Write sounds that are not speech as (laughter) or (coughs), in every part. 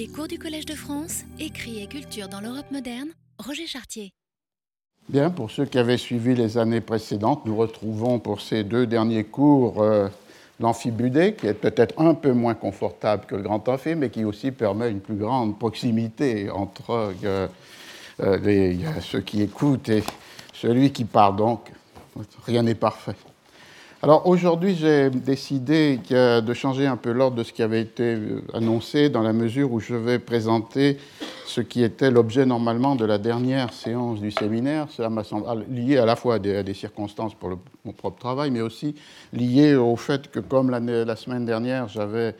Les cours du Collège de France, écrit et culture dans l'Europe moderne, Roger Chartier. Bien, pour ceux qui avaient suivi les années précédentes, nous retrouvons pour ces deux derniers cours euh, l'amphibudé, qui est peut-être un peu moins confortable que le grand amphi, mais qui aussi permet une plus grande proximité entre euh, euh, ceux qui écoutent et celui qui parle. Donc, rien n'est parfait. Alors aujourd'hui, j'ai décidé de changer un peu l'ordre de ce qui avait été euh, annoncé dans la mesure où je vais présenter ce qui était l'objet normalement de la dernière séance du séminaire. Cela m'a semblé lié à la fois à des, circonstances pour mon propre travail, mais aussi lié au fait que, comme la semaine dernière, j'avais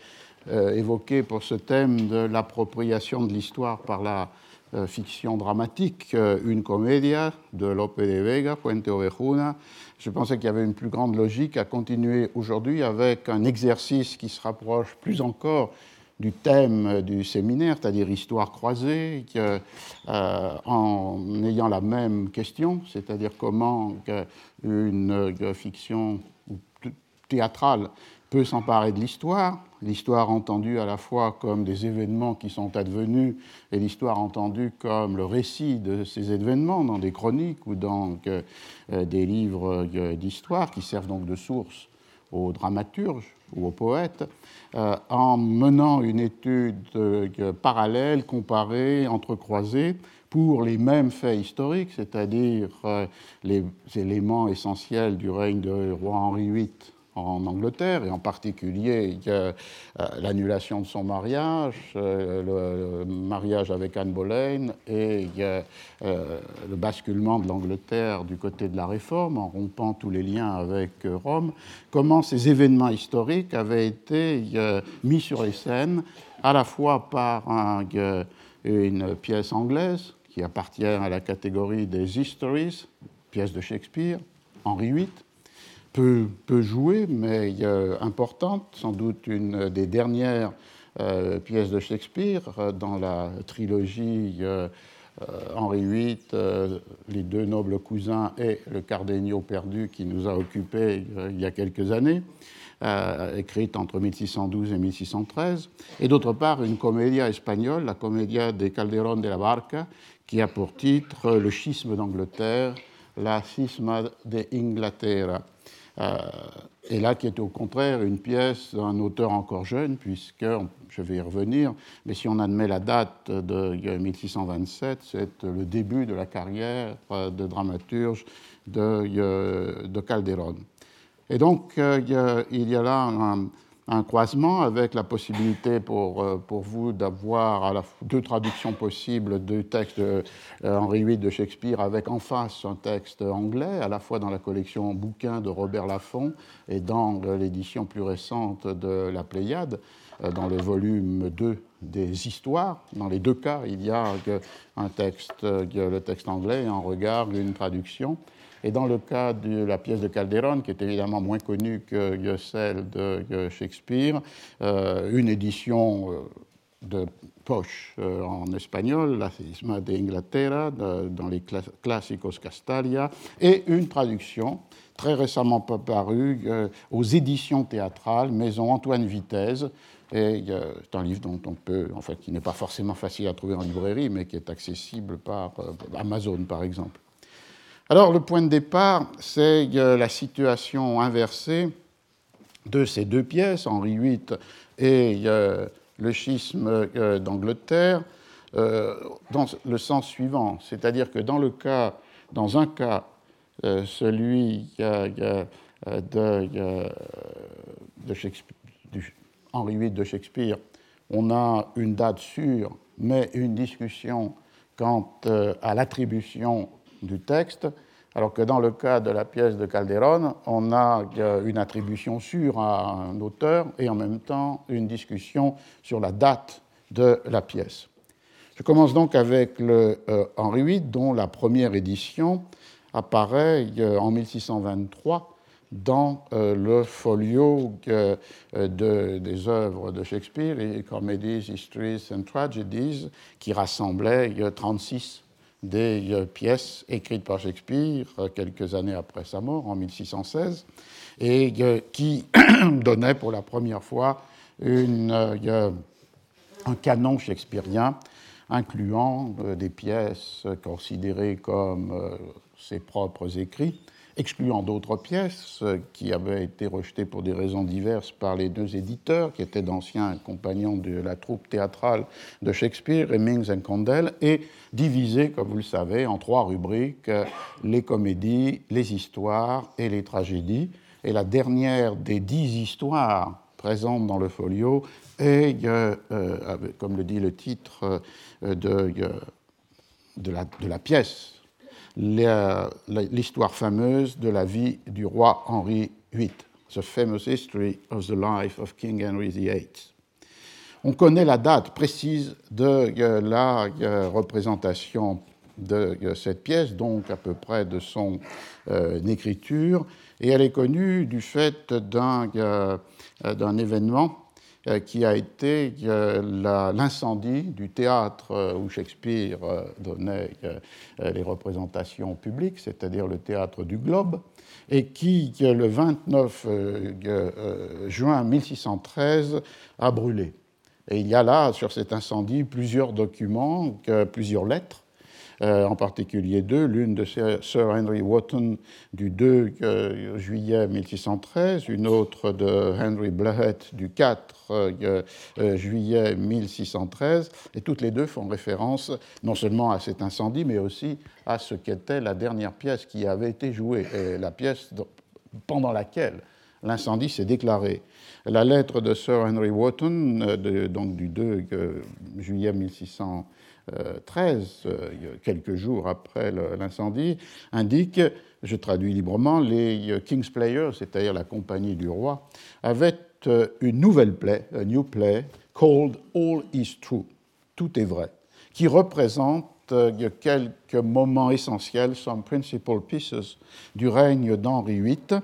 euh, évoqué pour ce thème de l'appropriation de l'histoire par la euh, fiction dramatique, une comédia de Lope de Vega, Puente Ovejuna, je pensais qu'il y avait une plus grande logique à continuer aujourd'hui avec un exercice qui se rapproche plus encore du thème du séminaire, c'est-à-dire histoire croisée, euh, en ayant la même question, c'est-à-dire comment une fiction théâtrale peut s'emparer de l'histoire, l'histoire entendue à la fois comme des événements qui sont advenus et l'histoire entendue comme le récit de ces événements dans des chroniques ou dans euh, des livres euh, d'histoire qui servent donc de source aux dramaturges ou aux poètes, euh, en menant une étude parallèle, comparée, entrecroisée, pour les mêmes faits historiques, c'est-à-dire les éléments essentiels du règne de roi Henri VIII en Angleterre, et en particulier euh, l'annulation de son mariage, euh, le, mariage avec Anne Boleyn et euh, le basculement de l'Angleterre du côté de la Réforme, en rompant tous les liens avec Rome, comment ces événements historiques avaient été mis sur les scènes à la fois par une pièce anglaise qui appartient à la catégorie des histories, pièce de Shakespeare, Henri VIII, peu, jouée, mais importante, sans doute une des dernières euh, pièces de Shakespeare euh, dans la trilogie euh, Henri VIII, Les deux nobles cousins et Le Cardenio perdu qui nous a occupés il y a quelques années. écrite entre 1612 et 1613, et d'autre part une comédia espagnole, la comédia de Calderón de la Barca, qui a pour titre Le schisme d'Angleterre, La cisma de Inglaterra. Euh, et là, qui est au contraire une pièce d'un auteur encore jeune, puisque, je vais y revenir, mais si on admet la date de 1627, c'est le début de la carrière euh, de dramaturge de, euh, de Calderon. Et donc, il y a là un, un croisement avec la possibilité pour, euh, pour vous d'avoir deux traductions possibles du texte de euh, Henri VIII de Shakespeare avec en face un texte anglais, à la fois dans la collection bouquins de Robert Laffont et dans l'édition plus récente de La Pléiade, euh, dans le volume 2 des histoires. Dans les deux cas, il y a un texte, le texte anglais et en regard une traduction. Et dans le cas de la pièce de Calderon, qui est évidemment moins connue que celle de Shakespeare, euh, une édition euh, de poche euh, en espagnol, La Cisma de Inglaterra, dans les Clásicos Castalia, et une traduction très récemment parue aux éditions théâtrales Maison Antoine Vitesse, et c'est un livre dont on peut, en fait, qui n'est pas forcément facile à trouver en librairie, mais qui est accessible par Amazon, par exemple. Alors le point de départ, c'est la situation inversée de ces deux pièces, Henri VIII et le schisme euh, d'Angleterre, euh, dans le sens suivant, c'est-à-dire que dans le cas, dans un cas, euh, celui de, Henri VIII de Shakespeare, on a une date sûre, mais une discussion quant à l'attribution du texte, alors que dans le cas de la pièce de Calderon, on a une attribution sûre à un auteur et en même temps une discussion sur la date de la pièce. Je commence donc avec le euh, Henri VIII, dont la première édition apparaît euh, en 1623 dans euh, le folio des œuvres de Shakespeare, Comedies, Histories and Tragedies, qui rassemblait 36 des euh, pièces écrites par Shakespeare euh, quelques années après sa mort, en 1616, et euh, qui (coughs) donnaient pour la première fois un canon shakespearien incluant des pièces considérées comme ses propres écrits, excluant d'autres pièces qui avaient été rejetées pour des raisons diverses par les deux éditeurs, qui étaient d'anciens compagnons de la troupe théâtrale de Shakespeare, Hemmings et Condell, et divisées, comme vous le savez, en trois rubriques, les comédies, les histoires et les tragédies. Et la dernière des dix histoires présentes dans le folio est, euh, euh, comme le dit le titre euh, de la pièce l'histoire fameuse de la vie du roi Henri VIII, The Famous History of the Life of King Henry VIII. On connaît la date précise de euh, la euh, représentation de euh, cette pièce, donc à peu près de son écriture, et elle est connue du fait d'un événement qui a été euh, l'incendie du théâtre euh, où Shakespeare donnait les représentations publiques, c'est-à-dire le théâtre du Globe, et qui, le 29 juin 1613, a brûlé. Et il y a là, sur cet incendie, plusieurs documents, plusieurs lettres, euh, en particulier deux, l'une de Sir Henry Wotton du 2 euh, juillet 1613, une autre de Henry Bluhet du 4 euh, juillet 1613, et toutes les deux font référence non seulement à cet incendie, mais aussi à ce qu'était la dernière pièce qui avait été jouée, la pièce pendant laquelle l'incendie s'est déclaré. La lettre de Sir Henry Wotton, donc du 2 juillet 1613, 13, euh, quelques jours après l'incendie, indique, je traduis librement, les euh, King's Players, c'est-à-dire la compagnie du roi, avaient euh, une nouvelle play, a new play, called All is True, tout est vrai, qui représente quelques moments essentiels, some principal pieces du règne d'Henri VIII,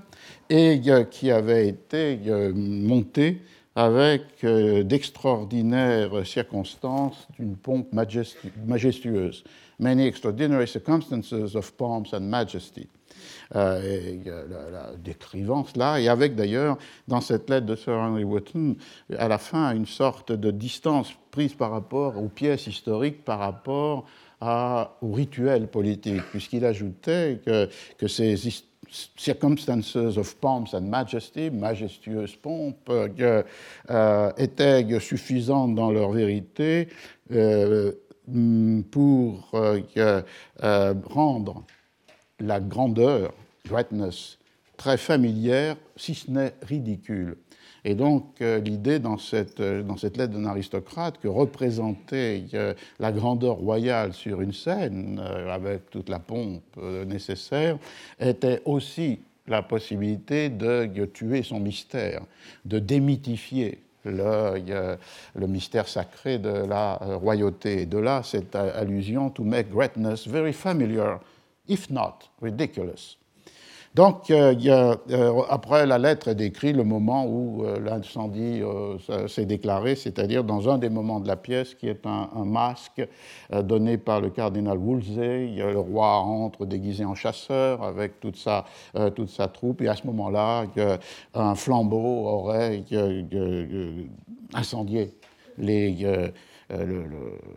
et qui avait été monté avec euh, d'extraordinaires circonstances d'une pompe majestueuse. Many extraordinary circumstances of pomps and majesty. Euh, décrivant cela, et avec d'ailleurs, dans cette lettre de Sir Henry Wotton, à la fin, une sorte de distance prise par rapport aux pièces historiques, par rapport à, aux rituels politiques, puisqu'il ajoutait que, que ces circumstances of pomps and majesty, majestueuses pompes, euh, euh, étaient suffisantes dans leur vérité euh, pour rendre la grandeur, greatness, très familière, si ce n'est ridicule. Et donc, euh, l'idée dans cette, euh, dans cette lettre d'un aristocrate que représenter euh, la grandeur royale sur une scène, avec toute la pompe nécessaire, était aussi la possibilité de tuer son mystère, de démythifier le, le, mystère sacré de la royauté. Et de là, cette allusion to make greatness very familiar, if not ridiculous. Donc, euh, euh, après, la lettre décrit le moment où euh, l'incendie s'est déclaré, c'est-à-dire dans un des moments de la pièce, qui est un, masque donné par le cardinal Wolsey. Le roi entre déguisé en chasseur avec toute sa, toute sa troupe, et à ce moment-là, un flambeau aurait incendié les euh,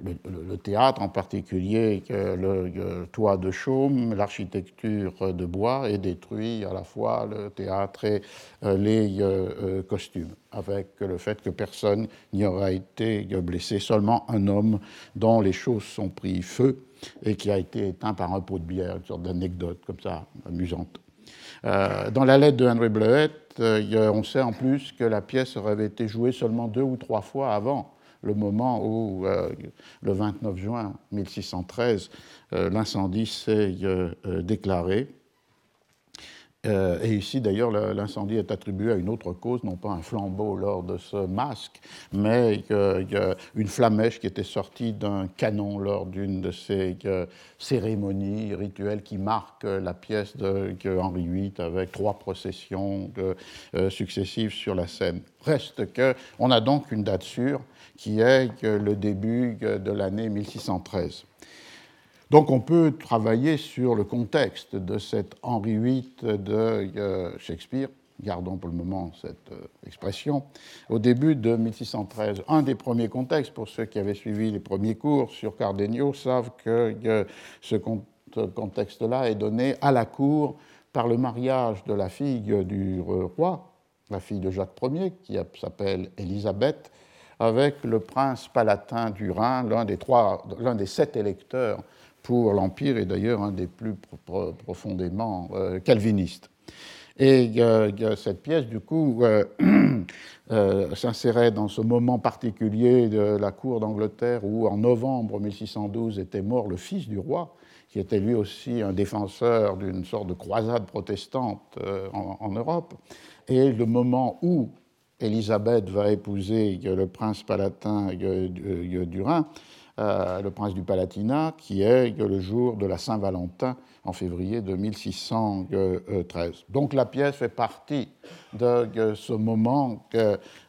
le, théâtre, en particulier le, toit de chaume, l'architecture de bois, et détruit à la fois le théâtre et euh, les euh, costumes, avec le fait que personne n'y aura été blessé, seulement un homme dont les choses sont pris feu et qui a été éteint par un pot de bière, une sorte d'anecdote comme ça, amusante. dans la lettre de Henry Bleuet, on sait en plus que la pièce aurait été jouée seulement deux ou trois fois avant le moment où, euh, le 29 juin 1613, euh, l'incendie s'est euh, et ici, d'ailleurs, l'incendie est attribué à une autre cause, non pas un flambeau lors de ce masque, mais une flamèche qui était sortie d'un canon lors d'une de ces cérémonies rituelles qui marquent la pièce de Henri VIII avec trois processions successives sur la scène. Reste qu'on a donc une date sûre qui est le début de l'année 1613. Donc on peut travailler sur le contexte de cet Henri VIII de euh, Shakespeare, gardons pour le moment cette expression, au début de 1613. Un des premiers contextes, pour ceux qui avaient suivi les premiers cours sur Cardenio, savent que ce contexte-là est donné à la cour par le mariage de la fille du roi, la fille de Jacques Ier, qui s'appelle Élisabeth, avec le prince palatin du Rhin, l'un des, des sept électeurs pour l'Empire et d'ailleurs un des plus profondément euh, calvinistes. Et euh, cette pièce, du coup, (clears throat) euh, s'insérait dans ce moment particulier de la cour d'Angleterre où, en novembre 1612, était mort le fils du roi, qui était lui aussi un défenseur d'une sorte de croisade protestante en, Europe. Et le moment où Élisabeth va épouser le prince palatin du Rhin, euh, le prince du Palatinat, qui est le jour de la Saint-Valentin en février de 1613. Donc la pièce fait partie de, ce moment,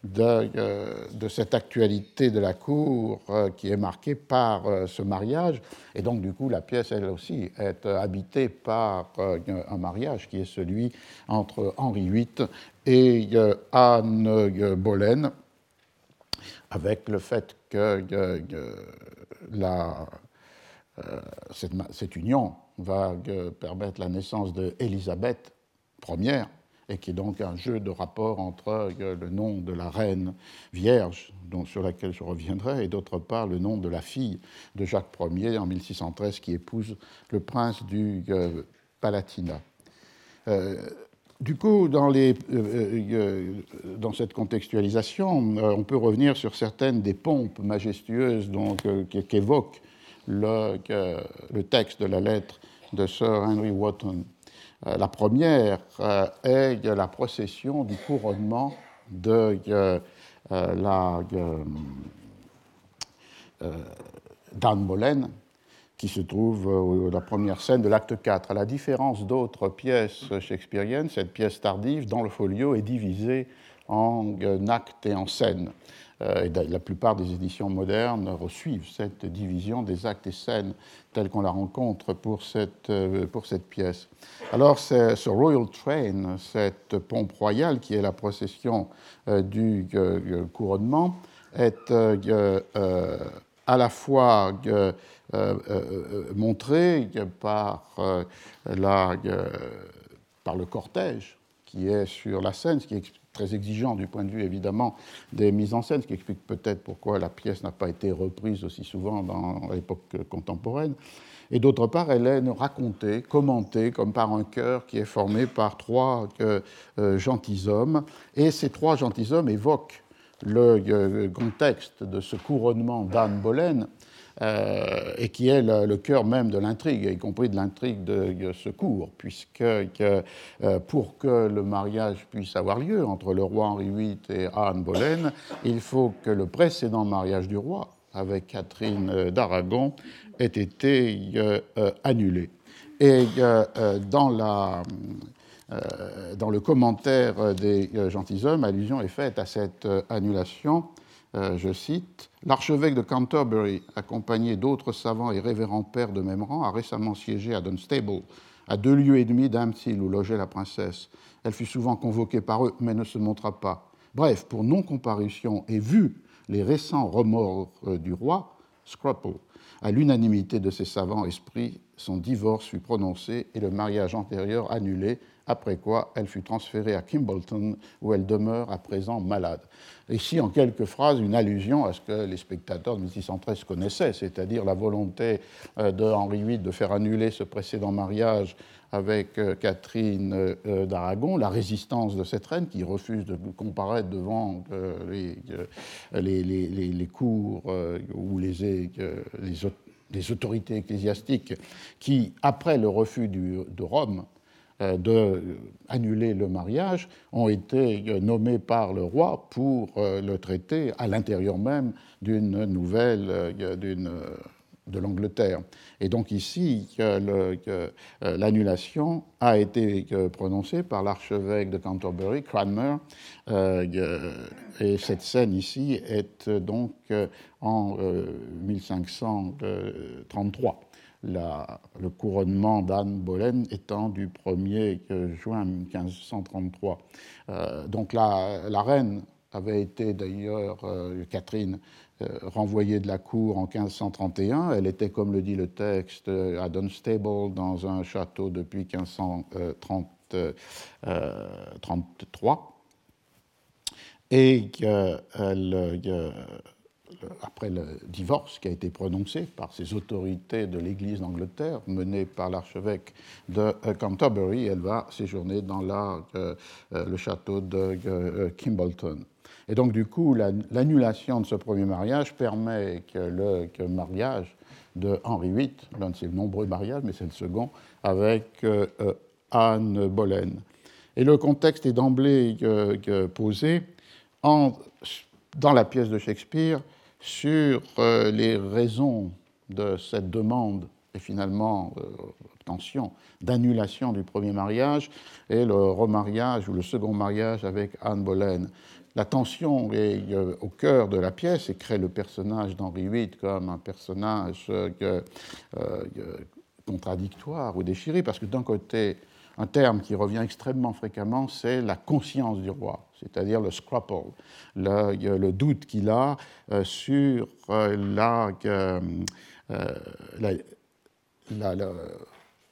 de, cette actualité de la cour euh, qui est marquée par euh, ce mariage. Et donc du coup, la pièce, elle aussi, est habitée par un mariage qui est celui entre Henri VIII et Anne Boleyn avec le fait que la, euh, cette, union va euh, permettre la naissance d'Élisabeth Ier, et qui est donc un jeu de rapport entre euh, le nom de la reine vierge, sur laquelle je reviendrai, et d'autre part le nom de la fille de Jacques Ier en 1613, qui épouse le prince du Palatinat. Du coup, dans, les, dans cette contextualisation, on peut revenir sur certaines des pompes majestueuses donc, qu'évoque le, texte de la lettre de Sir Henry Wotton. Euh, la première euh, est la procession du couronnement de euh, la d'Anne Boleyn, qui se trouve la première scène de l'acte 4. À la différence d'autres pièces shakespeariennes, cette pièce tardive, dans le folio, est divisée en actes et en scènes. Euh, la plupart des éditions modernes reçuivent cette division des actes et scènes telle qu'on la rencontre pour cette, euh, pour cette pièce. Alors ce Royal Train, cette pompe royale qui est la procession euh, du couronnement, est à la fois montrée par, la, par le cortège qui est sur la scène, ce qui très exigeant du point de vue évidemment des mises en scène, ce qui explique peut-être pourquoi la pièce n'a pas été reprise aussi souvent dans l'époque contemporaine. Et d'autre part, elle est racontée, commentée comme par un chœur qui est formé par trois euh, gentilshommes. Et ces trois gentilshommes évoquent le euh, contexte de ce couronnement d'Anne Boleyn euh, et qui est le, cœur même de l'intrigue, y compris de l'intrigue de, ce cours, puisque euh, pour que le mariage puisse avoir lieu entre le roi Henri VIII et Anne Boleyn, il faut que le précédent mariage du roi avec Catherine d'Aragon ait été euh, annulé. Et dans la dans le commentaire des gentilshommes, allusion est faite à cette annulation euh, je cite, L'archevêque de Canterbury, accompagné d'autres savants et révérends pères de même rang, a récemment siégé à Dunstable, à deux lieues et demie d'Amshill où logeait la princesse. Elle fut souvent convoquée par eux, mais ne se montra pas. Bref, pour non-comparution et vu les récents remords euh, du roi, Scruple, à l'unanimité de ses savants esprits, son divorce fut prononcé et le mariage antérieur annulé, après quoi elle fut transférée à Kimbleton, où elle demeure à présent malade. Ici, en quelques phrases, une allusion à ce que les spectateurs de 1613 connaissaient, c'est-à-dire la volonté euh, de Henri VIII de faire annuler ce précédent mariage avec euh, Catherine euh, d'Aragon, la résistance de cette reine qui refuse de comparaître devant les, cours ou les, autorités ecclésiastiques qui, après le refus de Rome, d'annuler le mariage ont été nommés par le roi pour euh, le traiter à l'intérieur même d'une nouvelle euh, de l'Angleterre. Et donc ici, l'annulation a été prononcée par l'archevêque de Canterbury, Cranmer, et cette scène ici est donc en 1533. Le couronnement d'Anne Boleyn étant du 1er juin 1533. donc la, la, reine avait été d'ailleurs, Catherine, renvoyée de la cour en 1531. Elle était, comme le dit le texte, à Dunstable, dans un château depuis 1533 et après le divorce qui a été prononcé par ces autorités de l'Église d'Angleterre, menées par l'archevêque de Canterbury, elle va séjourner dans euh, le château de euh, Kimbleton. Et donc, du coup, l'annulation de ce premier mariage permet que le mariage de Henri VIII, l'un de ses nombreux mariages, mais c'est le second, avec euh, Anne Boleyn. Et le contexte est d'emblée posé dans la pièce de Shakespeare sur euh, les raisons de cette demande et finalement euh, obtention d'annulation du premier mariage et le remariage ou le second mariage avec Anne Boleyn. La tension est euh, au cœur de la pièce et crée le personnage d'Henri VIII comme un personnage contradictoire ou déchiré, parce que d'un côté, un terme qui revient extrêmement fréquemment, c'est la conscience du roi, c'est-à-dire le scruple, le, doute qu'il a euh, sur euh, euh,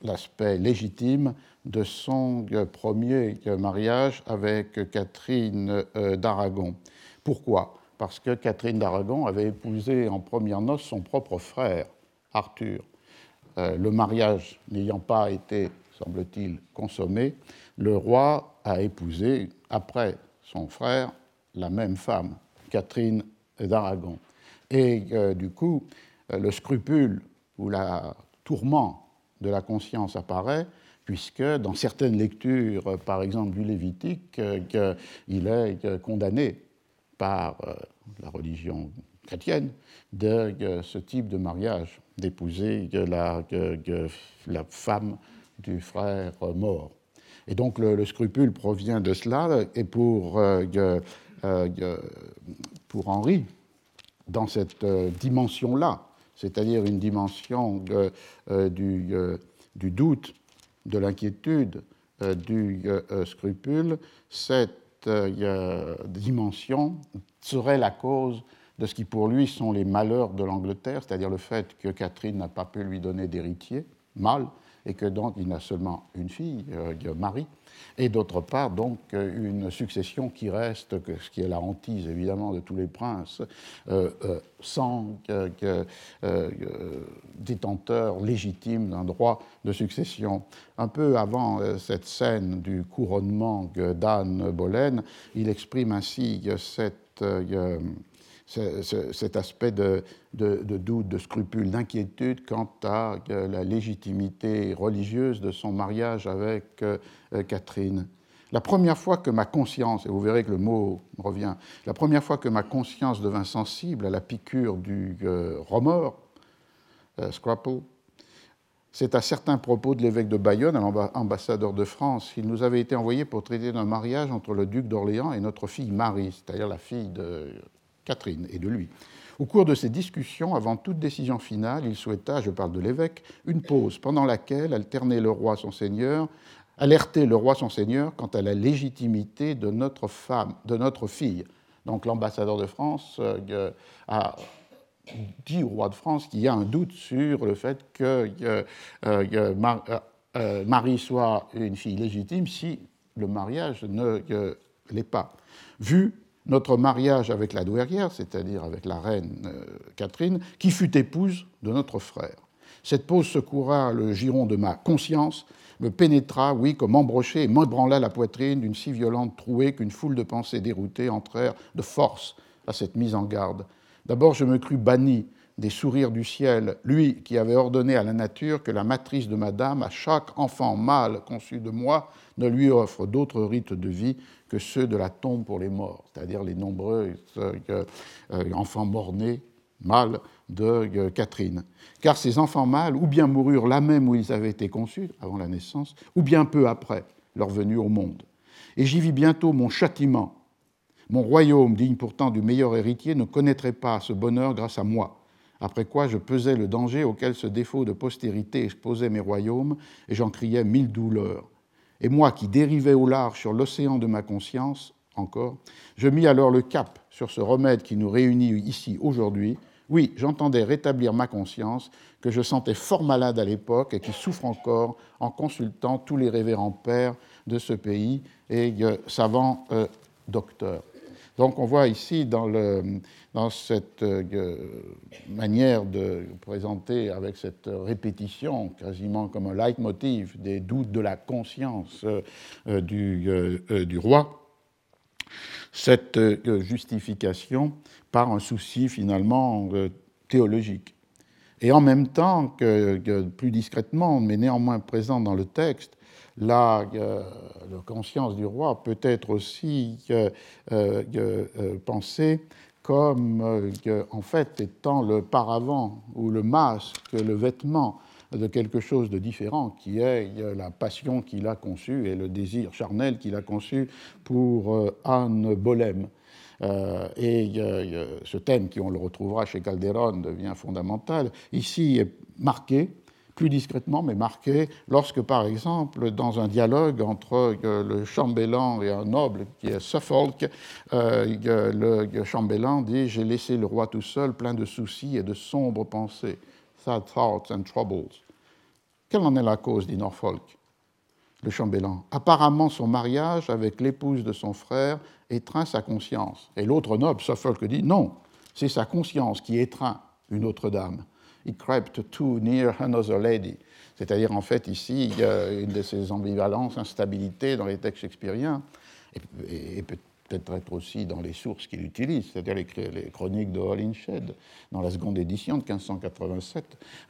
l'aspect légitime de son premier mariage avec Catherine d'Aragon. Pourquoi? Parce que Catherine d'Aragon avait épousé en première noce son propre frère, Arthur. le mariage n'ayant pas été semble-t-il, consommé, le roi a épousé, après son frère, la même femme, Catherine d'Aragon. Et euh, du coup, euh, le scrupule ou la tourment de la conscience apparaît, puisque dans certaines lectures, par exemple du Lévitique, euh, il est condamné par la religion chrétienne de ce type de mariage, d'épouser la femme du frère mort. Et donc le, scrupule provient de cela, et pour, euh, euh, pour Henri, dans cette euh, dimension-là, c'est-à-dire une dimension du, du, doute, de l'inquiétude, du scrupule, cette dimension serait la cause de ce qui pour lui sont les malheurs de l'Angleterre, c'est-à-dire le fait que Catherine n'a pas pu lui donner d'héritier, mal, et que donc il n'a seulement une fille, euh, Marie, et d'autre part donc une succession qui reste, ce qui est la hantise évidemment de tous les princes, euh, euh, sans détenteur légitime d'un droit de succession. Un peu avant cette scène du couronnement d'Anne Boleyn, il exprime ainsi cette cet aspect de, doute, de scrupule, d'inquiétude quant à euh, la légitimité religieuse de son mariage avec euh, euh, Catherine. La première fois que ma conscience, et vous verrez que le mot revient, la première fois que ma conscience devint sensible à la piqûre du remords, scruple, c'est à certains propos de l'évêque de Bayonne, ambassadeur de France. Il nous avait été envoyé pour traiter d'un mariage entre le duc d'Orléans et notre fille Marie, c'est-à-dire la fille de Catherine et de lui. Au cours de ces discussions, avant toute décision finale, il souhaita, je parle de l'évêque, une pause pendant laquelle alterner le roi son seigneur, alerter le roi son seigneur quant à la légitimité de notre femme, de notre fille. Donc l'ambassadeur de France euh, a dit au roi de France qu'il y a un doute sur le fait que euh, euh, Marie soit une fille légitime si le mariage ne l'est pas. Vu notre mariage avec la douairière, c'est-à-dire avec la reine euh, Catherine, qui fut épouse de notre frère. Cette pause secoura le giron de ma conscience, me pénétra, oui, comme embroché, et m'ébranla la poitrine d'une si violente trouée qu'une foule de pensées déroutées entrèrent de force à cette mise en garde. D'abord, je me crus banni des sourires du ciel, lui qui avait ordonné à la nature que la matrice de Madame, à chaque enfant mâle conçu de moi, ne lui offre d'autres rites de vie que ceux de la tombe pour les morts, c'est-à-dire les nombreux euh, enfants morts-nés, mâles de euh, Catherine. Car ces enfants mâles, ou bien moururent là même où ils avaient été conçus, avant la naissance, ou bien peu après leur venue au monde. Et j'y vis bientôt mon châtiment. Mon royaume, digne pourtant du meilleur héritier, ne connaîtrait pas ce bonheur grâce à moi. après quoi je pesais le danger auquel ce défaut de postérité exposait mes royaumes, et j'en criais mille douleurs. Et moi qui dérivais au large sur l'océan de ma conscience, encore, je mis alors le cap sur ce remède qui nous réunit ici aujourd'hui. Oui, j'entendais rétablir ma conscience, que je sentais fort malade à l'époque et qui souffre encore en consultant tous les révérends pères de ce pays et savants euh, docteurs. Donc on voit ici dans, cette euh, manière de présenter avec cette répétition, quasiment comme un leitmotiv des doutes de la conscience euh, du, roi, cette justification par un souci finalement théologique. Et en même temps que, plus discrètement, mais néanmoins présent dans le texte, la, euh, conscience du roi peut être aussi euh, euh, pensée comme, en fait, étant le paravent ou le masque, le vêtement de quelque chose de différent, qui est la passion qu'il a conçue et le désir charnel qu'il a conçu pour Anne Boleym. Euh, et ce thème, qui on le retrouvera chez Calderon, devient fondamental. Ici est marqué, plus discrètement, mais marqué, lorsque, par exemple, dans un dialogue entre euh, le chambellan et un noble, qui est Suffolk, euh, le chambellan dit J'ai laissé le roi tout seul, plein de soucis et de sombres pensées. Sad thoughts and troubles. Quelle en est la cause, dit Norfolk? Le chambellan. Apparemment, son mariage avec l'épouse de son frère étreint sa conscience. Et l'autre noble, Suffolk, dit non, c'est sa conscience qui étreint une autre dame. He crept too near another lady. C'est-à-dire, en fait, ici, il y a une de ces ambivalences, instabilités dans les textes shakespeariens, et, peut-être être aussi dans les sources qu'il utilise, c'est-à-dire les, chroniques de Holinshed, dans la seconde édition de 1587,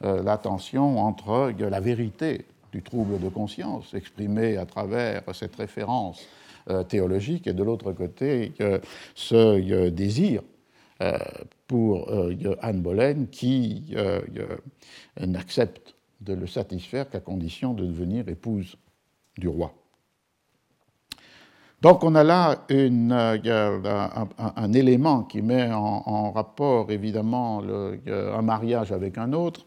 euh, la tension entre la vérité du trouble de conscience exprimé à travers cette référence euh, théologique et de l'autre côté ce euh, désir pour Anne Boleyn qui n'accepte de le satisfaire qu'à condition de devenir épouse du roi. Donc on a là un, élément qui met en, rapport évidemment un mariage avec un autre,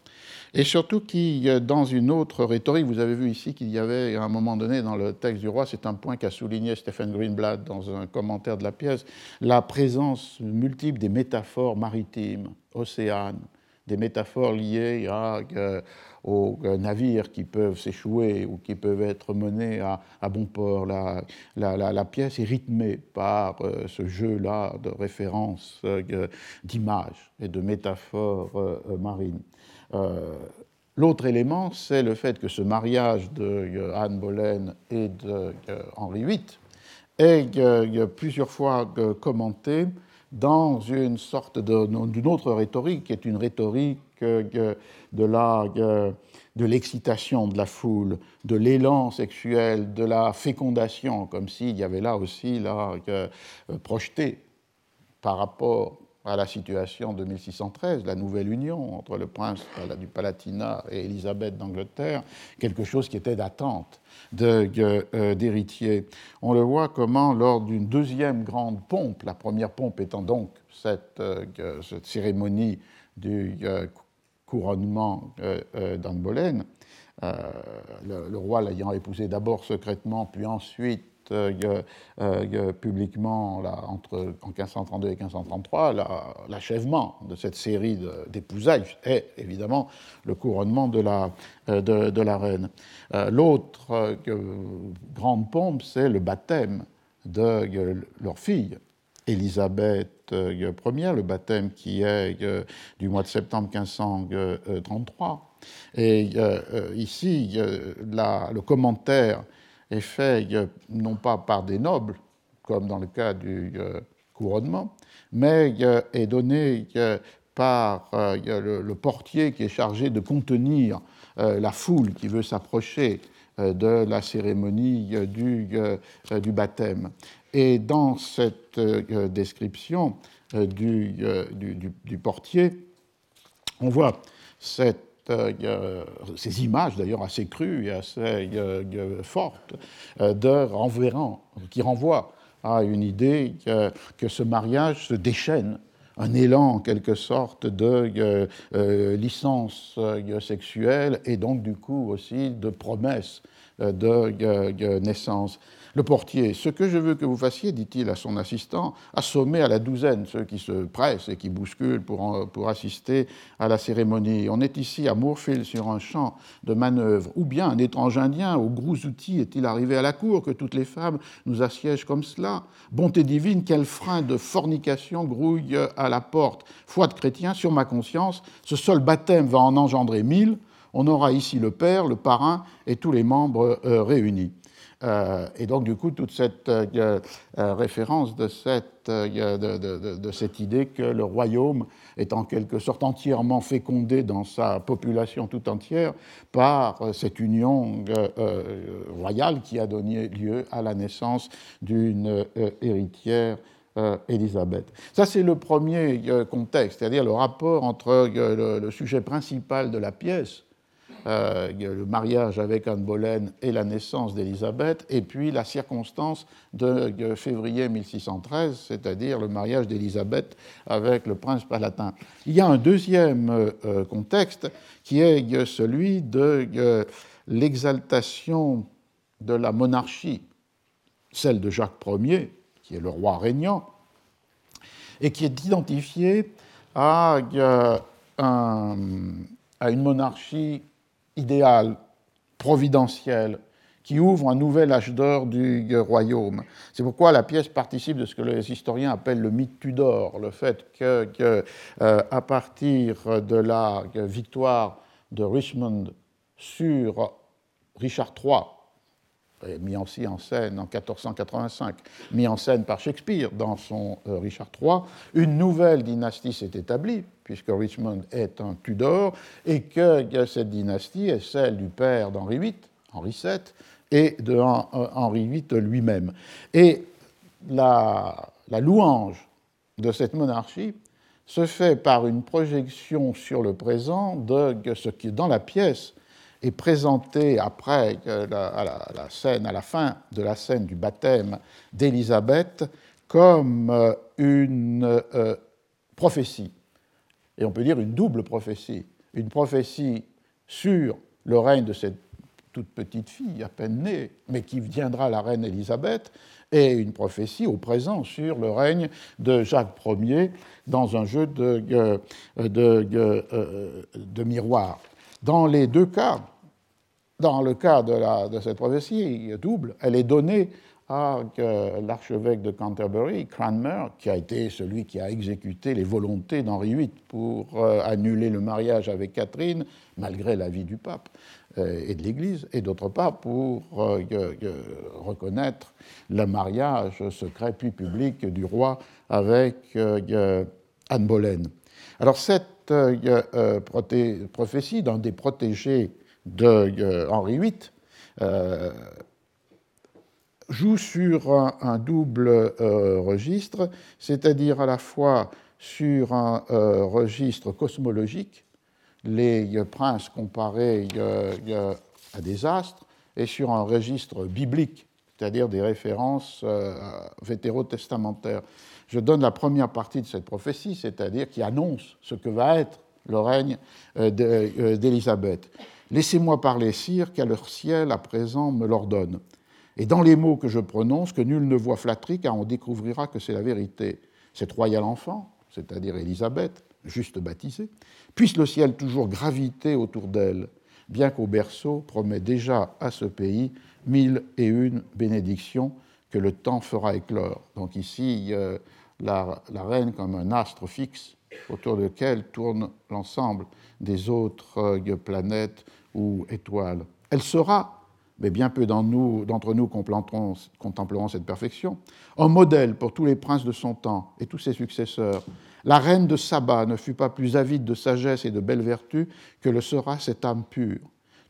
et surtout qui, dans une autre rhétorique, vous avez vu ici qu'il y avait à un moment donné dans le texte du roi, c'est un point qu'a souligné Stephen Greenblatt dans un commentaire de la pièce, la présence multiple des métaphores maritimes, océanes, des métaphores liées à, euh, aux euh, navires qui peuvent s'échouer ou qui peuvent être menés à, bon port. La, pièce est rythmée par euh, ce jeu-là de références, d'images et de métaphores marines. Euh, l'autre élément, c'est le fait que ce mariage de euh, Anne Boleyn et de euh, Henri VIII est plusieurs fois commenté dans une sorte d'une autre rhétorique, qui est une rhétorique de la de l'excitation de la foule, de l'élan sexuel, de la fécondation, comme s'il y avait là aussi là, projeté par rapport à la situation de 1613, la nouvelle union entre le prince du Palatinat et Élisabeth d'Angleterre, quelque chose qui était d'attente euh, d'héritier. On le voit comment, lors d'une deuxième grande pompe, la première pompe étant donc cette, euh, cérémonie du euh, couronnement d'Anne Boleyn, le, roi l'ayant épousé d'abord secrètement, puis ensuite publiquement là, entre, en 1532 et 1533 l'achèvement de cette série d'épousailles est évidemment le couronnement de la, euh, de, la reine. L'autre grande pompe, c'est le baptême de leur fille, Élisabeth Ier, le baptême qui est du mois de septembre 1533. Et ici, le commentaire est fait non pas par des nobles, comme dans le cas du euh, couronnement, mais est donné par euh, le, portier qui est chargé de contenir euh, la foule qui veut s'approcher de la cérémonie du, du, baptême. Et dans cette description du portier, on voit cette euh, ces images d'ailleurs assez crues et assez euh, fortes euh, de renverrant, qui renvoient à une idée que, ce mariage se déchaîne un élan en quelque sorte de licence sexuelle et donc du coup aussi de promesse de naissance. Le portier, ce que je veux que vous fassiez, dit-il à son assistant, assommer à la douzaine ceux qui se pressent et qui bousculent pour, pour assister à la cérémonie. On est ici à Moorfield sur un champ de manœuvre. Ou bien un étrange indien aux gros outils est-il arrivé à la cour que toutes les femmes nous assiègent comme cela? Bonté divine, quel frein de fornication grouille à la porte Foi de chrétien, sur ma conscience, ce seul baptême va en engendrer mille. On aura ici le père, le parrain et tous les membres euh, réunis. Euh, et donc, du coup, toute cette euh, euh, référence de cette, de, cette, idée que le royaume est en quelque sorte entièrement fécondé dans sa population tout entière par cette union royale qui a donné lieu à la naissance d'une héritière Élisabeth. Ça, c'est le premier contexte, c'est-à-dire le rapport entre le, sujet principal de la pièce, euh, le mariage avec Anne Boleyn et la naissance d'Élisabeth, et puis la circonstance de, février 1613, c'est-à-dire le mariage d'Élisabeth avec le prince palatin. Il y a un deuxième euh, contexte qui est celui de l'exaltation de la monarchie, celle de Jacques Ier, qui est le roi régnant, et qui est identifié à, à une monarchie idéal, providentiel, qui ouvre un nouvel âge d'or du royaume. C'est pourquoi la pièce participe de ce que les historiens appellent le mythe Tudor, le fait que, euh, à partir de la victoire de Richmond sur Richard III, mis aussi en scène en 1485, mis en scène par Shakespeare dans son euh, Richard III, une nouvelle dynastie s'est établie, puisque Richmond est un Tudor, et que cette dynastie est celle du père d'Henri VIII, Henri VII, et de euh, Henri VIII lui-même. Et la, louange de cette monarchie se fait par une projection sur le présent de ce qui, dans la pièce, est présenté après la, à la, scène, à la fin de la scène du baptême d'Élisabeth comme euh, une euh, prophétie. Et on peut dire une double prophétie. Une prophétie sur le règne de cette toute petite fille, à peine née, mais qui viendra la reine Élisabeth, et une prophétie au présent sur le règne de Jacques Ier dans un jeu de, euh, de, de miroir. Dans les deux cas, dans le cas de, cette prophétie double, elle est donnée à l'archevêque de Canterbury, Cranmer, qui a été celui qui a exécuté les volontés d'Henri VIII pour euh, annuler le mariage avec Catherine, malgré l'avis du pape euh, et de l'Église, et d'autre part pour euh, reconnaître le mariage secret puis public du roi avec Anne Boleyn. Alors cette prophétie d'un des protégés de euh, Henri VIII euh, joue sur un, double euh, registre, c'est-à-dire à la fois sur un registre cosmologique, les princes comparés à des astres, et sur un registre biblique, c'est-à-dire des références vétérotestamentaires. Je donne la première partie de cette prophétie, c'est-à-dire qui annonce ce que va être le règne d'Élisabeth. Laissez-moi parler, sire, car leur ciel à présent me l'ordonne. Et dans les mots que je prononce, que nul ne voit flatterie, car on découvrira que c'est la vérité. Cette royale enfant, c'est-à-dire Élisabeth, juste baptisée, puisse le ciel toujours graviter autour d'elle, bien qu'au berceau promet déjà à ce pays mille et une bénédictions que le temps fera éclore. Donc ici, la, reine comme un astre fixe autour duquel tourne l'ensemble des autres euh, planètes ou étoile. Elle sera, mais bien peu d'entre nous contempleront cette perfection, un modèle pour tous les princes de son temps et tous ses successeurs. La reine de Saba ne fut pas plus avide de sagesse et de belles vertus que le sera cette âme pure.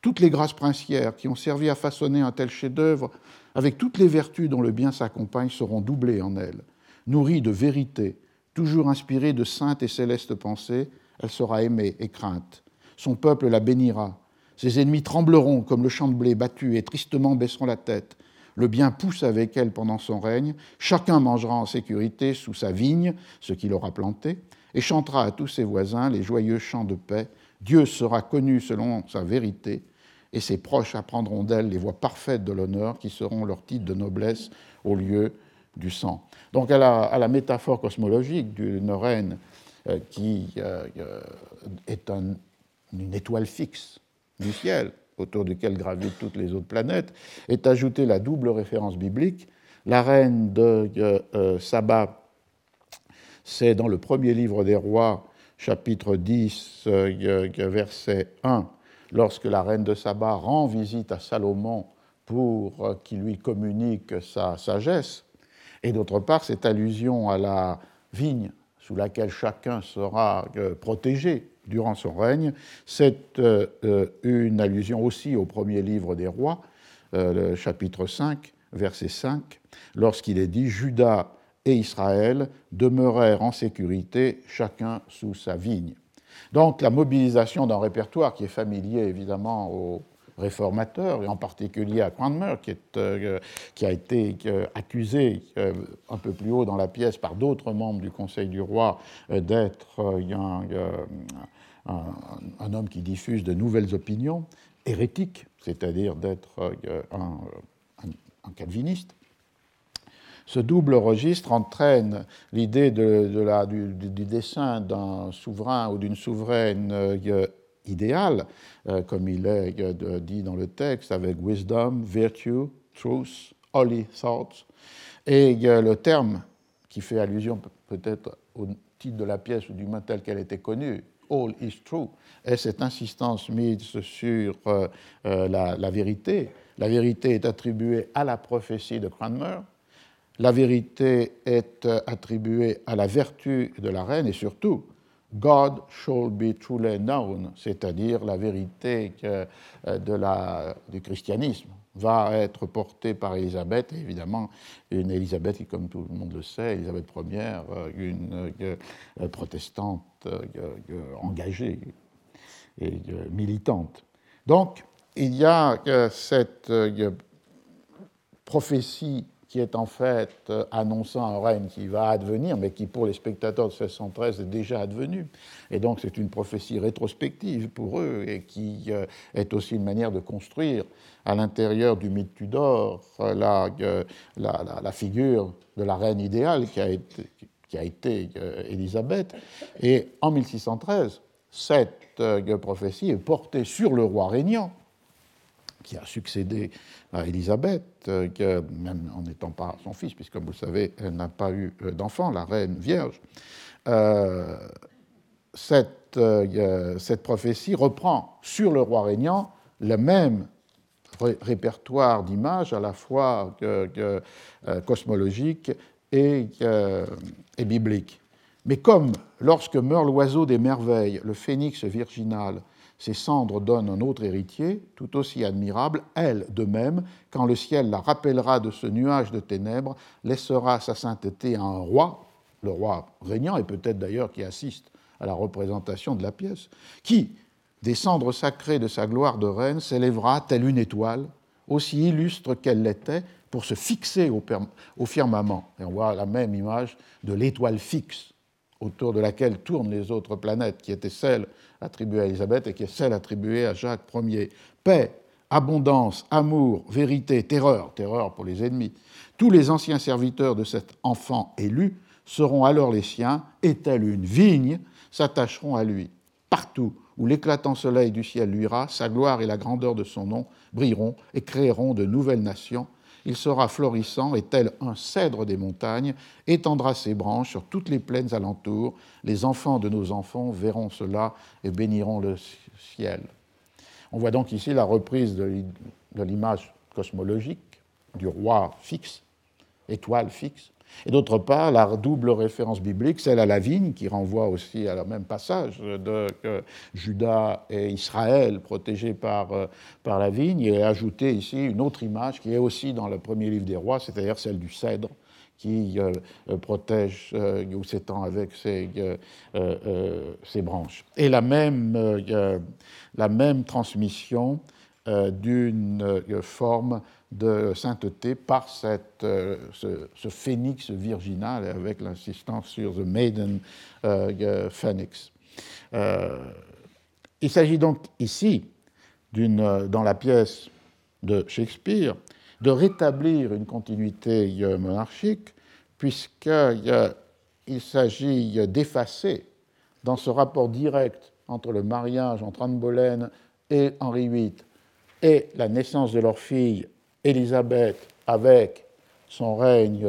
Toutes les grâces princières qui ont servi à façonner un tel chef-d'œuvre, avec toutes les vertus dont le bien s'accompagne, seront doublées en elle. Nourrie de vérité, toujours inspirée de saintes et célestes pensées, elle sera aimée et crainte. Son peuple la bénira, ses ennemis trembleront comme le champ de blé battu et tristement baisseront la tête. le bien pousse avec elle pendant son règne, chacun mangera en sécurité sous sa vigne ce qu'il aura planté, et chantera à tous ses voisins les joyeux chants de paix. Dieu sera connu selon sa vérité, et ses proches apprendront d'elle les voies parfaites de l'honneur qui seront leur titre de noblesse au lieu du sang. Donc à la, métaphore cosmologique d'une reine euh, qui euh, euh, est une étoile fixe du ciel, autour duquel gravitent toutes les autres planètes, est ajoutée la double référence biblique. La reine de Saba, c'est dans le premier livre des rois, chapitre 10, verset 1, lorsque la reine de Saba rend visite à Salomon pour qu'il lui communique sa sagesse. Et d'autre part, cette allusion à la vigne sous laquelle chacun sera euh, protégé durant son règne, c'est euh, euh, une allusion aussi au premier livre des rois, le chapitre 5, verset 5, lorsqu'il est dit Judas et Israël demeurèrent en sécurité, chacun sous sa vigne. Donc la mobilisation d'un répertoire qui est familier évidemment aux, réformateur, et en particulier à Cranmer, qui, euh, a été euh, accusé euh, un peu plus haut dans la pièce par d'autres membres du Conseil du roi d'être un, homme qui diffuse de nouvelles opinions hérétiques, c'est-à-dire d'être un, calviniste. Ce double registre entraîne l'idée du, du, dessin d'un souverain ou d'une souveraine idéal, euh, comme il est euh, dit dans le texte, avec wisdom, virtue, truth, holy thoughts. Et le terme qui fait allusion peut-être au titre de la pièce ou du mot tel qu'elle était connue, all is true, est cette insistance mise sur euh, la, la, vérité. La vérité est attribuée à la prophétie de Cranmer, la vérité est attribuée à la vertu de la reine et surtout, God shall be truly known, c'est-à-dire la vérité euh, de la, du christianisme va être portée par Élisabeth, évidemment une Élisabeth qui, comme tout le monde le sait, Élisabeth Ier, euh, une euh, protestante engagée et militante. Donc, il y a cette prophétie qui est en fait euh, annonçant un règne qui va advenir, mais qui pour les spectateurs de 1613 est déjà advenu. Et donc c'est une prophétie rétrospective pour eux et qui euh, est aussi une manière de construire à l'intérieur du mythe Tudor euh, la, figure de la reine idéale qui a été, qui a été Élisabeth. Et en 1613, cette prophétie est portée sur le roi régnant qui a succédé à Élisabeth, euh, même en n'étant pas son fils, puisque, comme vous le savez, elle n'a pas eu euh, d'enfant, la reine vierge. Euh, cette, cette, prophétie reprend sur le roi régnant le même répertoire d'images, à la fois cosmologique et, et biblique. Mais comme lorsque meurt l'oiseau des merveilles, le phénix virginal, ses cendres donnent un autre héritier, tout aussi admirable, elle, de même, quand le ciel la rappellera de ce nuage de ténèbres, laissera sa sainteté à un roi, le roi régnant, et peut-être d'ailleurs qui assiste à la représentation de la pièce, qui, des cendres sacrées de sa gloire de reine, s'élèvera telle une étoile, aussi illustre qu'elle l'était, pour se fixer au, au firmament. Et on voit la même image de l'étoile fixe autour de laquelle tournent les autres planètes, qui étaient celles attribuée à Élisabeth et qui est celle attribuée à Jacques Ier. Paix, abondance, amour, vérité, terreur, terreur pour les ennemis. Tous les anciens serviteurs de cet enfant élu seront alors les siens, et telle une vigne, s'attacheront à lui. Partout où l'éclatant soleil du ciel luira, sa gloire et la grandeur de son nom brilleront et créeront de nouvelles nations il sera florissant et tel un cèdre des montagnes, étendra ses branches sur toutes les plaines alentours. Les enfants de nos enfants verront cela et béniront le ciel. On voit donc ici la reprise de l'image cosmologique du roi fixe, étoile fixe, et d'autre part, la double référence biblique, celle à la vigne, qui renvoie aussi à le même passage de Judas et Israël protégés par, euh, par la vigne, et ajouter ici une autre image qui est aussi dans le premier livre des rois, c'est-à-dire celle du cèdre qui euh, euh, protège ou s'étend avec ses, ses, branches. Et la même, la même transmission d'une forme de sainteté par cette, euh, ce, phénix virginal, avec l'insistance sur The Maiden euh, Phoenix. Euh, il s'agit donc ici, dans la pièce de Shakespeare, de rétablir une continuité monarchique, puisqu'il s'agit d'effacer dans ce rapport direct entre le mariage entre Anne Boleyn et Henri VIII et la naissance de leur fille Élisabeth avec son règne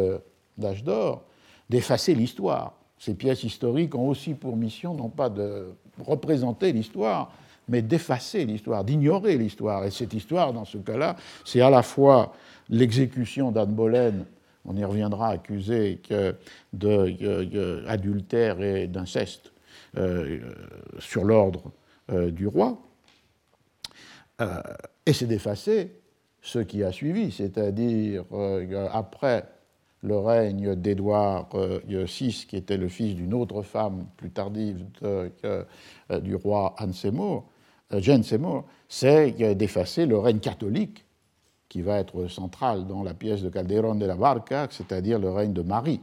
d'âge d'or, d'effacer l'histoire. Ces pièces historiques ont aussi pour mission non pas de représenter l'histoire, mais d'effacer l'histoire, d'ignorer l'histoire. Et cette histoire, dans ce cas-là, c'est à la fois l'exécution d'Anne Boleyn, on y reviendra, accusée d'adultère et d'inceste euh, sur l'ordre euh, du roi, euh, et c'est d'effacer ce qui a suivi, c'est-à-dire euh, après le règne d'Édouard VI, qui était le fils d'une autre femme plus tardive euh, du roi Anne Seymour, Jane Seymour, c'est d'effacer le règne catholique qui va être central dans la pièce de Calderón de la Barca, c'est-à-dire le règne de Marie,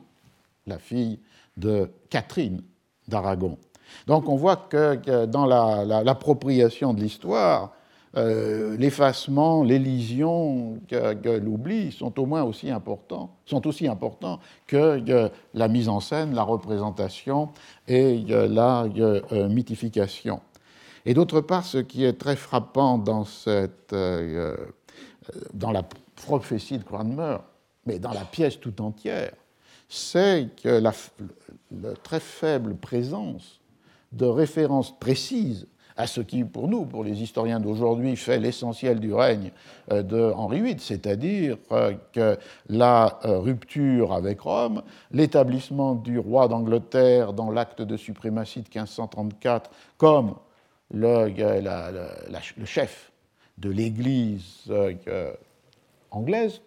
la fille de Catherine d'Aragon. Donc on voit que dans l'appropriation de l'histoire, euh, l'effacement, l'élision, l'oubli sont au moins aussi importants, sont aussi importants que, la mise en scène, la représentation et la euh, mythification. Et d'autre part, ce qui est très frappant dans, cette, euh, dans la prophétie de Cranmer, mais dans la pièce tout entière, c'est que la, très faible présence de références précises à ce qui, pour nous, pour les historiens d'aujourd'hui, fait l'essentiel du règne euh, de Henri VIII, c'est-à-dire euh, que la euh, rupture avec Rome, l'établissement du roi d'Angleterre dans l'acte de suprématie de 1534 comme le, le chef de l'Église anglaise,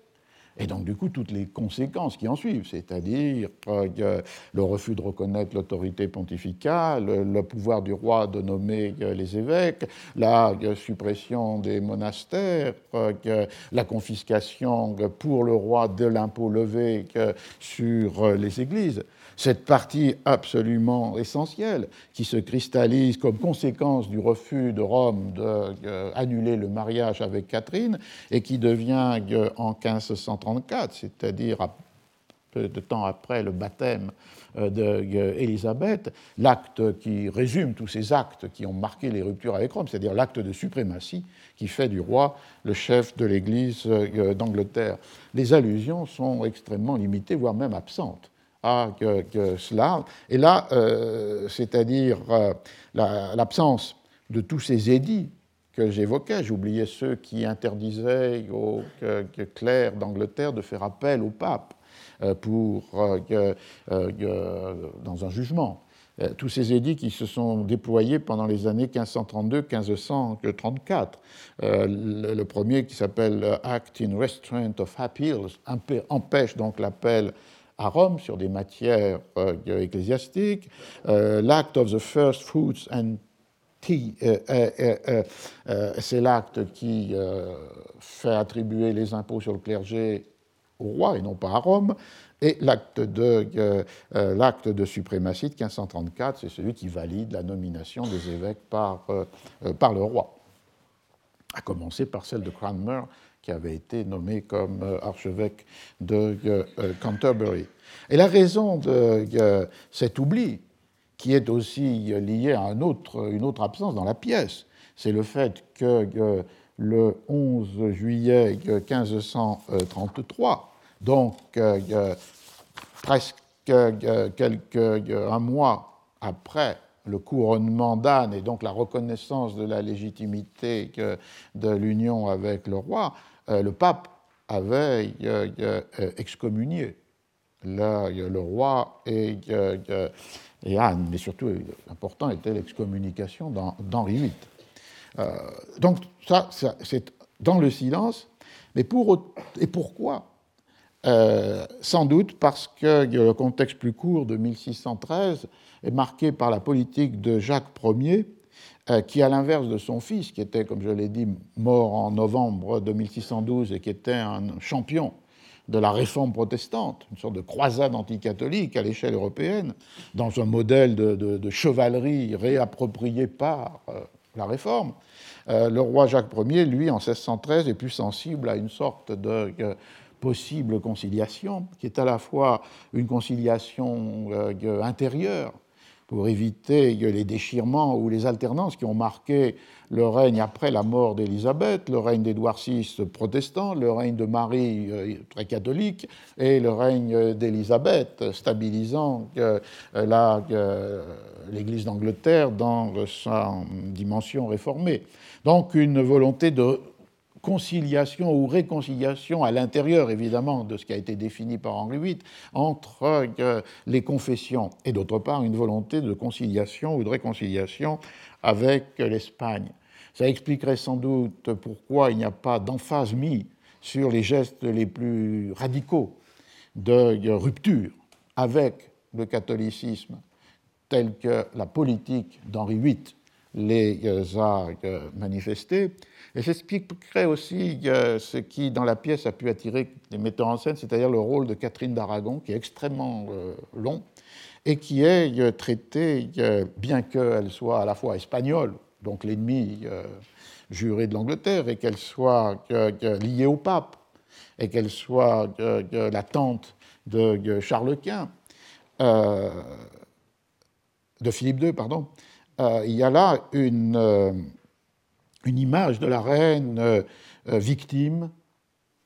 et donc, du coup, toutes les conséquences qui en suivent, c'est-à-dire euh, le refus de reconnaître l'autorité pontificale, le pouvoir du roi de nommer euh, les évêques, la euh, suppression des monastères, la confiscation pour le roi de l'impôt levé sur les églises. Cette partie absolument essentielle qui se cristallise comme conséquence du refus de Rome d'annuler le mariage avec Catherine et qui devient en 1534, c'est-à-dire peu de temps après le baptême euh, d'Élisabeth, l'acte qui résume tous ces actes qui ont marqué les ruptures avec Rome, c'est-à-dire l'acte de suprématie qui fait du roi le chef de l'Église euh, d'Angleterre. Les allusions sont extrêmement limitées, voire même absentes à cela. Et là, euh, c'est-à-dire euh, l'absence de tous ces édits que j'évoquais, j'oubliais ceux qui interdisaient aux clercs d'Angleterre de faire appel au pape euh, pour, dans un jugement. Tous ces édits qui se sont déployés pendant les années 1532-1534. le, premier qui s'appelle Act in Restraint of Appeals empêche donc l'appel à Rome sur des matières euh, ecclésiastiques, euh, l'Act of the First Fruits and Tea, euh, c'est l'acte qui fait attribuer les impôts sur le clergé au roi et non pas à Rome, et l'acte de, l'acte de suprématie de 1534, c'est celui qui valide la nomination des évêques par, par le roi, à commencer par celle de Cranmer qui avait été nommé comme euh, archevêque de euh, euh, Canterbury. Et la raison de cet oubli, qui est aussi lié à une autre absence dans la pièce, c'est le fait que le 11 juillet 1533, donc presque quelques, un mois après le couronnement d'Anne et donc la reconnaissance de la légitimité de l'union avec le roi, euh, le pape avait euh, euh, excommunié le, roi et, Anne, mais surtout important était l'excommunication d'Henri VIII. donc ça, c'est dans le silence, mais pour, et pourquoi? Sans doute parce que le contexte plus court de 1613 est marqué par la politique de Jacques Ier, qui, à l'inverse de son fils, qui était, comme je l'ai dit, mort en novembre 2612 et qui était un champion de la réforme protestante, une sorte de croisade anticatholique à l'échelle européenne, dans un modèle de, chevalerie réapproprié par euh, la réforme, euh, le roi Jacques Ier, lui, en 1613, est plus sensible à une sorte de euh, possible conciliation, qui est à la fois une conciliation intérieure, pour éviter les déchirements ou les alternances qui ont marqué le règne après la mort d'Élisabeth, le règne d'Édouard VI protestant, le règne de Marie euh, très catholique et le règne d'Élisabeth stabilisant euh, l'Église d'Angleterre dans sa dimension réformée. Donc une volonté de conciliation ou réconciliation à l'intérieur, évidemment, de ce qui a été défini par Henri VIII, entre euh, les confessions, et d'autre part une volonté de conciliation ou de réconciliation avec l'Espagne. Ça expliquerait sans doute pourquoi il n'y a pas d'emphase mise sur les gestes les plus radicaux de rupture avec le catholicisme, tel que la politique d'Henri VIII les a manifestés, et j'expliquerai aussi ce qui, dans la pièce, a pu attirer les metteurs en scène, c'est-à-dire le rôle de Catherine d'Aragon, qui est extrêmement euh, long et qui est euh, traité, bien qu'elle soit à la fois espagnole, donc l'ennemi euh, juré de l'Angleterre, et qu'elle soit liée au pape, et qu'elle soit la tante de Charles Quint, de Philippe II, pardon, il y a là une une image de la reine euh, euh, victime,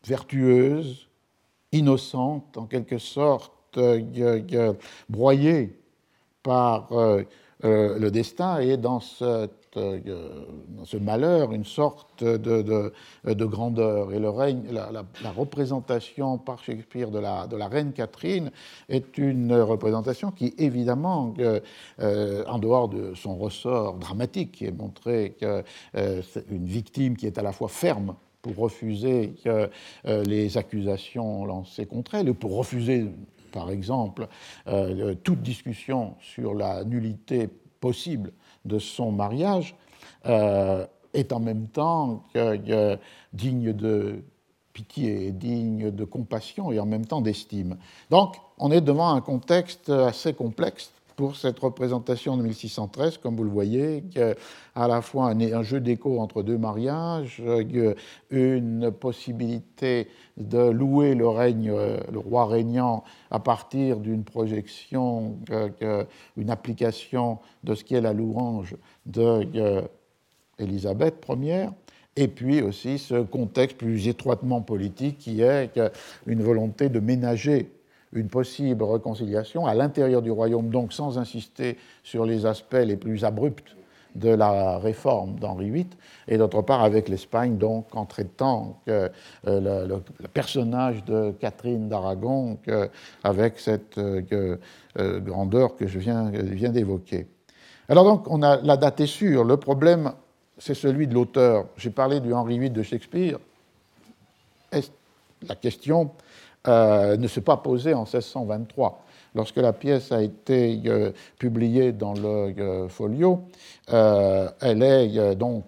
vertueuse, innocente, en quelque sorte euh, broyée par le destin, et dans cette euh, dans ce malheur une sorte de, de, grandeur. Et le règne, la, représentation par Shakespeare de la, reine Catherine est une représentation qui, évidemment, euh, en dehors de son ressort dramatique, qui est montré qu'une euh, victime qui est à la fois ferme pour refuser les accusations lancées contre elle, et pour refuser par exemple, toute discussion sur la nullité possible de son mariage euh, est en même temps digne de pitié, digne de compassion et en même temps d'estime. Donc on est devant un contexte assez complexe pour cette représentation de 1613, comme vous le voyez, à la fois un, jeu d'écho entre deux mariages, une possibilité de louer le règne, le roi régnant à partir d'une projection, une application de ce qui est la louange d'Élisabeth Ier, et puis aussi ce contexte plus étroitement politique qui est une volonté de ménager une possible réconciliation à l'intérieur du royaume, donc sans insister sur les aspects les plus abrupts de la réforme d'Henri VIII, et d'autre part avec l'Espagne, donc en traitant euh, le, personnage de Catherine d'Aragon avec cette euh, euh, grandeur que je viens, d'évoquer. Alors donc, on a, la date est sûre. Le problème, c'est celui de l'auteur. J'ai parlé du Henri VIII de Shakespeare. La question, ne s'est pas posée en 1623. Lorsque la pièce a été euh, publiée dans le euh, folio, elle est donc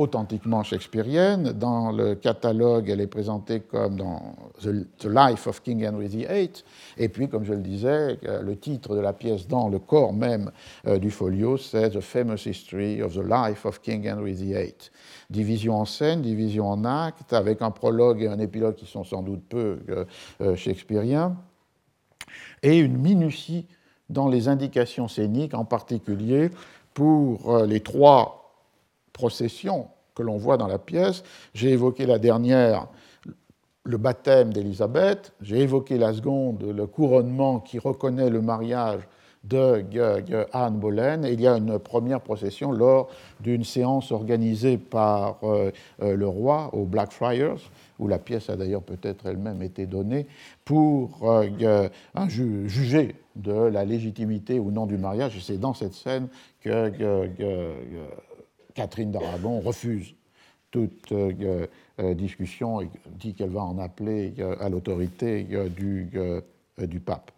authentiquement shakespearienne. Dans le catalogue, elle est présentée comme dans The, Life of King Henry VIII. Et puis, comme je le disais, le titre de la pièce dans le corps même du folio, c'est The Famous History of the Life of King Henry VIII division en scène, division en acte, avec un prologue et un épilogue qui sont sans doute peu euh, euh, shakespeariens, et une minutie dans les indications scéniques, en particulier pour euh, les trois processions que l'on voit dans la pièce. J'ai évoqué la dernière, le baptême d'Élisabeth, j'ai évoqué la seconde, le couronnement qui reconnaît le mariage de Anne Boleyn. il y a une première procession lors d'une séance organisée par euh, euh, le roi au Blackfriars, où la pièce a d'ailleurs peut-être elle-même été donnée, pour euh, juger de la légitimité ou non du mariage. Et c'est dans cette scène que Catherine d'Aragon refuse toute discussion et dit qu'elle va en appeler à l'autorité du pape.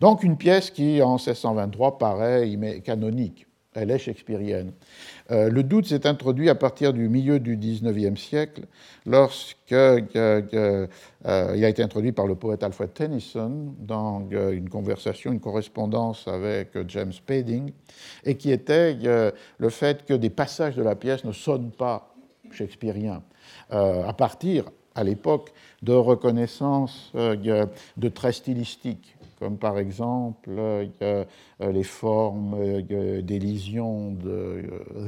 Donc une pièce qui, en 1623, paraît canonique elle est shakespearienne. Euh, le doute s'est introduit à partir du milieu du XIXe siècle, lorsque euh, il a été introduit par le poète Alfred Tennyson dans une conversation, une correspondance avec James Spading, et qui était le fait que des passages de la pièce ne sonnent pas shakespeariens, à partir, à l'époque, de reconnaissance de traits stylistiques comme par exemple euh, les formes euh, d'élision de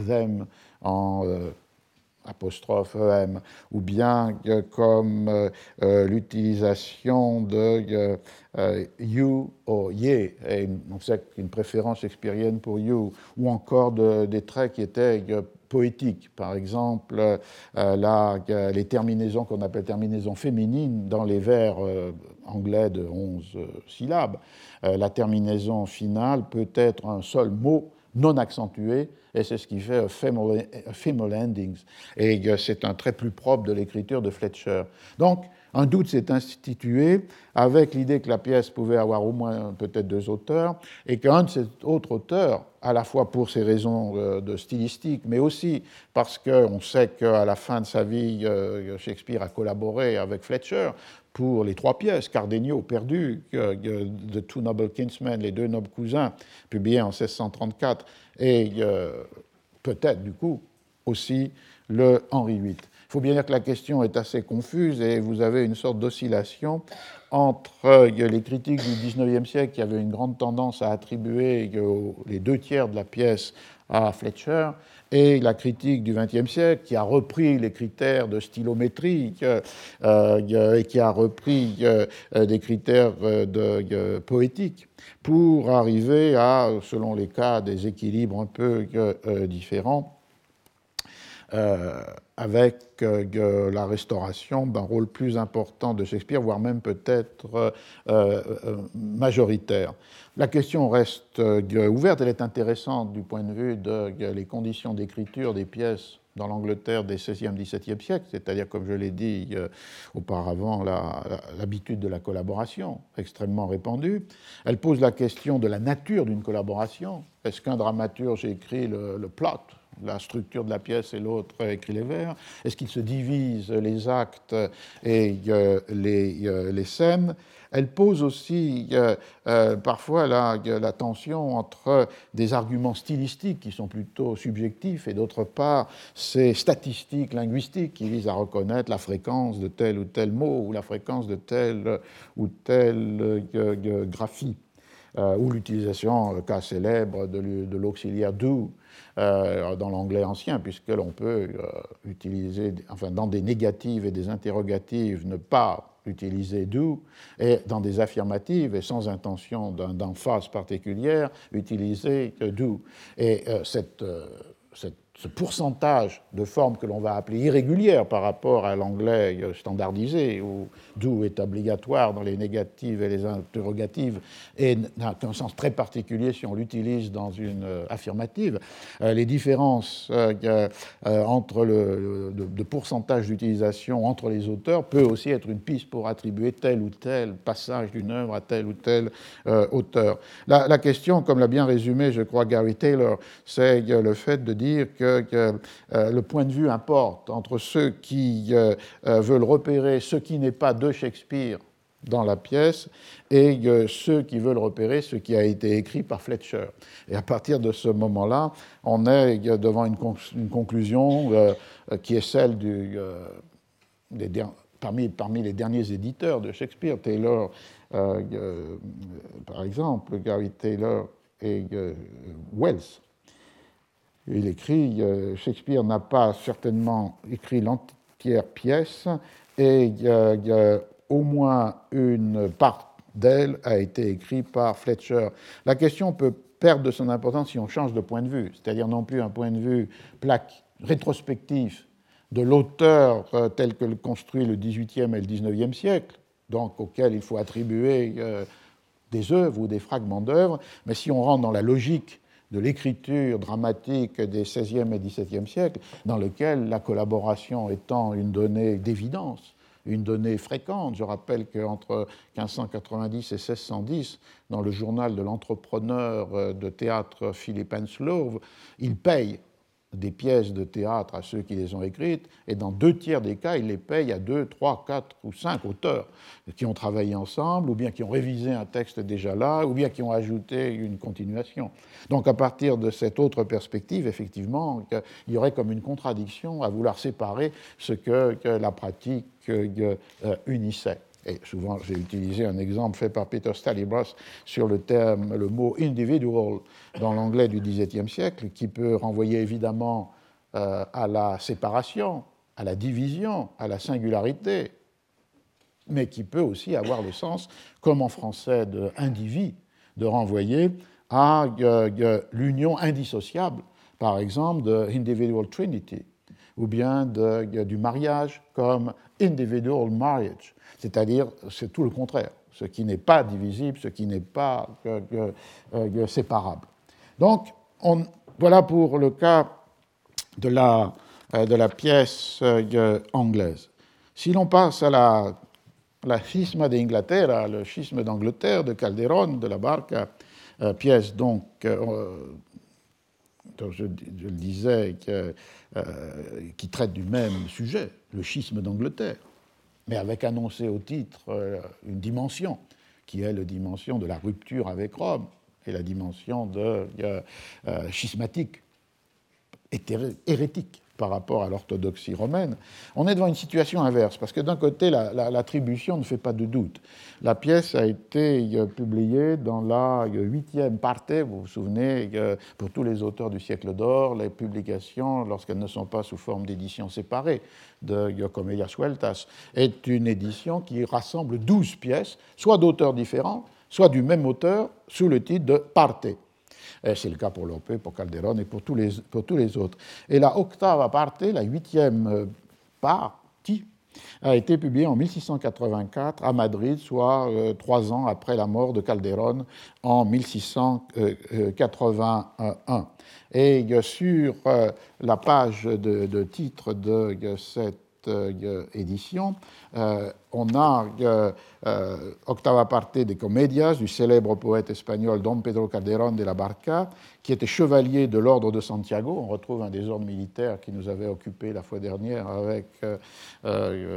them en euh, apostrophe em, ou bien comme l'utilisation de you ou ye, et on sait qu'une préférence shakespearienne pour you, ou encore des traits qui étaient poétiques. Par exemple, euh, les terminaisons qu'on appelle terminaisons féminines dans les vers euh, anglais de 11 euh, syllabes. la terminaison finale peut être un seul mot non accentué, et c'est ce qui fait femal endings. Et c'est un trait plus propre de l'écriture de Fletcher. Donc, un doute s'est institué avec l'idée que la pièce pouvait avoir au moins peut-être deux auteurs et qu'un de ces autres auteurs, à la fois pour ses raisons euh, de stylistique, mais aussi parce qu'on sait qu'à la fin de sa vie, euh, Shakespeare a collaboré avec Fletcher pour les trois pièces, Cardenio, perdu, The Two Noble Kinsmen, les deux nobles cousins, publiés en 1634, et euh, peut-être du coup aussi le Henri VIII. Il faut bien dire que la question est assez confuse et vous avez une sorte d'oscillation entre les critiques du XIXe siècle qui avaient une grande tendance à attribuer les deux tiers de la pièce à Fletcher et la critique du XXe siècle qui a repris les critères de stylométrie euh, et qui a repris euh, des critères de, poétiques pour arriver à, selon les cas, des équilibres un peu euh, différents. Euh, avec euh, la restauration d'un rôle plus important de Shakespeare, voire même peut-être euh, majoritaire. La question reste ouverte, elle est intéressante du point de vue des conditions d'écriture des pièces dans l'Angleterre des 16e, 17e siècles, c'est-à-dire, comme je l'ai dit auparavant, l'habitude de la collaboration extrêmement répandue. Elle pose la question de la nature d'une collaboration. Est-ce qu'un dramaturge écrit le plot? La structure de la pièce et l'autre écrit les vers Est-ce qu'ils se divisent les actes et euh, les, euh, les, scènes? Elle pose aussi euh, parfois la, tension entre des arguments stylistiques qui sont plutôt subjectifs et d'autre part ces statistiques linguistiques qui visent à reconnaître la fréquence de tel ou tel mot ou la fréquence de tel ou tel graphie. ou l'utilisation, cas célèbre, de l'auxiliaire do euh, dans l'anglais ancien, puisque l'on peut euh, utiliser, enfin, dans des négatives et des interrogatives, ne pas utiliser do, et dans des affirmatives et sans intention d'emphase particulière, utiliser do. Et euh, cette, ce pourcentage de formes que l'on va appeler irrégulières par rapport à l'anglais standardisé, où d'où est obligatoire dans les négatives et les interrogatives, et n'a qu'un sens très particulier si on l'utilise dans une euh, affirmative. Euh, les différences euh, entre le, de, pourcentage d'utilisation entre les auteurs peut aussi être une piste pour attribuer tel ou tel passage d'une œuvre à tel ou tel auteur. La, question, comme l'a bien résumé, je crois, Gary Taylor, c'est le fait de dire que que, le point de vue importe entre ceux qui veulent repérer ce qui n'est pas de Shakespeare dans la pièce et ceux qui veulent repérer ce qui a été écrit par Fletcher. Et à partir de ce moment-là, on est devant une, conclusion qui est celle du, parmi, parmi, les derniers éditeurs de Shakespeare, Taylor, par exemple, Gary Taylor et Wells il écrit euh, Shakespeare n'a pas certainement écrit l'entière pièce et au moins une part d'elle a été écrite par Fletcher. La question peut perdre de son importance si on change de point de vue, c'est-à-dire non plus un point de vue plaque rétrospectif de l'auteur euh, tel que le construit le XVIIIe et le XIXe siècle, donc auquel il faut attribuer euh, des œuvres ou des fragments d'œuvres, mais si on rentre dans la logique de l'écriture dramatique des XVIe et XVIIe siècles, dans lequel la collaboration étant une donnée d'évidence, une donnée fréquente. Je rappelle qu'entre 1590 et 1610, dans le journal de l'entrepreneur de théâtre Philippe Henslow, il paye des pièces de théâtre à ceux qui les ont écrites, et dans deux tiers des cas, il les paye à deux, trois, quatre ou cinq auteurs qui ont travaillé ensemble, ou bien qui ont révisé un texte déjà là, ou bien qui ont ajouté une continuation. Donc à partir de cette autre perspective, effectivement, il y aurait comme une contradiction à vouloir séparer ce que, la pratique euh, unissait. Et souvent, j'ai utilisé un exemple fait par Peter Stalibras sur le terme, le mot individual dans l'anglais du XVIIe siècle, qui peut renvoyer évidemment euh, à la séparation, à la division, à la singularité, mais qui peut aussi avoir le sens, comme en français de individu, de renvoyer à euh, euh, l'union indissociable, par exemple, de individual trinity, ou bien du mariage comme individual marriage, c'est-à-dire c'est tout le contraire, ce qui n'est pas divisible, ce qui n'est pas euh, séparable. Donc, on, voilà pour le cas de la, euh, de la pièce euh, anglaise. Si l'on passe à la, la schisma d'Inglaterra, le schisme d'Angleterre de Calderon, de la Barca, pièce donc, je, le disais, qui traite du même sujet, le schisme d'Angleterre mais avec annoncé au titre euh, une dimension, qui est la dimension de la rupture avec Rome et la dimension de, euh, euh, schismatique, hérétique par rapport à l'orthodoxie romaine, on est devant une situation inverse, parce que d'un côté, l'attribution ne fait pas de doute. La pièce a été euh, publiée dans la huitième partie, vous vous souvenez, euh, pour tous les auteurs du siècle d'or, les publications, lorsqu'elles ne sont pas sous forme d'édition séparée de Comedia Sueltas, est une édition qui rassemble douze pièces, soit d'auteurs différents, soit du même auteur, sous le titre de Parte. C'est le cas pour Lope, pour Calderon et pour tous, les, autres. Et la octava parte, la huitième euh, partie, a été publiée en 1684 à Madrid, soit euh, trois ans après la mort de Calderon en 1681. Et sur euh, la page de, titre de cette édition, euh, on a euh, Octava parte de Comedias du célèbre poète espagnol Don Pedro Calderón de la Barca, qui était chevalier de l'ordre de Santiago. On retrouve un des ordres militaires qui nous avait occupé la fois dernière avec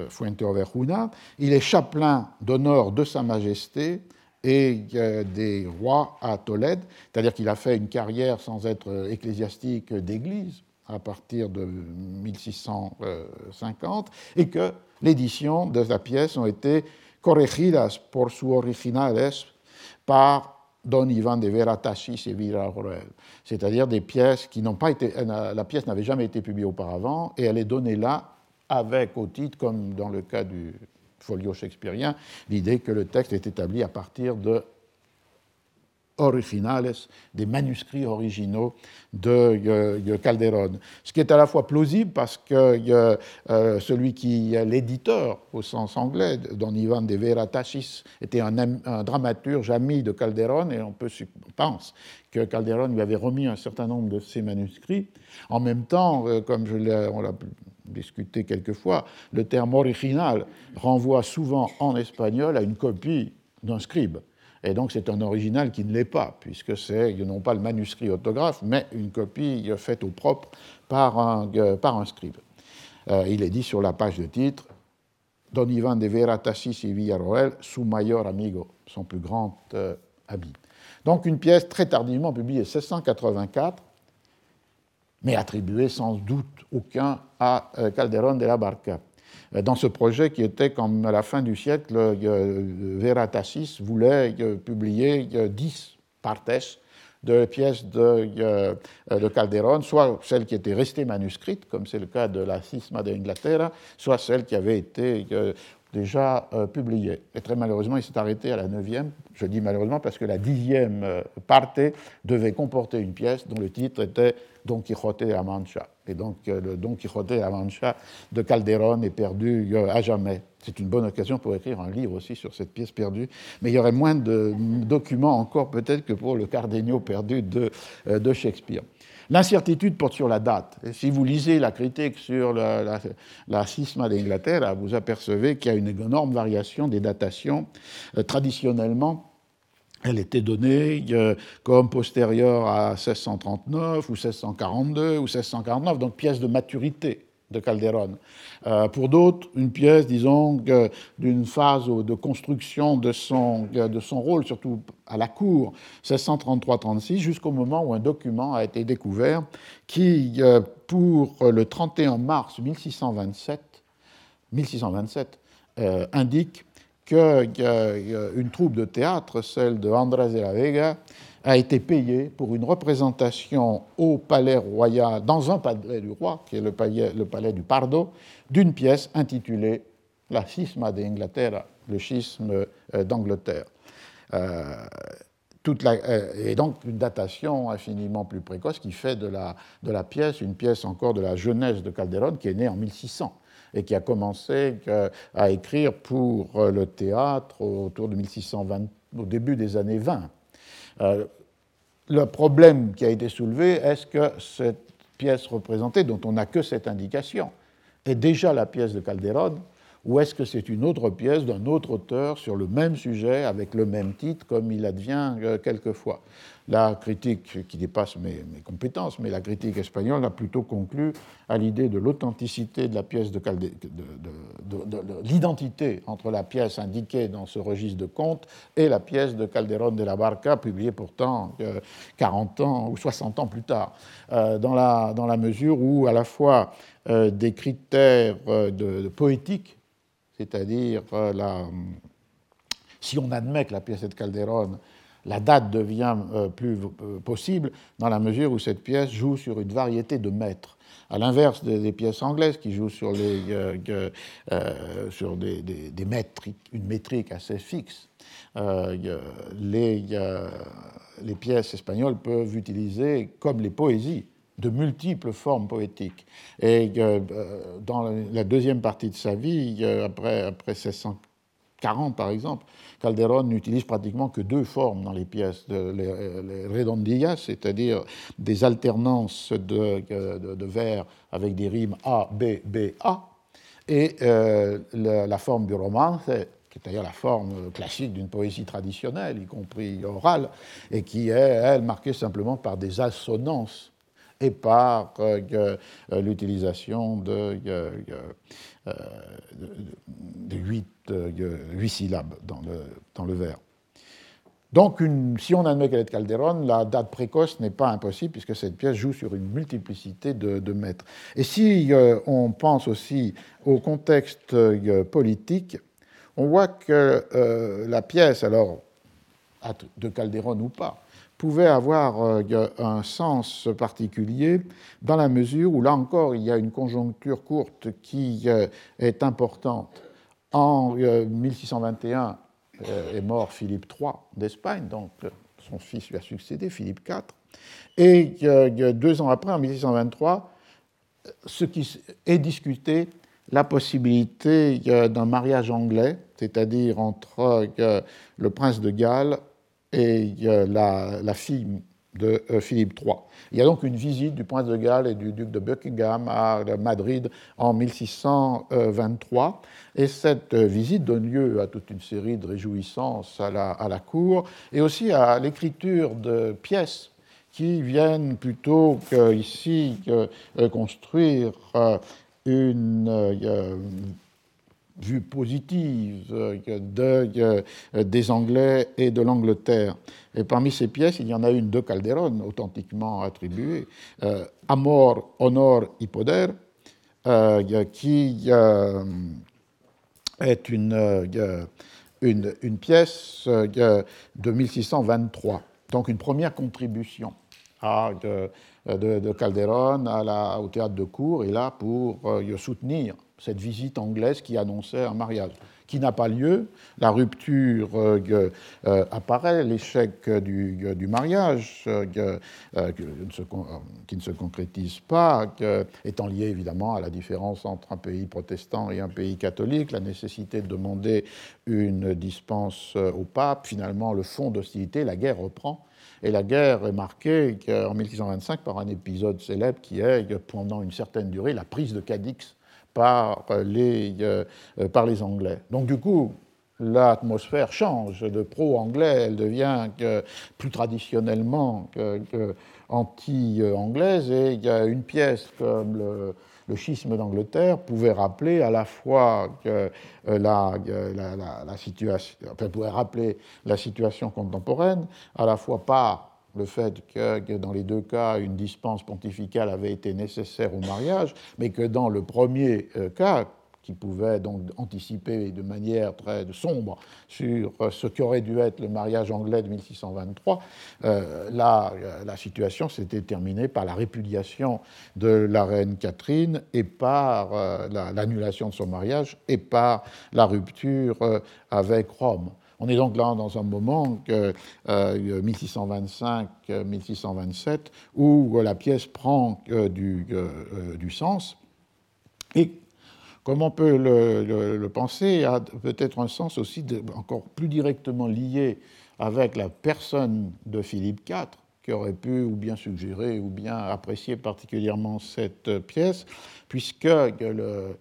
Fuente Overjuna. Il est chapelain d'honneur de Sa Majesté et des rois à Tolède, c'est-à-dire qu'il a fait une carrière sans être ecclésiastique d'église à partir de 1650, et que l'édition de la pièce ont été corregidas por su originales par Don Ivan de Veratasis et Villarroel, c'est-à-dire des pièces qui n'ont pas été, la pièce n'avait jamais été publiée auparavant, et elle est donnée là avec au titre, comme dans le cas du folio shakespearien, l'idée que le texte est établi à partir de originales, des manuscrits originaux de, Calderon. Ce qui est à la fois plausible parce que euh, celui qui est l'éditeur au sens anglais, Don Ivan de Veratasis, était un, dramaturge ami de Calderon et on, peut, pense que Calderon lui avait remis un certain nombre de ses manuscrits. En même temps, euh, comme je on l'a discuté quelquefois, le terme original renvoie souvent en espagnol à une copie d'un scribe. Et donc c'est un original qui ne l'est pas, puisque c'est non pas le manuscrit autographe, mais une copie faite au propre par un, euh, par un scribe. Euh, il est dit sur la page de titre Don Ivan de Veratasis y Villarroel, su mayor amigo, son plus grand euh, ami. Donc une pièce très tardivement publiée, 1684, mais attribuée sans doute aucun à Calderón de la Barca. Euh, dans ce projet qui était, comme à la fin du siècle, Veratasis voulait publier 10 partes de pièces de, de Calderon, soit celles qui étaient restées manuscrites, comme c'est le cas de la Cisma d'Inglaterra, soit celles qui avaient été déjà euh, publiées. Et très malheureusement, il s'est arrêté à la neuvième. Je dis malheureusement parce que la dixième euh, partie devait comporter une pièce dont le titre était Don Quixote de la Mancha. Et donc euh, le Don Quixote de la Mancha de Calderón est perdu à jamais. C'est une bonne occasion pour écrire un livre aussi sur cette pièce perdue, mais il y aurait moins de documents encore peut-être que pour le Cardenio perdu de Shakespeare. L'incertitude porte sur la date. Si vous lisez la critique sur la, la, la schisma d'Angleterre, vous apercevez qu'il y a une énorme variation des datations. Euh, traditionnellement, elle était donnée euh, comme postérieure à 1639 ou 1642 ou 1649, donc pièce de maturité de Calderon. Euh, pour d'autres, une pièce, disons, d'une phase de construction de son, de son rôle, surtout à la cour, 1633-36, jusqu'au moment où un document a été découvert qui, euh, pour le 31 mars 1627, 1627 indique qu'une troupe de théâtre, celle de Andrés de la Vega, a été payée pour une représentation au palais royal, dans un palais du roi, qui est le palais, du Pardo, d'une pièce intitulée La schisma d'Angleterre, le schisme euh, d'Angleterre. Euh, euh, et donc une datation infiniment plus précoce qui fait de la, pièce une pièce encore de la jeunesse de Calderon qui est née en 1600 et qui a commencé à écrire pour le théâtre autour de 1620, au début des années 20. Euh, le problème qui a été soulevé, est-ce que cette pièce représentée, dont on n'a que cette indication, est déjà la pièce de Calderon, ou est-ce que c'est une autre pièce d'un autre auteur sur le même sujet, avec le même titre, comme il advient euh, quelquefois? La critique, qui dépasse mes, compétences, mais la critique espagnole a plutôt conclu à l'idée de l'authenticité de la pièce de, Calde, de, l'identité entre la pièce indiquée dans ce registre de contes et la pièce de Calderón de la Barca, publiée pourtant 40 ans ou 60 ans plus tard, euh, dans, la, mesure où à la fois euh, des critères euh, de, poétique, c'est-à-dire si on admet que la pièce est de Calderón la date devient euh, plus euh, possible dans la mesure où cette pièce joue sur une variété de mètres. À l'inverse des, pièces anglaises qui jouent sur, les, euh, sur des, des, métriques, une métrique assez fixe, les, les pièces espagnoles peuvent utiliser, comme les poésies, de multiples formes poétiques. Et dans la deuxième partie de sa vie, après, après 1640 par exemple, Calderon n'utilise pratiquement que deux formes dans les pièces, les, redondillas, c'est-à-dire des alternances de, vers avec des rimes A, B, B, A, et euh, la, forme du roman, qui est d'ailleurs la forme classique d'une poésie traditionnelle, y compris orale, et qui est, elle, marquée simplement par des assonances et par l'utilisation de, huit, syllabes dans le, dans le vers. Donc, si on admet qu'elle est de Calderon, la date précoce n'est pas impossible puisque cette pièce joue sur une multiplicité de, de mètres. Et si euh, on pense aussi au contexte euh, politique, on voit que euh, la pièce, alors de Calderon ou pas, pouvait avoir euh, un sens particulier dans la mesure où, là encore, il y a une conjoncture courte qui euh, est importante. En 1621 euh, est mort Philippe III d'Espagne, donc son fils lui a succédé, Philippe IV. Et deux ans après, en 1623, ce qui est discuté, la possibilité d'un mariage anglais, c'est-à-dire entre le prince de Galles et la, fille de euh, Philippe III. Il y a donc une visite du prince de Galles et du duc de Buckingham à Madrid en 1623, et cette euh, visite donne lieu à toute une série de réjouissances à la, à la cour, et aussi à l'écriture de pièces qui viennent plutôt qu'ici euh, construire une vue positive euh, euh, des Anglais et de l'Angleterre. Et parmi ces pièces, il y en a une de Calderon, authentiquement attribuée, euh, Amor, Honor, Hippoder, qui est une, pièce de 1623. Donc une première contribution de, de, Calderon au théâtre de cour, et là pour soutenir cette visite anglaise qui annonçait un mariage, qui n'a pas lieu. La rupture euh, euh, apparaît, l'échec du, mariage euh, qui ne se concrétise pas, étant lié évidemment à la différence entre un pays protestant et un pays catholique, la nécessité de demander une dispense au pape. Finalement, le fond d'hostilité, la guerre reprend Et la guerre est marquée en 1625 par un épisode célèbre qui est, pendant une certaine durée, la prise de Cadix par les, euh, par les Anglais. Donc du coup, l'atmosphère change de pro-anglais, elle devient plus traditionnellement anti-anglaise, et il y a une pièce comme le, schisme d'Angleterre pouvait rappeler à la fois que euh, la, la, situation, pouvait rappeler la situation contemporaine, à la fois par le fait que, dans les deux cas, une dispense pontificale avait été nécessaire au mariage, mais que dans le premier euh, cas, qui pouvait donc anticiper de manière très sombre sur euh, ce qu'aurait dû être le mariage anglais de 1623, euh, euh, la, situation s'était terminée par la répudiation de la reine Catherine et par l'annulation de son mariage et par la rupture avec Rome. On est donc là dans un moment, 1625-1627, où la pièce prend du, sens. Et comme on peut le, penser, a peut-être un sens aussi encore plus directement lié avec la personne de Philippe IV, qui aurait pu ou bien suggérer ou bien apprécier particulièrement cette pièce, puisque le, euh,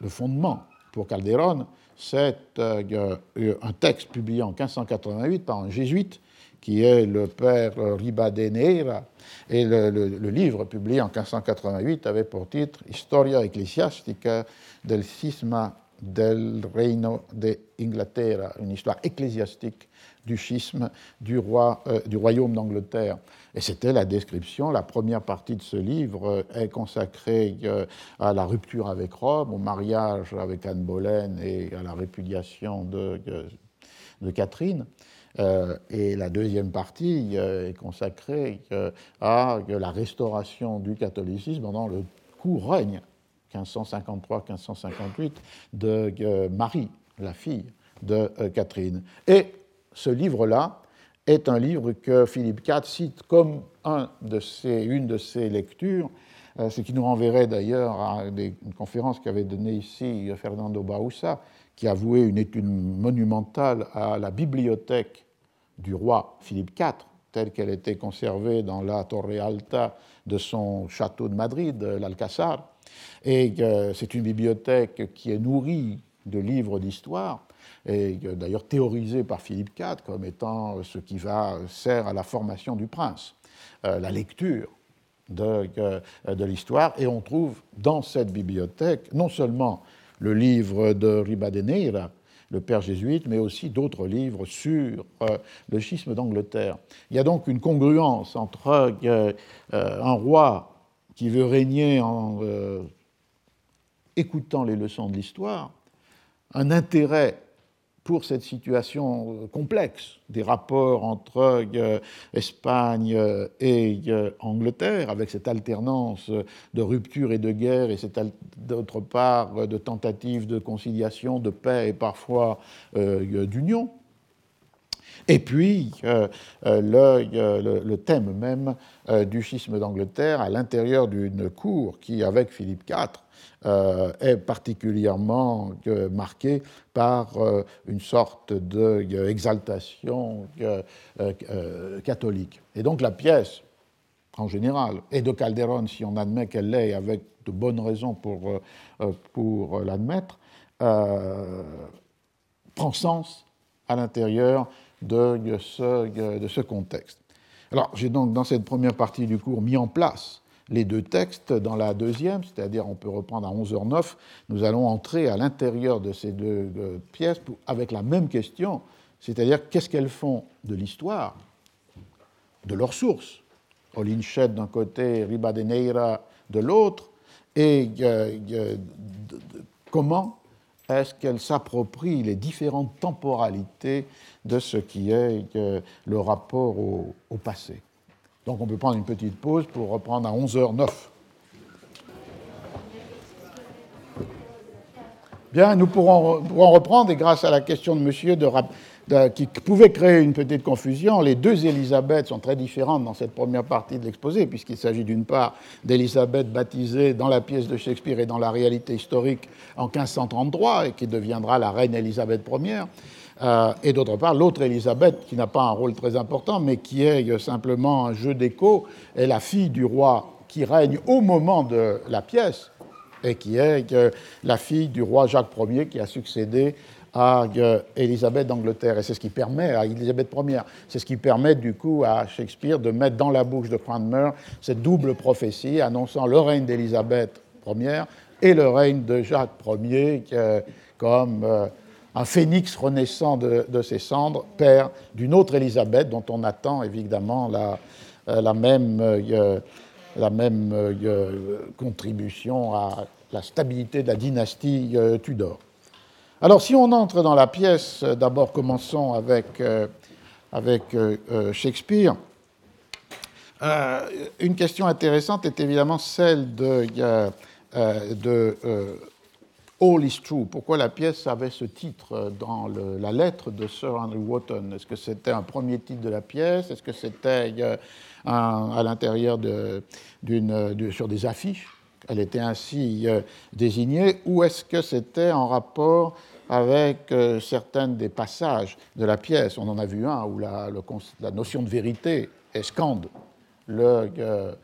le fondement pour Calderon, c'est euh, un texte publié en 1588 par un jésuite qui est le père Ribadeneira, et le, livre publié en 1588 avait pour titre Historia Ecclesiastica del Cisma del Reino de Inglaterra, une histoire ecclésiastique du schisme du, roi, euh, du royaume d'Angleterre. Et c'était la description, la première partie de ce livre euh, est consacrée euh, à la rupture avec Rome, au mariage avec Anne Boleyn et à la répudiation de, de Catherine. Euh, et la deuxième partie euh, est consacrée euh, à la restauration du catholicisme pendant le court règne 1553-1558 de Marie, la fille de Catherine. Et ce livre-là est un livre que Philippe IV cite comme une de ses lectures, ce qui nous renverrait d'ailleurs à une conférence qu'avait donnée ici Fernando Bausa, qui a voué une étude monumentale à la bibliothèque du roi Philippe IV, telle qu'elle était conservée dans la Torre Alta de son château de Madrid, l'Alcazar. Et c'est une bibliothèque qui est nourrie de livres d'histoire, et d'ailleurs théorisée par Philippe IV comme étant ce qui va sert à la formation du prince, euh, la lecture de, de l'histoire. Et on trouve dans cette bibliothèque non seulement le livre de Ribadeneira, le père jésuite, mais aussi d'autres livres sur euh, le schisme d'Angleterre. Il y a donc une congruence entre euh, euh, un roi qui veut régner en écoutant les leçons de l'histoire, un intérêt pour cette situation euh, complexe des rapports entre euh, Espagne euh, et Angleterre, avec cette alternance de rupture et de guerre, et d'autre part de tentatives de conciliation, de paix et parfois d'union. Et puis le, le, thème même du schisme d'Angleterre à l'intérieur d'une cour qui, avec Philippe IV, euh, est particulièrement euh, marqué par euh, une sorte d'exaltation catholique. Et donc la pièce, en général, et de Calderon, si on admet qu'elle l'est, avec de bonnes raisons pour, pour l'admettre, prend sens à l'intérieur de ce, de ce contexte. Alors, j'ai donc dans cette première partie du cours mis en place les deux textes. Dans la deuxième, c'est-à-dire on peut reprendre à 11h09, nous allons entrer à l'intérieur de ces deux pièces avec la même question, c'est-à-dire qu'est-ce qu'elles font de l'histoire, de leurs sources. Olinchet d'un côté, Ribadeneira de l'autre, et euh, euh, comment est-ce qu'elles s'approprient les différentes temporalités de ce qui est euh, le rapport au passé. Donc on peut prendre une petite pause pour reprendre à 11h09. Bien, nous pourrons, reprendre, et grâce à la question de monsieur de, qui pouvait créer une petite confusion, les deux Élisabeth sont très différentes dans cette première partie de l'exposé, puisqu'il s'agit d'une part d'Élisabeth baptisée dans la pièce de Shakespeare et dans la réalité historique en 1533, et qui deviendra la reine Élisabeth Ier, et d'autre part, l'autre Élisabeth, qui n'a pas un rôle très important, mais qui est simplement un jeu d'écho, est la fille du roi qui règne au moment de la pièce, et qui est la fille du roi Jacques Ier qui a succédé à Élisabeth d'Angleterre. Et c'est ce qui permet, à Élisabeth Ier, c'est ce qui permet du coup à Shakespeare de mettre dans la bouche de Cranmer cette double prophétie annonçant le règne d'Élisabeth Ier et le règne de Jacques Ier comme euh, un phénix renaissant de, ses cendres, père d'une autre Élisabeth dont on attend évidemment la, euh, même, euh, même contribution à la stabilité de la dynastie Tudor. Alors si on entre dans la pièce, euh, d'abord commençons avec, euh, euh, Shakespeare. une question intéressante est évidemment celle de All is True. Pourquoi la pièce avait ce titre dans la lettre de Sir Henry Wotton? Est-ce que c'était un premier titre de la pièce? Est-ce que c'était à l'intérieur de, sur des affiches? Elle était ainsi euh, désignée, ou est-ce que c'était en rapport avec euh, certains des passages de la pièce? On en a vu un où la, notion de vérité euh,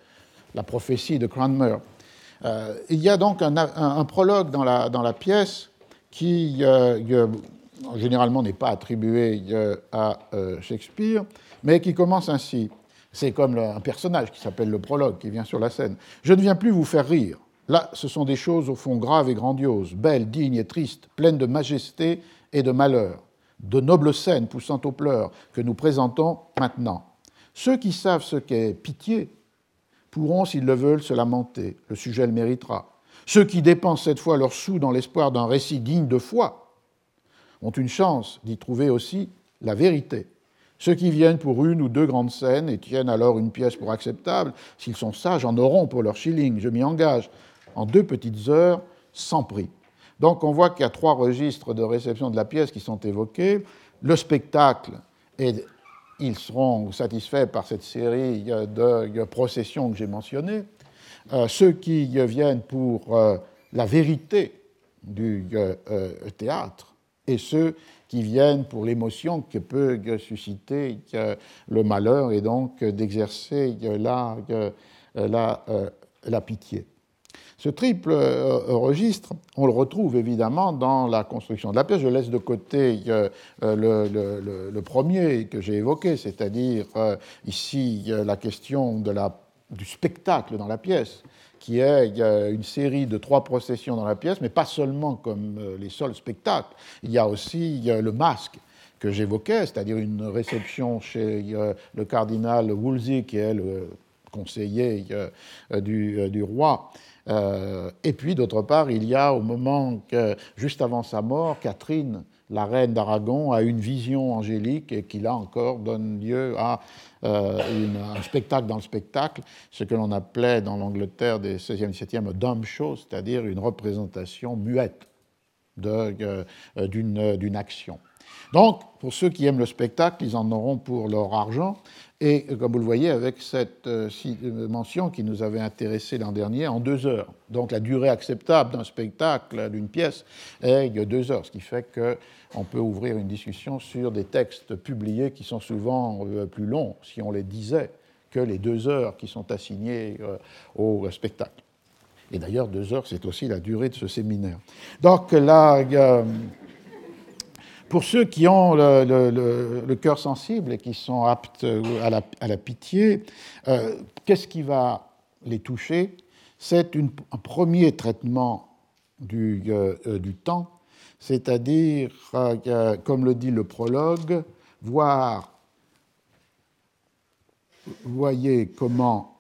la prophétie de Cranmer. Il y a donc un, prologue dans la, pièce qui généralement n'est pas attribué à Shakespeare, mais qui commence ainsi. C'est comme un personnage qui s'appelle le prologue qui vient sur la scène. Je ne viens plus vous faire rire. Là, ce sont des choses au fond graves et grandioses, belles, dignes et tristes, pleines de majesté et de malheur, de nobles scènes poussant aux pleurs que nous présentons maintenant. Ceux qui savent ce qu'est pitié pourront, s'ils le veulent, se lamenter. Le sujet le méritera. Ceux qui dépensent cette fois leurs sous dans l'espoir d'un récit digne de foi ont une chance d'y trouver aussi la vérité. Ceux qui viennent pour une ou deux grandes scènes et tiennent alors une pièce pour acceptable, s'ils sont sages, en auront pour leur shilling, je m'y engage, en deux petites heures, sans prix. Donc on voit qu'il y a trois registres de réception de la pièce qui sont évoqués. Le spectacle, et ils seront satisfaits par cette série de processions que j'ai mentionnées. Euh, ceux qui viennent pour euh, la vérité du euh, théâtre et ceux qui viennent pour l'émotion que peut susciter le malheur et donc d'exercer la, la, la, pitié. Ce triple euh, registre, on le retrouve évidemment dans la construction de la pièce. Je laisse de côté euh, le, premier que j'ai évoqué, c'est-à-dire ici la question de la, du spectacle dans la pièce qui est une série de trois processions dans la pièce, mais pas seulement comme euh, les seuls spectacles. Il y a aussi le masque que j'évoquais, c'est-à-dire une réception chez le cardinal Wolsey, qui est le conseiller euh, du, euh, du roi. Et puis, d'autre part, il y a au moment que, juste avant sa mort, Catherine la reine d'Aragon a une vision angélique et qui, là encore, donne lieu à euh, un spectacle dans le spectacle, ce que l'on appelait dans l'Angleterre des 16e et 17e dumb show, c'est-à-dire une représentation muette euh, d'une action. Donc, pour ceux qui aiment le spectacle, ils en auront pour leur argent. Et comme vous le voyez, avec cette euh, mention qui nous avait intéressé l'an dernier, en deux heures. Donc la durée acceptable d'un spectacle, d'une pièce, est deux heures, ce qui fait qu'on peut ouvrir une discussion sur des textes publiés qui sont souvent euh, plus longs, si on les disait, que les deux heures qui sont assignées euh, au spectacle. Et d'ailleurs, deux heures, c'est aussi la durée de ce séminaire. Donc là, pour ceux qui ont le, cœur sensible et qui sont aptes à la, pitié, euh, qu'est-ce qui va les toucher? C'est un premier traitement du, euh, euh, temps, c'est-à-dire, comme le dit le prologue, voir, voyez comment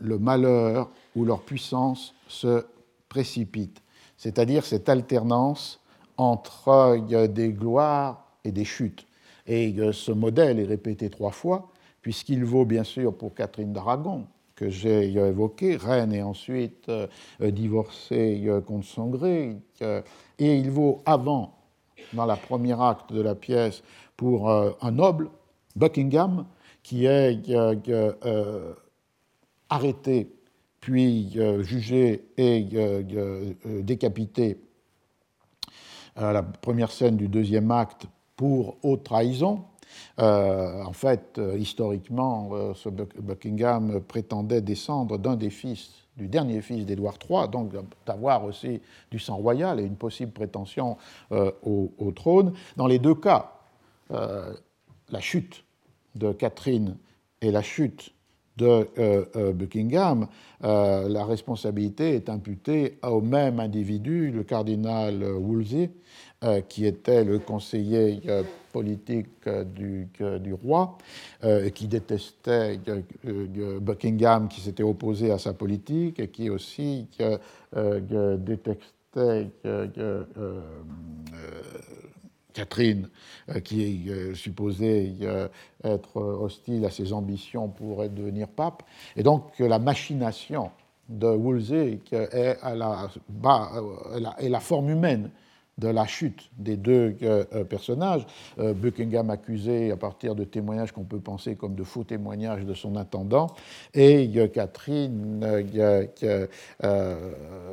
le malheur ou leur puissance se précipite, c'est-à-dire cette alternance entre des gloires et des chutes. Et ce modèle est répété trois fois, puisqu'il vaut bien sûr pour Catherine d'Aragon, que j'ai évoqué, reine et ensuite euh, divorcée euh, contre son gré, et il vaut avant, dans la première acte de la pièce, pour euh, un noble, Buckingham, qui est arrêté, puis jugé et décapité la première scène du deuxième acte pour haute trahison. en fait, historiquement, ce Buckingham prétendait descendre d'un des fils du dernier fils d'Édouard III, donc d'avoir aussi du sang royal et une possible prétention au, trône. Dans les deux cas, la chute de Catherine et la chute de euh, euh, Buckingham, euh, la responsabilité est imputée au même individu, le cardinal Wolsey, qui était le conseiller politique du, du roi, qui détestait Buckingham, qui s'était opposé à sa politique, et qui aussi détestait Catherine, euh, qui est euh, supposée euh, être hostile à ses ambitions pour devenir pape. Et donc la machination de Wolsey est, à la, est la forme humaine de la chute des deux personnages. Buckingham accusé à partir de témoignages qu'on peut penser comme de faux témoignages de son intendant, et Catherine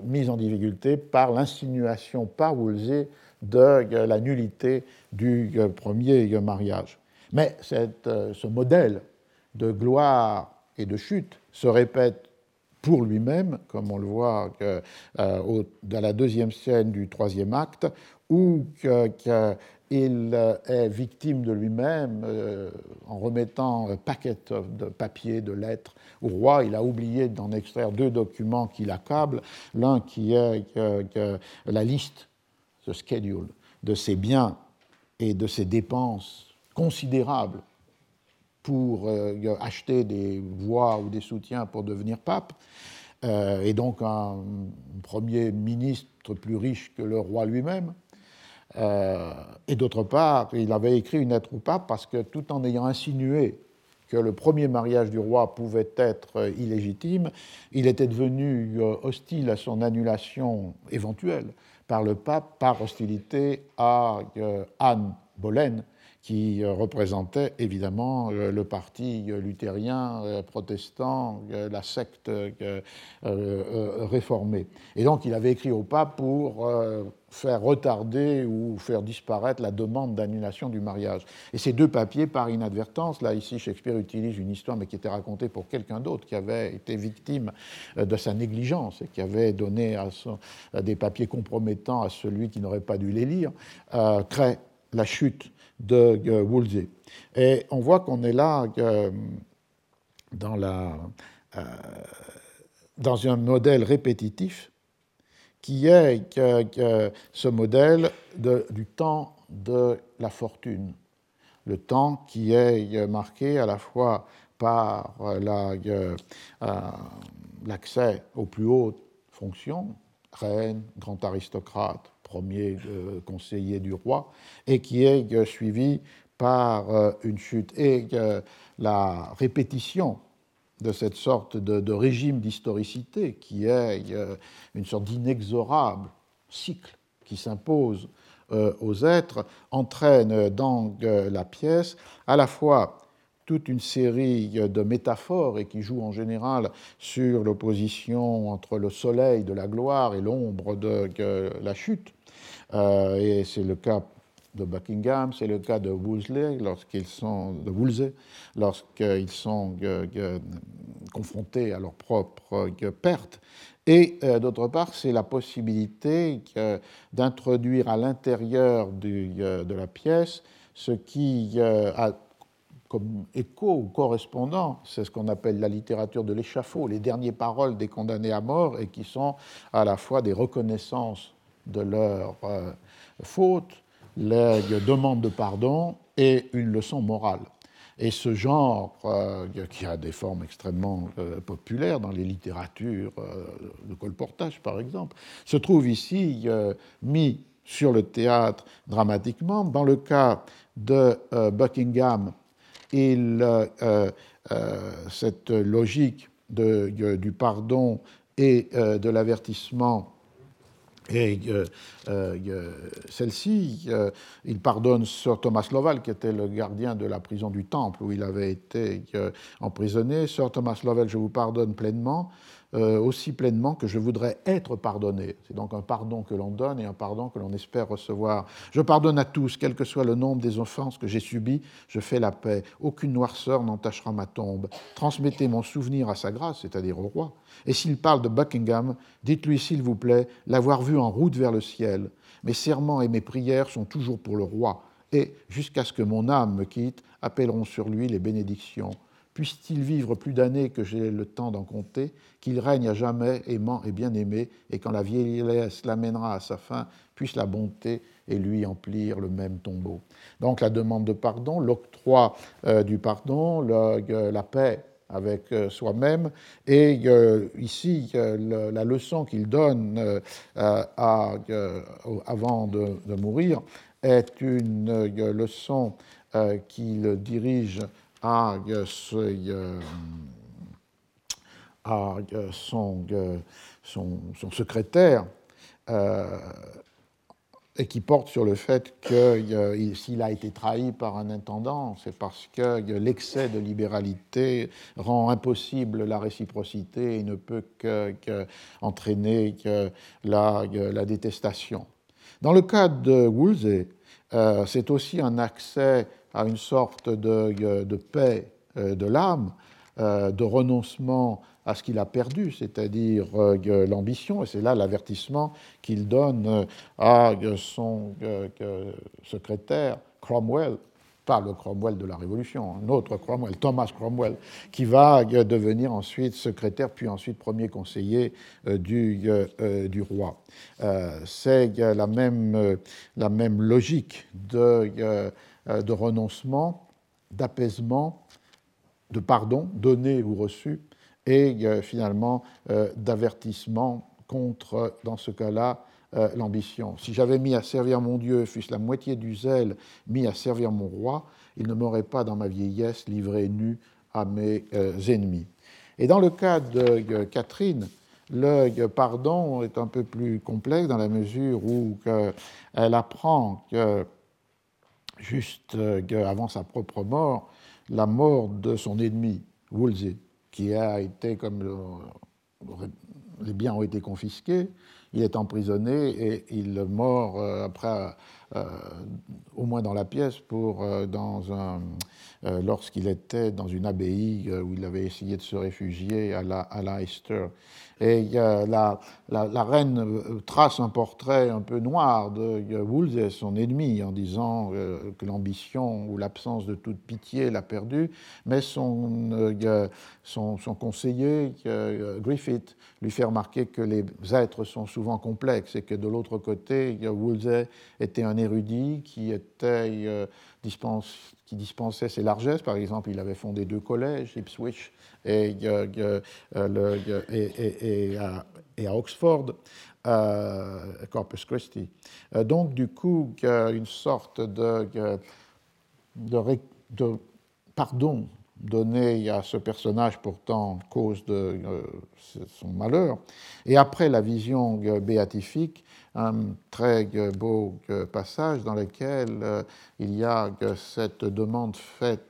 mise en difficulté par l'insinuation par Wolsey de la nullité du premier mariage. Mais euh, ce modèle de gloire et de chute se répète pour lui-même, comme on le voit euh, dans la deuxième scène du troisième acte, où il est victime de lui-même en remettant un paquet de papiers, de lettres au roi. Il a oublié d'en extraire deux documents qui l'accablent. L'un qui est la liste schedule de ses biens et de ses dépenses considérables pour euh, acheter des voix ou des soutiens pour devenir pape, euh, et donc un premier ministre plus riche que le roi lui-même. Euh, et d'autre part, il avait écrit une lettre au pape parce que tout en ayant insinué que le premier mariage du roi pouvait être illégitime, il était devenu hostile à son annulation éventuelle par le pape par hostilité à euh, Anne Boleyn, qui euh, représentait évidemment euh, le parti luthérien protestant, la secte réformée. Et donc il avait écrit au pape pour faire retarder ou faire disparaître la demande d'annulation du mariage. Et ces deux papiers, par inadvertance, là ici Shakespeare utilise une histoire mais qui était racontée pour quelqu'un d'autre qui avait été victime euh, de sa négligence et qui avait donné à des papiers compromettants à celui qui n'aurait pas dû les lire, euh, crée la chute de euh, Wolsey. Et on voit qu'on est là dans, la, dans un modèle répétitif qui est ce modèle du temps de la fortune, le temps qui est marqué à la fois par euh, l'accès aux plus hautes fonctions, reine, grand aristocrate, premier euh, conseiller du roi, et qui est euh, suivi par une chute et la répétition de cette sorte de, régime d'historicité qui est euh, une sorte d'inexorable cycle qui s'impose euh, aux êtres, entraîne dans euh, la pièce à la fois toute une série de métaphores et qui joue en général sur l'opposition entre le soleil de la gloire et l'ombre de la chute. et c'est le cas de Buckingham, c'est le cas de Wolsey lorsqu'ils sont de Wolsey lorsqu'ils sont euh, euh, confrontés à leur propre euh, perte. Et d'autre part, c'est la possibilité d'introduire à l'intérieur de la pièce ce qui a comme écho ou correspondant, c'est ce qu'on appelle la littérature de l'échafaud, les dernières paroles des condamnés à mort et qui sont à la fois des reconnaissances de leurs fautes, les demandes de pardon et une leçon morale. Et ce genre, euh, qui a des formes extrêmement euh, populaires dans les littératures euh, de colportage, par exemple, se trouve ici mis sur le théâtre dramatiquement. Dans le cas de Buckingham, cette logique du pardon et de l'avertissement et euh, euh, celle-ci, euh, il pardonne Sir Thomas Lovell, qui était le gardien de la prison du Temple où il avait été emprisonné. Sir Thomas Lovell, je vous pardonne pleinement. Euh, aussi pleinement que je voudrais être pardonné. C'est donc un pardon que l'on donne et un pardon que l'on espère recevoir. Je pardonne à tous, quel que soit le nombre des offenses que j'ai subies, je fais la paix. Aucune noirceur n'entachera ma tombe. Transmettez mon souvenir à sa grâce, c'est-à-dire au roi. Et s'il parle de Buckingham, dites-lui, s'il vous plaît, l'avoir vu en route vers le ciel. Mes serments et mes prières sont toujours pour le roi, et, jusqu'à ce que mon âme me quitte, appelleront sur lui les bénédictions puisse-t-il vivre plus d'années que j'ai le temps d'en compter, qu'il règne à jamais aimant et bien-aimé, et quand la vieillesse l'amènera à sa fin, puisse la bonté et lui emplir le même tombeau. Donc la demande de pardon, l'octroi euh, du pardon, euh, la paix avec euh, soi-même, et ici la leçon qu'il donne avant de, de, mourir est une leçon qu'il dirige à, son, son, son, secrétaire euh, et qui porte sur le fait que s'il a été trahi par un intendant, c'est parce que l'excès de libéralité rend impossible la réciprocité et ne peut que, la, la, détestation. Dans le cas de Woolsey, euh, c'est aussi un accès à une sorte de, de paix euh, de l'âme, euh, de renoncement à ce qu'il a perdu, c'est-à-dire euh, l'ambition, et c'est là l'avertissement qu'il donne à son secrétaire Cromwell, pas le Cromwell de la Révolution, un autre Cromwell, Thomas Cromwell, qui va devenir ensuite secrétaire, puis ensuite premier conseiller du, du roi. C'est la même, la même logique de euh, de renoncement, d'apaisement, de pardon donné ou reçu, et euh, finalement euh, d'avertissement contre, dans ce cas-là, l'ambition. Si j'avais mis à servir mon Dieu, fût-ce la moitié du zèle mis à servir mon roi, il ne m'aurait pas dans ma vieillesse livré nu à mes ennemis. Et dans le cas de Catherine, le pardon est un peu plus complexe dans la mesure où elle apprend que juste euh, avant sa propre mort, la mort de son ennemi, Wolsey, qui a été, comme les biens ont été confisqués, il est emprisonné et il meurt euh, après, euh, au moins dans la pièce, pour, dans un, lorsqu'il était dans une abbaye où il avait essayé de se réfugier à, la, à Leicester. Et la, la, reine euh, trace un portrait un peu noir de Wolsey, son ennemi, en disant euh, que l'ambition ou l'absence de toute pitié l'a perdu, mais son, euh, son, son conseiller, Griffith, lui fait remarquer que les êtres sont souvent complexes et que de l'autre côté, Wolsey était un érudit qui était qui dispensait ses largesses. Par exemple, il avait fondé deux collèges, Ipswich et, euh, à, Oxford, euh, Corpus Christi. Euh, donc, du coup, une sorte de pardon donné à ce personnage pourtant cause de son malheur. Et après la vision béatifique, un très beau passage dans lequel il y a cette demande faite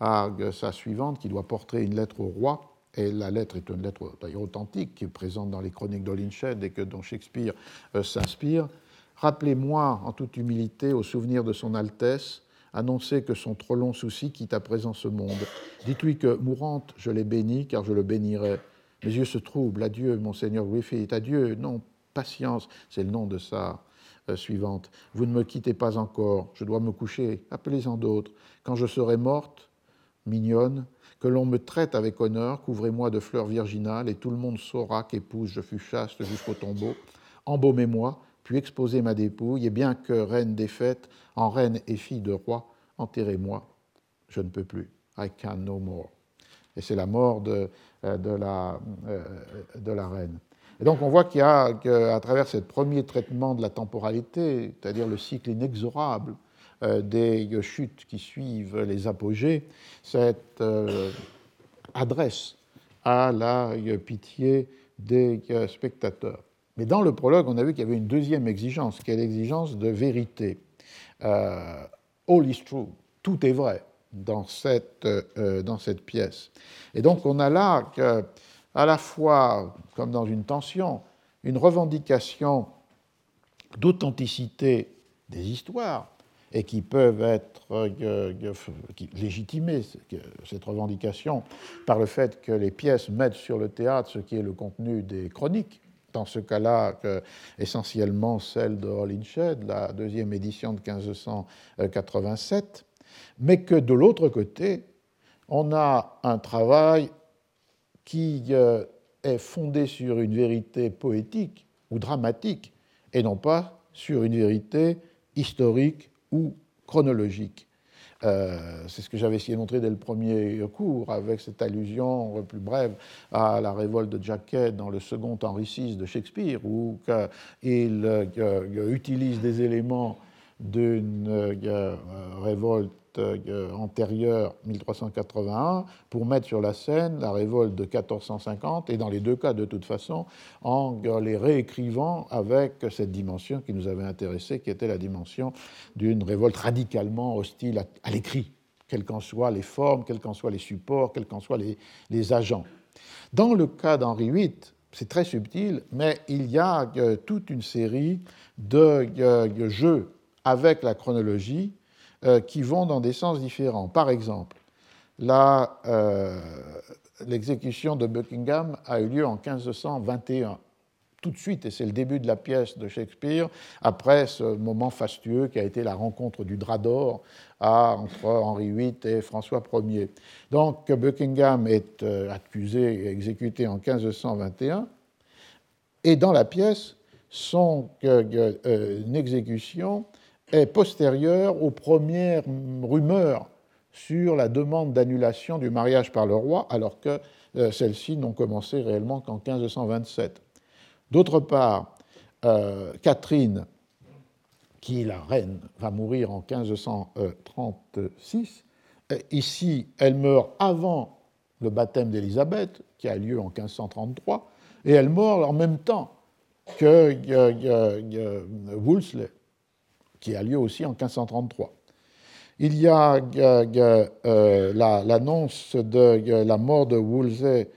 à sa suivante qui doit porter une lettre au roi. Et la lettre est une lettre d'ailleurs authentique qui présente dans les chroniques d'Olinched et que dont Shakespeare euh, s'inspire. Rappelez-moi en toute humilité au souvenir de son Altesse, annoncez que son trop long souci quitte à présent ce monde. Dites-lui que, mourante, je l'ai béni, car je le bénirai. Mes yeux se troublent. Adieu, monseigneur Griffith. Adieu. Non, patience, c'est le nom de sa euh, suivante. Vous ne me quittez pas encore. Je dois me coucher. Appelez-en d'autres. Quand je serai morte, mignonne, que l'on me traite avec honneur, couvrez-moi de fleurs virginales, et tout le monde saura qu'épouse je fus chaste jusqu'au tombeau. Embaumez-moi, puis exposez ma dépouille, et bien que reine des en reine et fille de roi, enterrez-moi, je ne peux plus. I can no more. Et c'est la mort de, euh, de, la, euh, de la reine. Et donc on voit qu'il y a, qu'à travers ce premier traitement de la temporalité, c'est-à-dire le cycle inexorable euh, des chutes qui suivent les apogées, cette adresse à la pitié des spectateurs. Mais dans le prologue, on a vu qu'il y avait une deuxième exigence, qui est l'exigence de vérité. all is true, tout est vrai dans cette, cette pièce. Et donc on a là à la fois, comme dans une tension, une revendication d'authenticité des histoires et qui peuvent être euh, légitimées, cette revendication, par le fait que les pièces mettent sur le théâtre ce qui est le contenu des chroniques, dans ce cas-là essentiellement celle de Holinshed, la deuxième édition de 1587, mais que de l'autre côté, on a un travail qui euh, est fondé sur une vérité poétique ou dramatique et non pas sur une vérité historique ou chronologique. Euh, c'est ce que j'avais essayé de montrer dès le premier cours, avec cette allusion plus brève à la révolte de Jacket dans le second Henri VI de Shakespeare, où il euh, utilise des éléments d'une révolte euh, antérieure, 1381, pour mettre sur la scène la révolte de 1450, et dans les deux cas, de toute façon, en les réécrivant avec cette dimension qui nous avait intéressé, qui était la dimension d'une révolte radicalement hostile à, l'écrit, quelles qu'en soient les formes, quels qu'en soient les supports, quels qu'en soient les, agents. Dans le cas d'Henri VIII, c'est très subtil, mais il y a euh, toute une série de euh, jeux avec la chronologie euh, qui vont dans des sens différents. Par exemple, euh, l'exécution de Buckingham a eu lieu en 1521, tout de suite, et c'est le début de la pièce de Shakespeare, après ce moment fastueux qui a été la rencontre du drap d'or entre Henri VIII et François Ier. Donc Buckingham est euh, accusé et exécuté en 1521, et dans la pièce, son exécution est postérieure aux premières rumeurs sur la demande d'annulation du mariage par le roi, alors que euh, celles-ci n'ont commencé réellement qu'en 1527. D'autre part, euh, Catherine, qui est la reine, va mourir en 1536. Ici, elle meurt avant le baptême d'Élisabeth, qui a lieu en 1533, et elle meurt en même temps que Wolsey, qui a lieu aussi en 1533. Il y a euh, l'annonce de la mort de Wolsey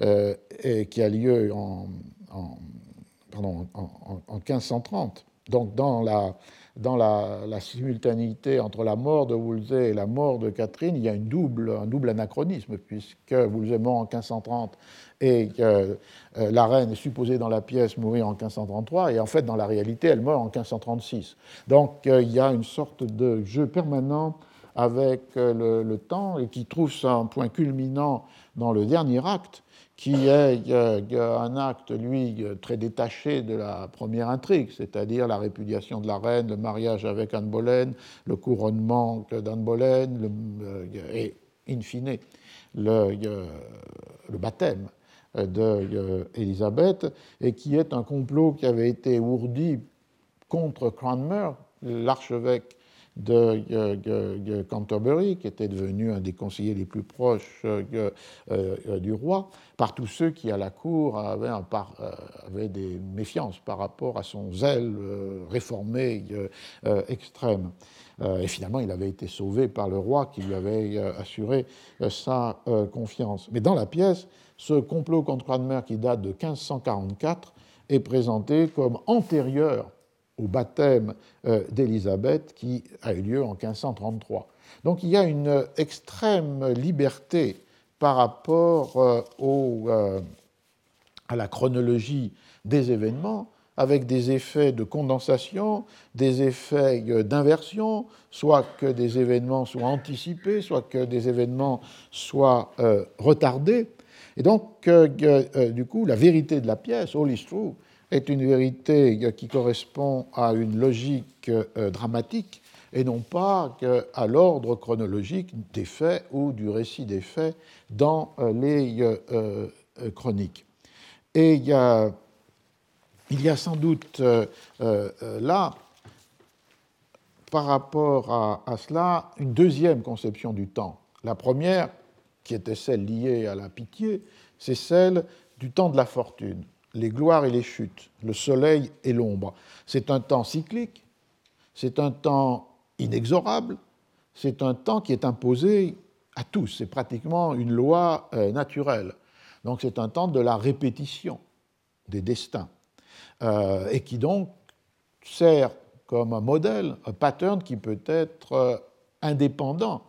euh, qui a lieu en, en, en, 1530. Donc dans la, dans la, simultanéité entre la mort de Wolsey et la mort de Catherine, il y a une double, un double anachronisme, puisque Wolsey mort en 1530 et euh, la reine est supposée dans la pièce mourir en 1533, et en fait, dans la réalité, elle meurt en 1536. Donc euh, il y a une sorte de jeu permanent avec euh, le, temps et qui trouve son point culminant dans le dernier acte, qui est un acte, lui, très détaché de la première intrigue, c'est-à-dire la répudiation de la reine, le mariage avec Anne Boleyn, le couronnement d'Anne Boleyn, et, in fine, le baptême d'Élisabeth, et qui est un complot qui avait été ourdi contre Cranmer, l'archevêque de, Canterbury, qui était devenu un des conseillers les plus proches euh, euh, du roi, par tous ceux qui, à la cour, euh, avaient des méfiances par rapport à son zèle réformé extrême. Et finalement, il avait été sauvé par le roi qui lui avait assuré sa confiance. Mais dans la pièce, ce complot contre Cranmer qui date de 1544 est présenté comme antérieur au baptême euh, d'Élisabeth qui a eu lieu en 1533. Donc il y a une extrême liberté par rapport euh, euh, à la chronologie des événements, avec des effets de condensation, des effets d'inversion, soit que des événements soient anticipés, soit que des événements soient retardés. Et donc, euh, euh, du coup, la vérité de la pièce, All is True, est une vérité qui correspond à une logique euh, dramatique et non pas à l'ordre chronologique des faits ou du récit des faits dans les chroniques. Et il y a, il y a sans doute là, par rapport à, à, cela, une deuxième conception du temps. La première, qui était celle liée à la pitié, c'est celle du temps de la fortune, les gloires et les chutes, le soleil et l'ombre. C'est un temps cyclique, c'est un temps inexorable, c'est un temps qui est imposé à tous, c'est pratiquement une loi euh, naturelle. Donc c'est un temps de la répétition des destins, euh, et qui donc sert comme un modèle, un pattern qui peut être euh, indépendant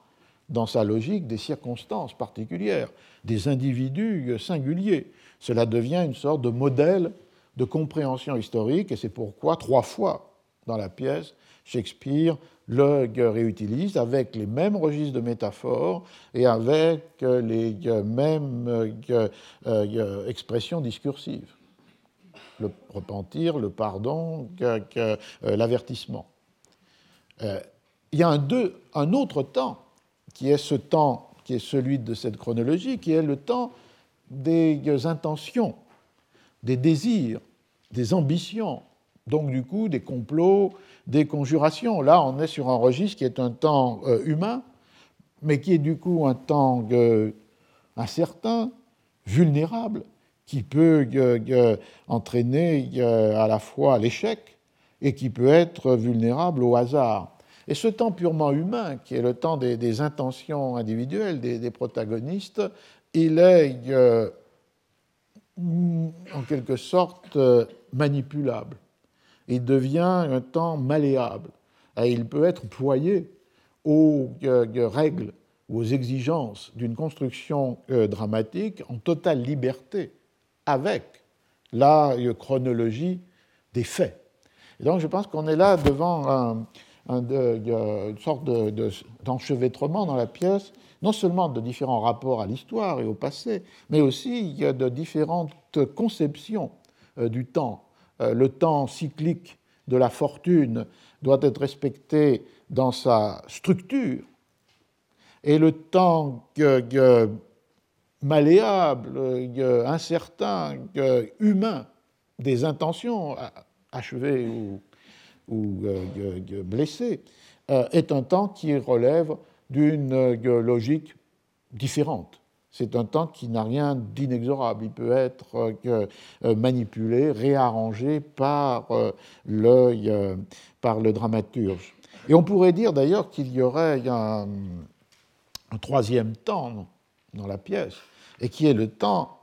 dans sa logique des circonstances particulières, des individus singuliers. Cela devient une sorte de modèle de compréhension historique, et c'est pourquoi trois fois dans la pièce, Shakespeare le réutilise avec les mêmes registres de métaphores et avec les mêmes euh, expressions discursives. Le repentir, le pardon, euh, l'avertissement. Euh, il y a un, un autre temps qui est ce temps qui est celui de cette chronologie, qui est le temps des intentions, des désirs, des ambitions, donc du coup des complots, des conjurations. Là, on est sur un registre qui est un temps euh, humain, mais qui est du coup un temps euh, incertain, vulnérable, qui peut euh, entraîner à la fois l'échec et qui peut être vulnérable au hasard. Et ce temps purement humain, qui est le temps des, intentions individuelles des, protagonistes, il est en quelque sorte manipulable il devient un temps malléable. Et il peut être ployé aux euh, règles ou aux exigences d'une construction euh, dramatique en totale liberté avec la euh, chronologie des faits. Et donc je pense qu'on est là devant une sorte d'enchevêtrement dans la pièce, non seulement de différents rapports à l'histoire et au passé, mais aussi de différentes conceptions du temps. Euh, le temps cyclique de la fortune doit être respecté dans sa structure, et le temps malléable, incertain, humain des intentions achevées ou, blessées euh, est un temps qui relève d'une logique différente. C'est un temps qui n'a rien d'inexorable. Il peut être euh, euh, manipulé, réarrangé par, euh, le, par le dramaturge. Et on pourrait dire d'ailleurs qu'il y aurait un, troisième temps dans la pièce, et qui est le temps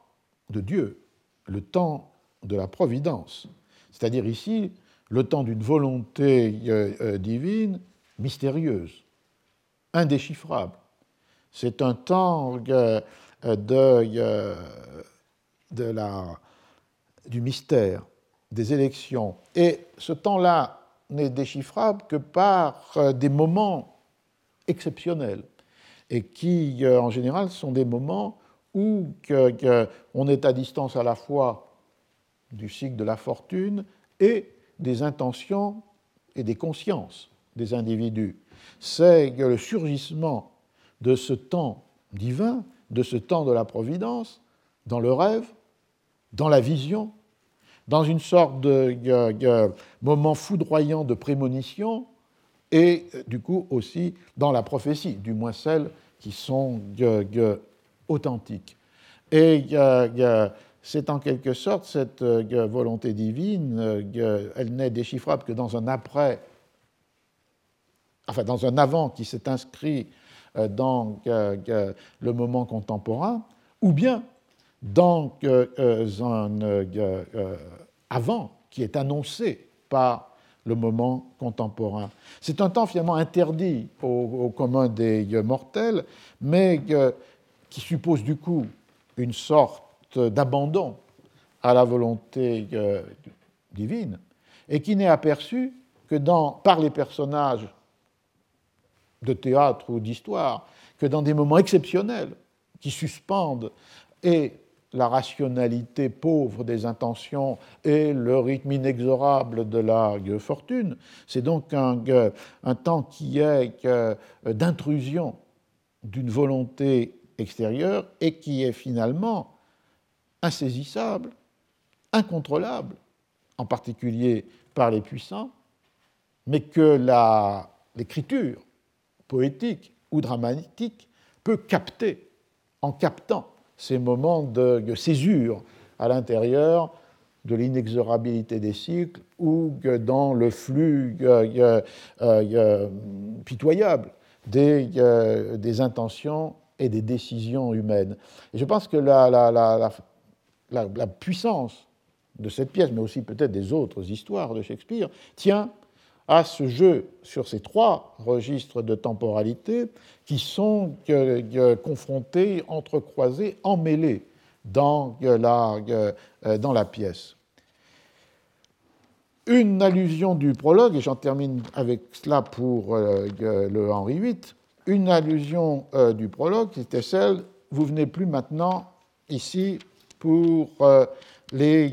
de Dieu, le temps de la providence. C'est-à-dire ici le temps d'une volonté divine mystérieuse, indéchiffrable c'est un temps euh, de, du mystère, des élections. Et ce temps-là n'est déchiffrable que par euh, des moments exceptionnels et qui, euh, en général, sont des moments où on est à distance à la fois du cycle de la fortune et des intentions et des consciences des individus. C'est le surgissement de ce temps divin, de ce temps de la providence, dans le rêve, dans la vision, dans une sorte de, moment foudroyant de prémonition, et du coup aussi dans la prophétie, du moins celles qui sont authentiques. Et c'est en quelque sorte cette volonté divine, elle n'est déchiffrable que dans un après, enfin dans un avant qui s'est inscrit euh, dans le moment contemporain, ou bien dans un euh, avant qui est annoncé par le moment contemporain. C'est un temps finalement interdit au, commun des mortels, mais qui suppose du coup une sorte d'abandon à la volonté divine, et qui n'est aperçu que par les personnages de théâtre ou d'histoire que dans des moments exceptionnels qui suspendent et la rationalité pauvre des intentions et le rythme inexorable de la fortune. C'est donc un, un, temps qui est d'intrusion d'une volonté extérieure et qui est finalement insaisissable, incontrôlable, en particulier par les puissants, mais que l'écriture poétique ou dramatique peut capter, en captant ces moments de césure à l'intérieur de l'inexorabilité des cycles ou dans le flux euh, euh, pitoyable des, intentions et des décisions humaines. Je pense que la puissance de cette pièce, mais aussi peut-être des autres histoires de Shakespeare, tient à ce jeu sur ces trois registres de temporalité qui sont confrontés, entrecroisés, emmêlés dans la, euh, dans la pièce. Une allusion du prologue, et j'en termine avec cela pour euh, le Henri VIII, une allusion euh, du prologue, c'était celle, vous venez plus maintenant ici pour les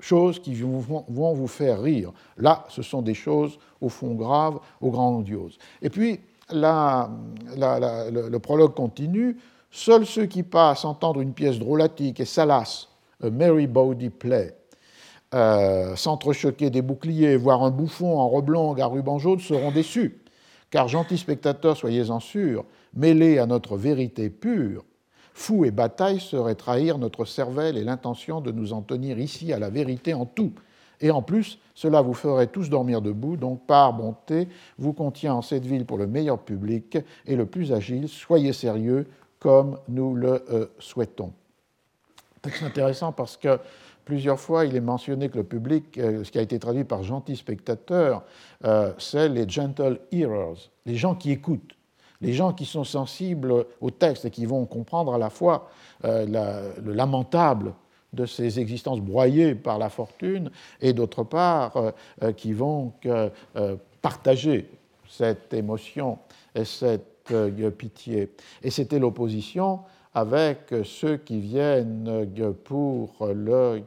choses qui vont vous faire rire. Là, ce sont des choses au fond graves, au grandioses. Et puis, la, le, prologue continue. Seuls ceux qui passent entendre une pièce drôlatique et salace, a merry body play, euh, s'entrechoquer des boucliers, voir un bouffon en robe longue à ruban jaune seront déçus. Car, gentils spectateurs, soyez-en sûrs, mêlés à notre vérité pure, Fou et bataille serait trahir notre cervelle et l'intention de nous en tenir ici à la vérité en tout. Et en plus, cela vous ferait tous dormir debout, donc par bonté, vous contient en cette ville pour le meilleur public et le plus agile. Soyez sérieux comme nous le euh, souhaitons. C'est intéressant parce que plusieurs fois, il est mentionné que le public, euh, ce qui a été traduit par gentil spectateur, euh, c'est les gentle hearers, les gens qui écoutent les gens qui sont sensibles au texte et qui vont comprendre à la fois euh, le lamentable de ces existences broyées par la fortune et d'autre part euh, euh, qui vont partager cette émotion et cette pitié. Et c'était l'opposition avec ceux qui viennent pour le,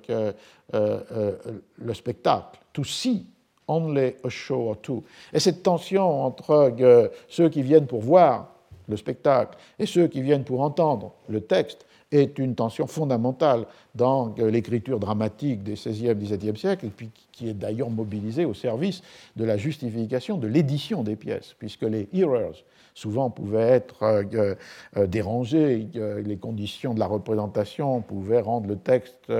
le spectacle. To see only a show or two. Et cette tension entre euh, ceux qui viennent pour voir le spectacle et ceux qui viennent pour entendre le texte est une tension fondamentale dans euh, l'écriture dramatique des XVIe et XVIIe siècles, et puis qui est d'ailleurs mobilisée au service de la justification de l'édition des pièces, puisque les hearers souvent pouvaient être euh, euh, dérangés, les conditions de la représentation pouvaient rendre le texte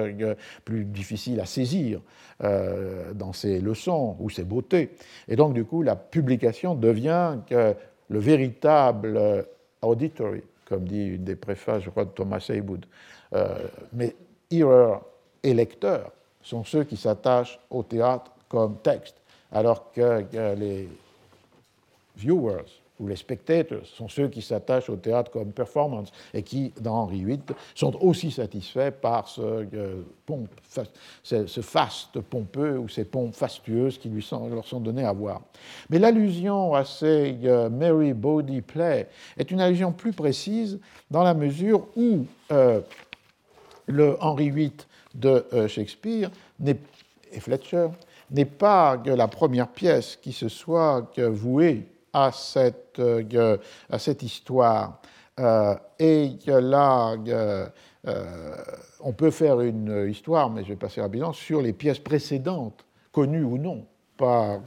plus difficile à saisir dans ses leçons ou ses beautés. Et donc, du coup, la publication devient le véritable auditory comme dit une des préfaces, je crois, de Thomas Heywood. Euh, mais hearer et lecteur sont ceux qui s'attachent au théâtre comme texte, alors que les viewers les spectators sont ceux qui s'attachent au théâtre comme performance et qui, dans Henri VIII, sont aussi satisfaits par ce, euh, faste pompeux ou ces pompes fastueuses qui leur sont données à voir. Mais l'allusion à ces euh, Mary Body Play est une allusion plus précise dans la mesure où euh, le Henri VIII de Shakespeare et Fletcher n'est pas la première pièce qui se soit vouée à cette, euh, à cette histoire. Euh, et là, euh, on peut faire une histoire, mais je vais passer rapidement, sur les pièces précédentes, connues ou non par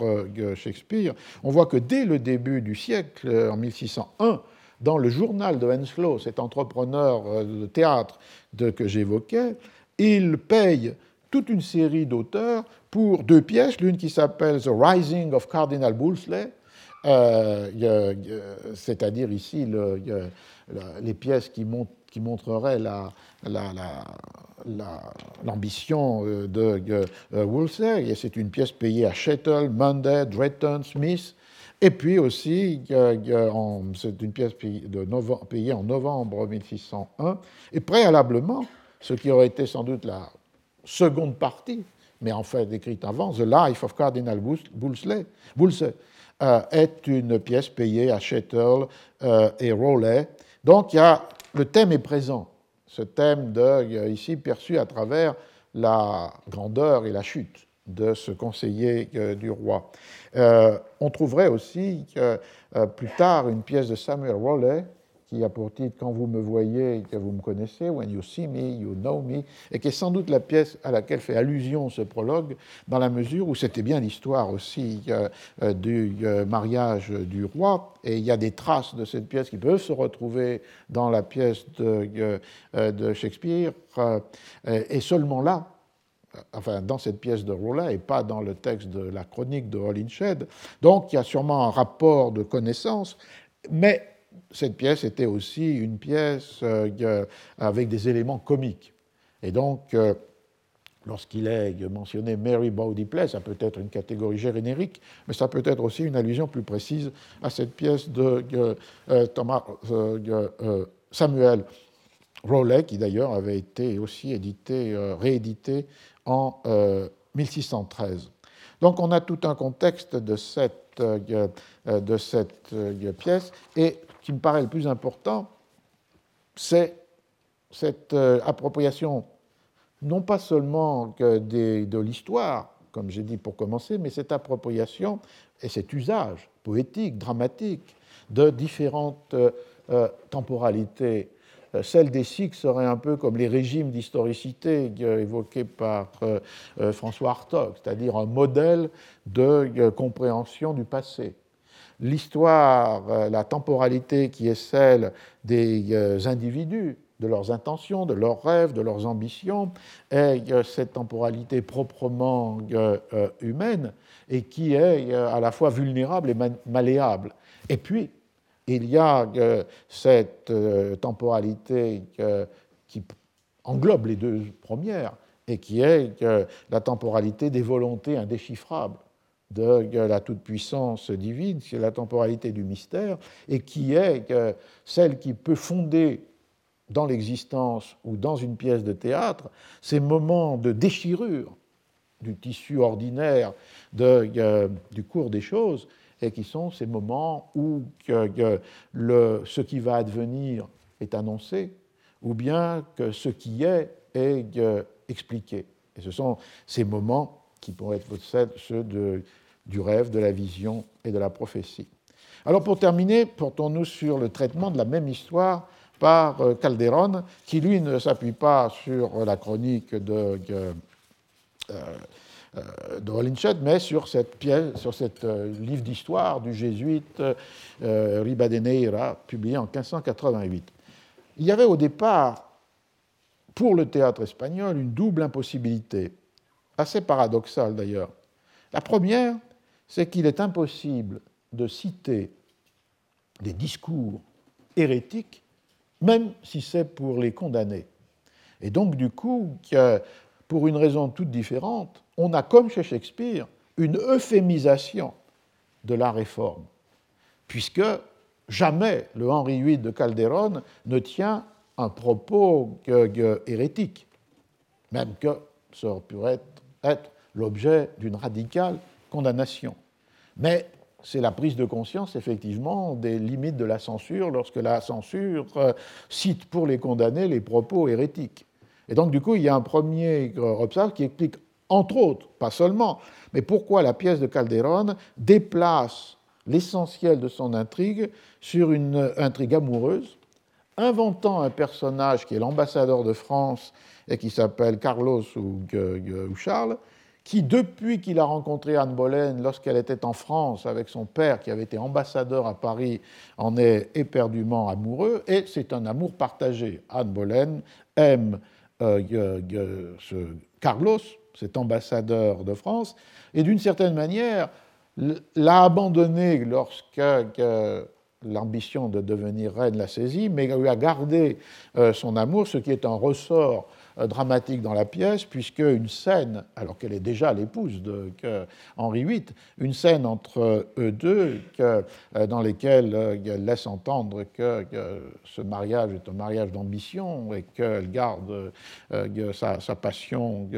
Shakespeare. On voit que dès le début du siècle, en 1601, dans le journal de Henslow, cet entrepreneur de théâtre que j'évoquais, il paye toute une série d'auteurs pour deux pièces, l'une qui s'appelle The Rising of Cardinal Wolsey, euh, c'est-à-dire ici les pièces qui, montreraient l'ambition euh, de euh, Wolsey. Et c'est une pièce payée à Shettle, Munday, Drayton, Smith. Et puis aussi, c'est une pièce payée en novembre 1601. Et préalablement, ce qui aurait été sans doute la seconde partie, mais en fait écrite avant, The Life of Cardinal Wolsey, est une pièce payée à Shettle euh, et Rowley. Donc il y a, le thème est présent, ce thème de, euh, ici perçu à travers la grandeur et la chute de ce conseiller du roi. on trouverait aussi plus tard une pièce de Samuel Rowley qui a pour titre Quand vous me voyez, que vous me connaissez, When you see me, you know me, et qui est sans doute la pièce à laquelle fait allusion ce prologue, dans la mesure où c'était bien l'histoire aussi euh, euh, du euh, mariage du roi, et il y a des traces de cette pièce qui peuvent se retrouver dans la pièce de, de Shakespeare, et seulement là, enfin dans cette pièce de Rolla et pas dans le texte de la chronique de Holinshed. Donc il y a sûrement un rapport de connaissance, mais cette pièce était aussi une pièce avec des éléments comiques. Et donc, lorsqu'il est mentionné Mary Bowdy Play, ça peut être une catégorie générique, mais ça peut être aussi une allusion plus précise à cette pièce de Thomas, Samuel Rowley, qui d'ailleurs avait été aussi édité, euh, réédité en 1613. Euh, Donc on a tout un contexte de cette, euh, de cette pièce, et qui me paraît le plus important, c'est cette appropriation, non pas seulement de l'histoire, comme j'ai dit pour commencer, mais cette appropriation et cet usage poétique, dramatique de différentes temporalités euh, celle des Sikhs serait un peu comme les régimes d'historicité évoqués par euh, euh, François Hartog, c'est-à-dire un modèle de compréhension du passé. L'histoire, la temporalité qui est celle des individus, de leurs intentions, de leurs rêves, de leurs ambitions, est cette temporalité proprement humaine et qui est à la fois vulnérable et malléable. Et puis, il y a euh, cette euh, temporalité qui englobe les deux premières et qui est la temporalité des volontés indéchiffrables de la toute-puissance divine, c'est la temporalité du mystère, et qui est celle qui peut fonder dans l'existence ou dans une pièce de théâtre ces moments de déchirure du tissu ordinaire du cours des choses et qui sont ces moments où le, ce qui va advenir est annoncé, ou bien que ce qui est est expliqué. Et ce sont ces moments qui pourraient être ceux de, du rêve, de la vision et de la prophétie. Alors pour terminer, portons-nous sur le traitement de la même histoire par euh, Calderon, qui lui ne s'appuie pas sur la chronique de, euh, euh, de Holinshed, mais sur cette pièce, sur cette livre d'histoire du jésuite euh, Ribadeneira, publié en 1588. Il y avait au départ, pour le théâtre espagnol, une double impossibilité, assez paradoxale d'ailleurs. La première, c'est qu'il est impossible de citer des discours hérétiques, même si c'est pour les condamner. Et donc, du coup, pour une raison toute différente, on a, comme chez Shakespeare, une euphémisation de la réforme, puisque jamais le Henri VIII de Calderon ne tient un propos hérétique, même que ça pourrait être l'objet d'une radicale condamnation. Mais c'est la prise de conscience, effectivement, des limites de la censure lorsque la censure euh, cite pour les condamnés les propos hérétiques. Et donc, du coup, il y a un premier obstacle qui explique entre autres, pas seulement, mais pourquoi la pièce de Calderon déplace l'essentiel de son intrigue sur une intrigue amoureuse, inventant un personnage qui est l'ambassadeur de France et qui s'appelle Carlos ou, Charles, qui, depuis qu'il a rencontré Anne Boleyn lorsqu'elle était en France avec son père, qui avait été ambassadeur à Paris, en est éperdument amoureux, et c'est un amour partagé. Anne Boleyn aime euh, Carlos, cet ambassadeur de France, et d'une certaine manière l'a abandonné lorsque l'ambition de devenir reine l'a saisi, mais lui a gardé euh, son amour, ce qui est un ressort dramatique dans la pièce, puisque une scène, alors qu'elle est déjà l'épouse de Henri VIII, une scène entre eux deux euh, dans laquelle elle laisse entendre que, ce mariage est un mariage d'ambition et qu'elle garde sa, sa, passion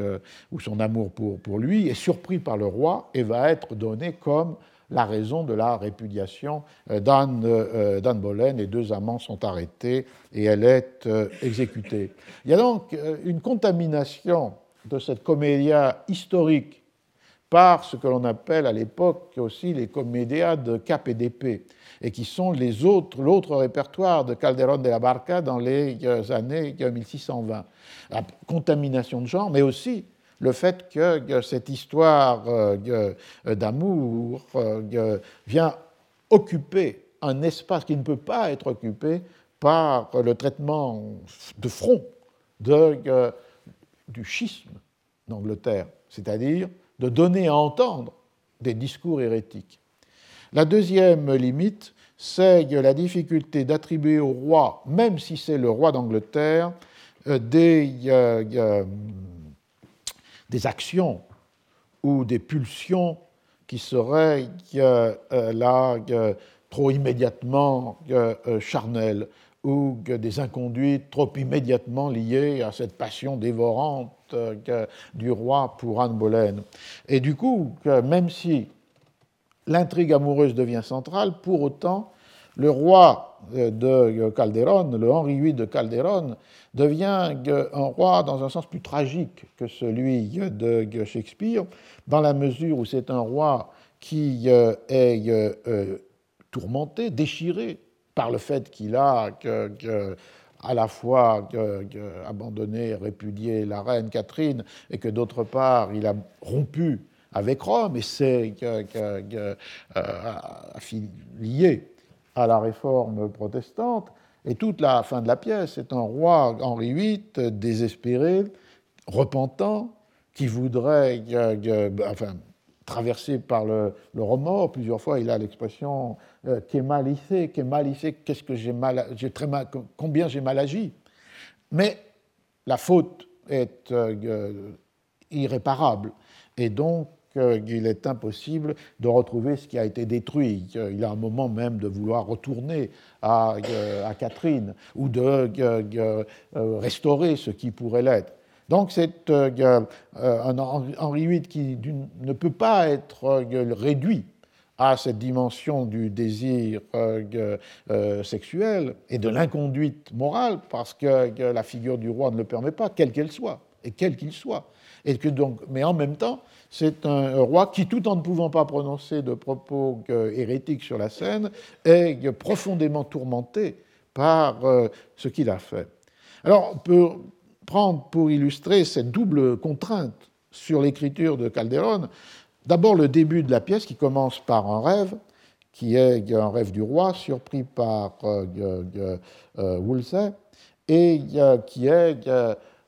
ou son amour pour, pour lui, est surpris par le roi et va être donné comme la raison de la répudiation euh, euh, d'Anne Boleyn. Les deux amants sont arrêtés et elle est euh, exécutée. Il y a donc une contamination de cette comédia historique par ce que l'on appelle à l'époque aussi les comédias de cap et d'épée, et qui sont l'autre répertoire de Calderón de la Barca dans les années 1620. La contamination de genre, mais aussi le fait que cette histoire euh, d'amour euh, vient occuper un espace qui ne peut pas être occupé par le traitement de front du schisme d'Angleterre, c'est-à-dire de donner à entendre des discours hérétiques. La deuxième limite, c'est la difficulté d'attribuer au roi, même si c'est le roi d'Angleterre, des, des actions ou des pulsions qui seraient là trop immédiatement charnelles ou des inconduites trop immédiatement liées à cette passion dévorante du roi pour Anne Boleyn. Et du coup, même si l'intrigue amoureuse devient centrale, pour autant, le roi de Calderon, le Henri VIII de Calderon, devient un roi dans un sens plus tragique que celui de Shakespeare, dans la mesure où c'est un roi qui euh, est euh, euh, tourmenté, déchiré par le fait qu'il a à la fois abandonné, répudié la reine Catherine, et que d'autre part, il a rompu avec Rome et s'est affilié à la réforme protestante. Et toute la fin de la pièce, c'est un roi Henri VIII désespéré, repentant, qui voudrait, enfin, traversé par le, remords. Plusieurs fois, il a l'expression euh, qu'est mal ici, qu'est mal ici, qu'est-ce que j'ai mal, j'ai très mal, combien j'ai mal agi? Mais la faute est euh, irréparable. Et donc, euh, il est impossible de retrouver ce qui a été détruit. Il a un moment même de vouloir retourner à, à Catherine ou de restaurer ce qui pourrait l'être. Donc c'est euh, euh, un Henri VIII qui ne peut pas être euh, réduit à cette dimension du désir sexuel et de l'inconduite morale, parce que, la figure du roi ne le permet pas, quelle qu'elle soit, et quel qu'il soit. Et que donc, mais en même temps, c'est un roi qui, tout en ne pouvant pas prononcer de propos hérétiques sur la scène, est profondément tourmenté par ce qu'il a fait. Alors, on peut prendre pour illustrer cette double contrainte sur l'écriture de Calderon, d'abord le début de la pièce qui commence par un rêve, qui est un rêve du roi surpris par euh, euh, Woolsey, et qui est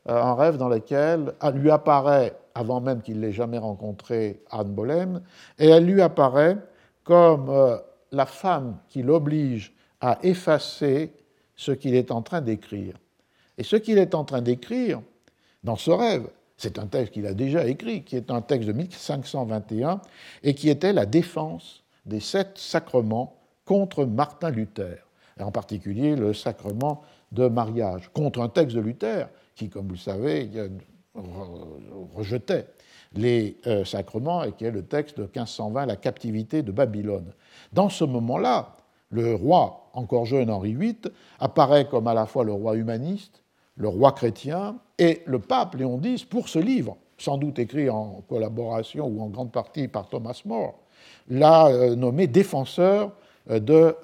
un rêve dans lequel lui apparaît, avant même qu'il l'ait jamais rencontré, Anne Boleyn, et elle lui apparaît comme euh, la femme qui l'oblige à effacer ce qu'il est en train d'écrire. Et ce qu'il est en train d'écrire dans ce rêve, c'est un texte qu'il a déjà écrit, qui est un texte de 1521, et qui était la défense des sept sacrements contre Martin Luther, et en particulier le sacrement de mariage, contre un texte de Luther qui, comme vous le savez, rejetait les euh, sacrements et qui est le texte de 1520, La captivité de Babylone. Dans ce moment-là, le roi, encore jeune Henri VIII, apparaît comme à la fois le roi humaniste le roi chrétien et le pape Léon X pour ce livre, sans doute écrit en collaboration ou en grande partie par Thomas More, l'a euh, nommé défenseur euh, de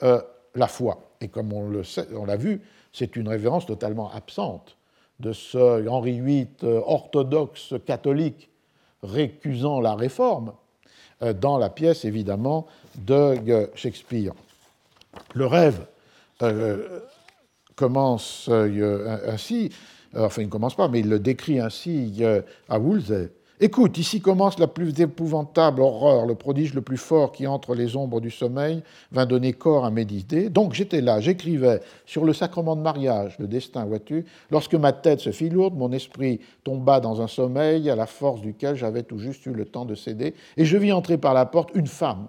la foi. Et comme on l'a vu, c'est une révérence totalement absente de ce Henri VIII orthodoxe catholique récusant la réforme dans la pièce évidemment de Shakespeare. Le rêve commence euh, ainsi, euh, enfin il ne commence pas, mais il le décrit ainsi euh, à Woolsey. Écoute, ici commence la plus épouvantable horreur, le prodige le plus fort qui entre les ombres du sommeil vint donner corps à mes idées. Donc j'étais là, j'écrivais sur le sacrement de mariage, le destin, vois-tu, lorsque ma tête se fit lourde, mon esprit tomba dans un sommeil à la force duquel j'avais tout juste eu le temps de céder, et je vis entrer par la porte une femme.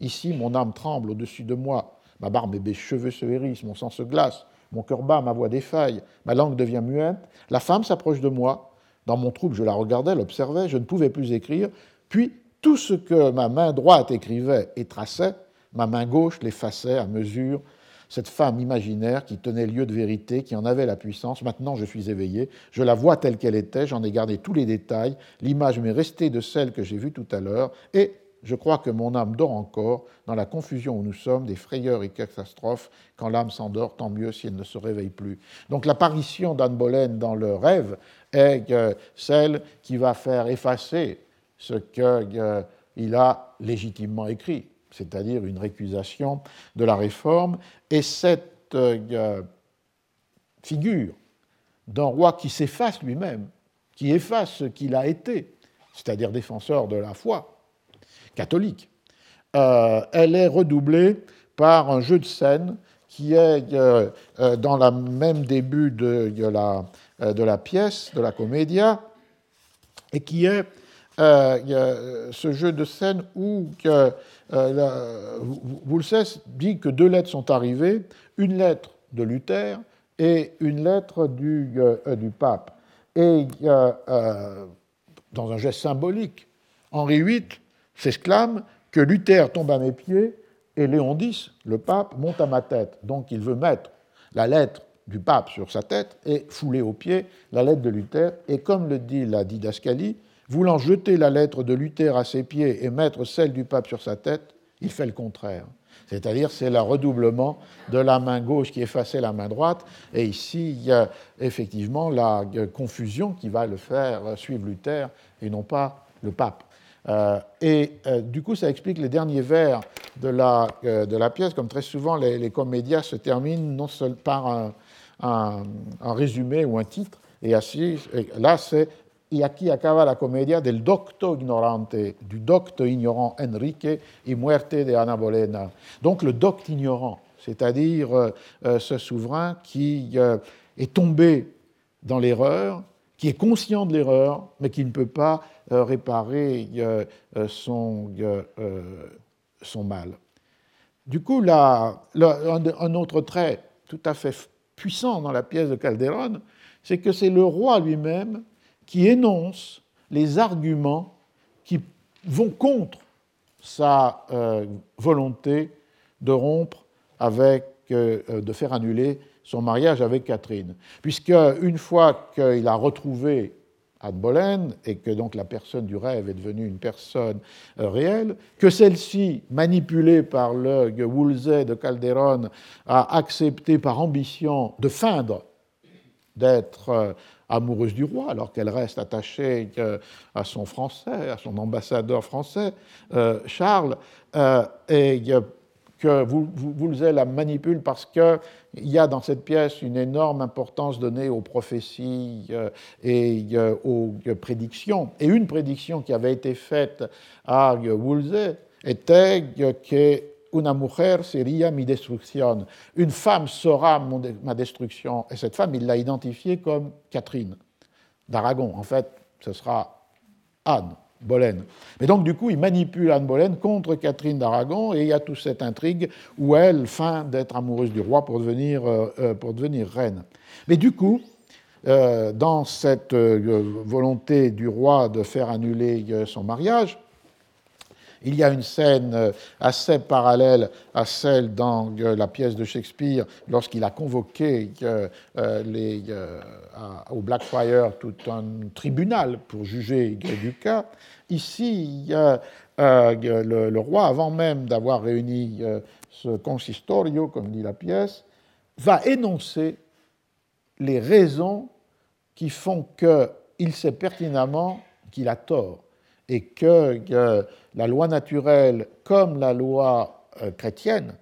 Ici, mon âme tremble au-dessus de moi, ma barbe et mes cheveux se hérissent, mon sang se glace, mon cœur bat, ma voix défaille, ma langue devient muette. La femme s'approche de moi. Dans mon trouble, je la regardais, l'observais, je ne pouvais plus écrire. Puis, tout ce que ma main droite écrivait et traçait, ma main gauche l'effaçait à mesure. Cette femme imaginaire qui tenait lieu de vérité, qui en avait la puissance, maintenant je suis éveillé, je la vois telle qu'elle était, j'en ai gardé tous les détails, l'image m'est restée de celle que j'ai vue tout à l'heure, et je crois que mon âme dort encore dans la confusion où nous sommes, des frayeurs et catastrophes. Quand l'âme s'endort, tant mieux si elle ne se réveille plus. Donc l'apparition d'Anne Boleyn dans le rêve est celle qui va faire effacer ce qu'il euh, a légitimement écrit, c'est-à-dire une récusation de la réforme. Et cette euh, figure d'un roi qui s'efface lui-même, qui efface ce qu'il a été, c'est-à-dire défenseur de la foi, catholique. Euh, elle est redoublée par un jeu de scène qui est dans le même début de, la, la pièce, de la comédia, et qui est ce jeu de scène où euh, dit que deux lettres sont arrivées, une lettre de Luther et une lettre du, euh, pape. Et euh, dans un geste symbolique, Henri VIII s'exclame que Luther tombe à mes pieds et Léon X, le pape, monte à ma tête. Donc il veut mettre la lettre du pape sur sa tête et fouler aux pieds la lettre de Luther. Et comme le dit la didascalie, voulant jeter la lettre de Luther à ses pieds et mettre celle du pape sur sa tête, il fait le contraire. C'est-à-dire, c'est le redoublement de la main gauche qui effaçait la main droite. Et ici, il y a effectivement la confusion qui va le faire suivre Luther et non pas le pape. Euh, et euh, du coup, ça explique les derniers vers de la, euh, de la pièce. Comme très souvent, les, comédias se terminent non seulement par un, résumé ou un titre. Et, là, c'est y aquí acaba la comédia del docto ignorante, du docte ignorant Enrique y muerte de Ana Bolena. Donc le docte ignorant, c'est-à-dire ce souverain qui est tombé dans l'erreur, qui est conscient de l'erreur, mais qui ne peut pas réparer son, son, mal. Du coup, là, un autre trait tout à fait puissant dans la pièce de Calderon, c'est que c'est le roi lui-même qui énonce les arguments qui vont contre sa euh, volonté de rompre avec, euh, euh, de faire annuler son mariage avec Catherine. Puisque une fois qu'il a retrouvé Anne Boleyn et que donc la personne du rêve est devenue une personne réelle, que celle-ci, manipulée par le Woolsey de Calderon, a accepté par ambition de feindre d'être amoureuse du roi, alors qu'elle reste attachée euh, à son français, à son ambassadeur français, euh, Charles, euh, et que vous, la manipule parce qu'il y a dans cette pièce une énorme importance donnée aux prophéties et aux prédictions. Et une prédiction qui avait été faite à Woolsey était que una mujer sería mi destrucción. Une femme sera ma destruction. Et cette femme, il l'a identifiée comme Catherine d'Aragon. En fait, ce sera Anne Mais donc, du coup, il manipule Anne Boleyn contre Catherine d'Aragon et il y a toute cette intrigue où elle feint d'être amoureuse du roi pour devenir, euh, euh, pour devenir reine. Mais du coup, euh, dans cette volonté du roi de faire annuler son mariage, il y a une scène euh, assez parallèle à celle dans euh, la pièce de Shakespeare lorsqu'il a convoqué euh, au Blackfriars tout un tribunal pour juger du cas. Ici, le, roi, avant même d'avoir réuni ce consistorio, comme dit la pièce, va énoncer les raisons qui font qu'il sait pertinemment qu'il a tort et que la loi naturelle comme la loi euh, chrétienne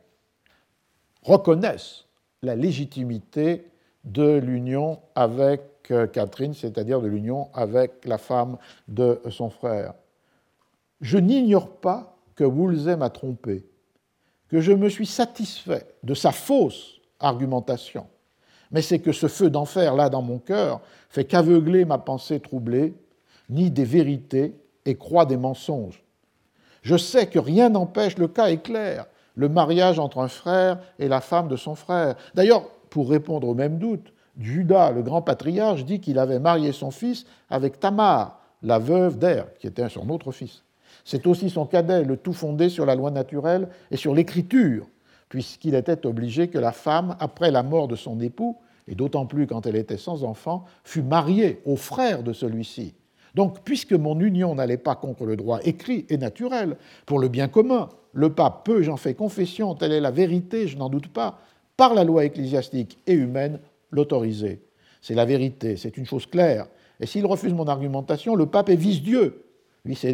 reconnaissent la légitimité de l'union avec euh, Catherine, c'est-à-dire de l'union avec la femme de son frère. Je n'ignore pas que Woolsey m'a trompé, que je me suis satisfait de sa fausse argumentation, mais c'est que ce feu d'enfer là dans mon cœur fait qu'aveugler ma pensée troublée, ni des vérités et croit des mensonges. Je sais que rien n'empêche, le cas est clair, le mariage entre un frère et la femme de son frère. D'ailleurs, pour répondre au même doute, Judas, le grand patriarche, dit qu'il avait marié son fils avec Tamar, la veuve d'Er, qui était son autre fils. C'est aussi son cadet, le tout fondé sur la loi naturelle et sur l'écriture, puisqu'il était obligé que la femme, après la mort de son époux, et d'autant plus quand elle était sans enfant, fût mariée au frère de celui-ci, donc, puisque mon union n'allait pas contre le droit écrit et naturel, pour le bien commun, le pape peut, j'en fais confession, telle est la vérité, je n'en doute pas, par la loi ecclésiastique et humaine, l'autoriser. C'est la vérité, c'est une chose claire. Et s'il refuse mon argumentation, le pape est vice-dieu, vice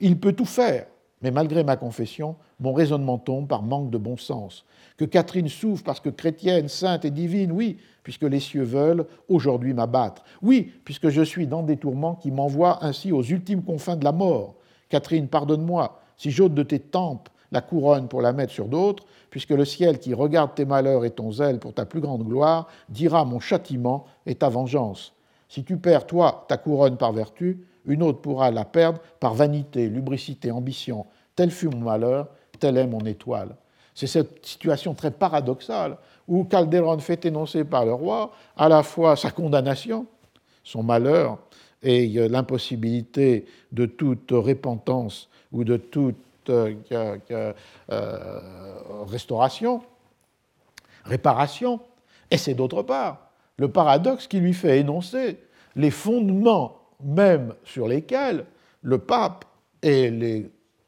Il peut tout faire, mais malgré ma confession, mon raisonnement tombe par manque de bon sens. Que Catherine souffre parce que chrétienne, sainte et divine, oui, puisque les cieux veulent aujourd'hui m'abattre. Oui, puisque je suis dans des tourments qui m'envoient ainsi aux ultimes confins de la mort. Catherine, pardonne-moi, si j'ôte de tes tempes la couronne pour la mettre sur d'autres, puisque le ciel qui regarde tes malheurs et ton zèle pour ta plus grande gloire dira mon châtiment et ta vengeance. Si tu perds, toi, ta couronne par vertu, une autre pourra la perdre par vanité, lubricité, ambition. Tel fut mon malheur, telle est mon étoile. C'est cette situation très paradoxale où Calderon fait énoncer par le roi à la fois sa condamnation, son malheur et l'impossibilité de toute repentance ou de toute euh, euh, restauration, réparation, et c'est d'autre part le paradoxe qui lui fait énoncer les fondements même sur lesquels le pape et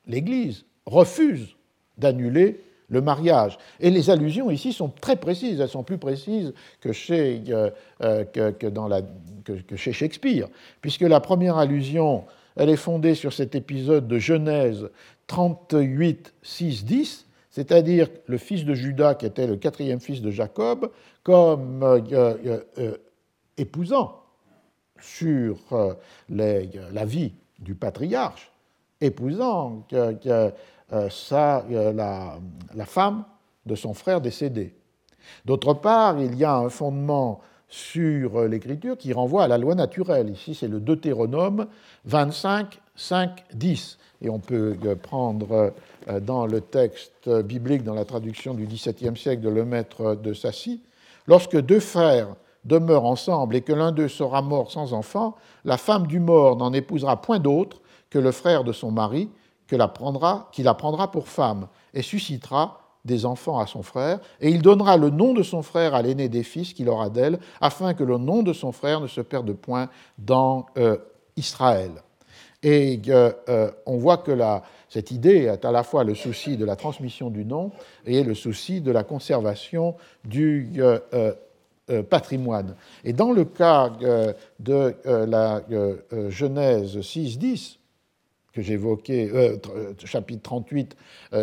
l'Église refusent d'annuler le mariage. Et les allusions ici sont très précises, elles sont plus précises que chez, euh, euh, que, dans la, que, chez Shakespeare, puisque la première allusion, elle est fondée sur cet épisode de Genèse 38, 6, 10, c'est-à-dire le fils de Judas, qui était le quatrième fils de Jacob, comme euh, épousant sur la vie du patriarche, épousant euh, euh, la, femme de son frère décédé. D'autre part, il y a un fondement sur l'écriture qui renvoie à la loi naturelle. Ici, c'est le Deutéronome 25, 5, 10. Et on peut euh, prendre dans le texte biblique, dans la traduction du XVIIe siècle de le maître de Sassy, lorsque deux frères demeurent ensemble et que l'un d'eux sera mort sans enfant, la femme du mort n'en épousera point d'autre que le frère de son mari, que la prendra, qui la prendra pour femme, et suscitera des enfants à son frère, et il donnera le nom de son frère à l'aîné des fils qu'il aura d'elle, afin que le nom de son frère ne se perde point dans euh, Israël. Et euh, euh, on voit que cette idée est à la fois le souci de la transmission du nom et le souci de la conservation du patrimoine. Et dans le cas de la Genèse 6.10, que j'évoquais, euh, euh, chapitre 38,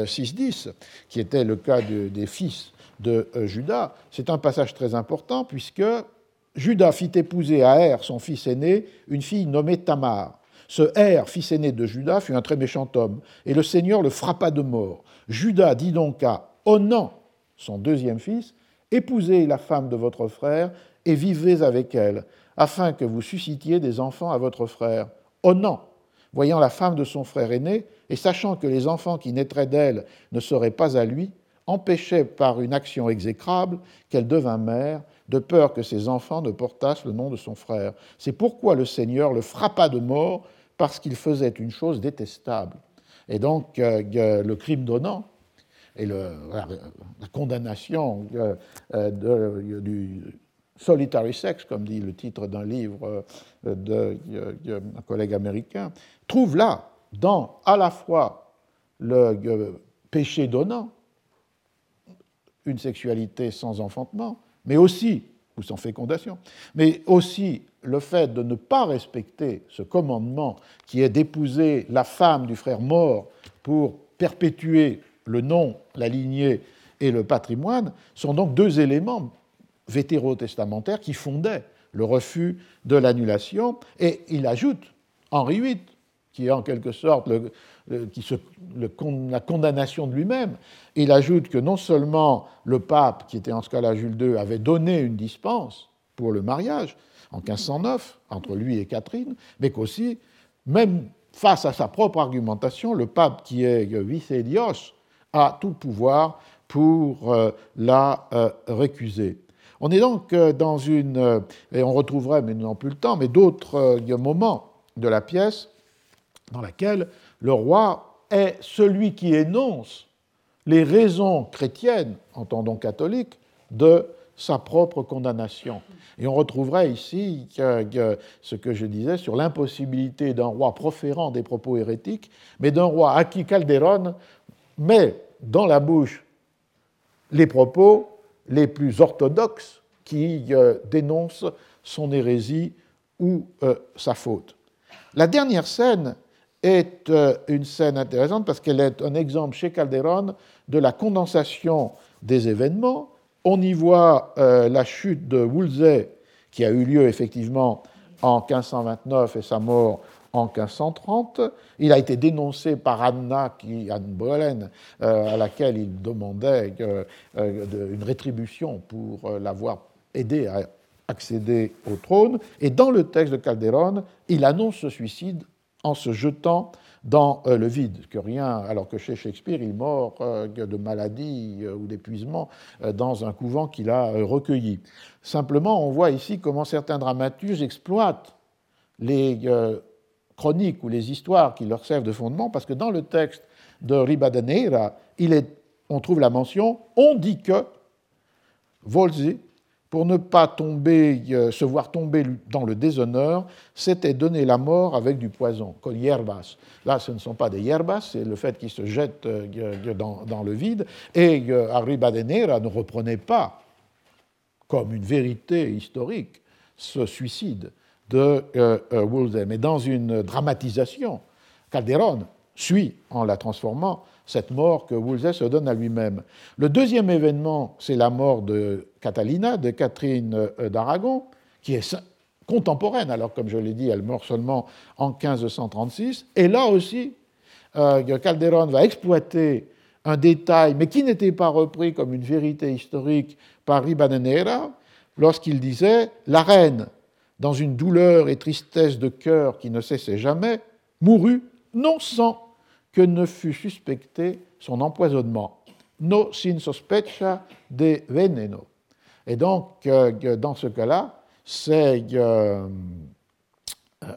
6, 10, qui était le cas des fils de euh, Judas, c'est un passage très important puisque Judas fit épouser à Er, son fils aîné, une fille nommée Tamar. Ce Er, fils aîné de Judas, fut un très méchant homme, et le Seigneur le frappa de mort. Judas dit donc à Onan, son deuxième fils, Épousez la femme de votre frère et vivez avec elle, afin que vous suscitiez des enfants à votre frère. Onan, voyant la femme de son frère aîné, et sachant que les enfants qui naîtraient d'elle ne seraient pas à lui, empêchait par une action exécrable qu'elle devint mère, de peur que ses enfants ne portassent le nom de son frère. C'est pourquoi le Seigneur le frappa de mort, parce qu'il faisait une chose détestable. Et donc, euh, le crime donnant et la, condamnation euh, euh, du, Solitary Sex, comme dit le titre d'un livre d'un collègue américain, trouve là, dans à la fois le euh, péché donnant, une sexualité sans enfantement, mais aussi, ou sans fécondation, mais aussi le fait de ne pas respecter ce commandement qui est d'épouser la femme du frère mort pour perpétuer le nom, la lignée et le patrimoine, sont donc deux éléments vétérotestamentaires qui fondaient le refus de l'annulation. Et il ajoute, Henri VIII, qui est en quelque sorte qui la condamnation de lui-même, il ajoute que non seulement le pape, qui était en ce cas-là Jules II, avait donné une dispense pour le mariage en 1509 entre lui et Catherine, mais qu'aussi, même face à sa propre argumentation, le pape qui est vice-dios a tout pouvoir pour euh, la euh, récuser. On est donc euh, dans une, et on retrouverait, mais nous n'avons plus le temps, mais d'autres moments de la pièce dans laquelle le roi est celui qui énonce les raisons chrétiennes, entendons catholiques, de sa propre condamnation. Et on retrouverait ici ce que je disais sur l'impossibilité d'un roi proférant des propos hérétiques, mais d'un roi à qui Calderon met dans la bouche les propos les plus orthodoxes qui euh, dénoncent son hérésie ou euh, sa faute. La dernière scène est euh, une scène intéressante parce qu'elle est un exemple chez Calderon de la condensation des événements. On y voit la chute de Wolsey qui a eu lieu effectivement en 1529 et sa mort en 1530. Il a été dénoncé par Anna, qui, Anne Boleyn, à laquelle il demandait une rétribution pour l'avoir aidé à accéder au trône. Et dans le texte de Calderon, il annonce ce suicide en se jetant dans euh, le vide, que rien, alors que chez Shakespeare, il euh, de maladie euh, ou d'épuisement dans un couvent qu'il a recueilli. Simplement, on voit ici comment certains dramaturges exploitent les chroniques ou les histoires qui leur servent de fondement, parce que dans le texte de Ribadeneira, il est, on trouve la mention on dit que Wolsey pour ne pas tomber, euh, se voir tomber dans le déshonneur, c'était donner la mort avec du poison, con hierbas. Là, ce ne sont pas des hierbas, c'est le fait qu'ils se jettent euh, dans, le vide. Et euh, Arribadenera ne reprenait pas comme une vérité historique ce suicide de Wolsey, mais dans une dramatisation. Calderon suit en la transformant cette mort que Wolsey se donne à lui-même. Le deuxième événement, c'est la mort de Catalina, de Catherine euh, d'Aragon, qui est contemporaine, alors comme je l'ai dit, elle meurt seulement en 1536. Et là aussi, euh, Calderon va exploiter un détail, mais qui n'était pas repris comme une vérité historique par Ribadenera, lorsqu'il disait La reine, dans une douleur et tristesse de cœur qui ne cessait jamais, mourut non sans que ne fut suspecté son empoisonnement. No sin sospecha de veneno. Et donc, euh, dans ce cas-là, c'est euh,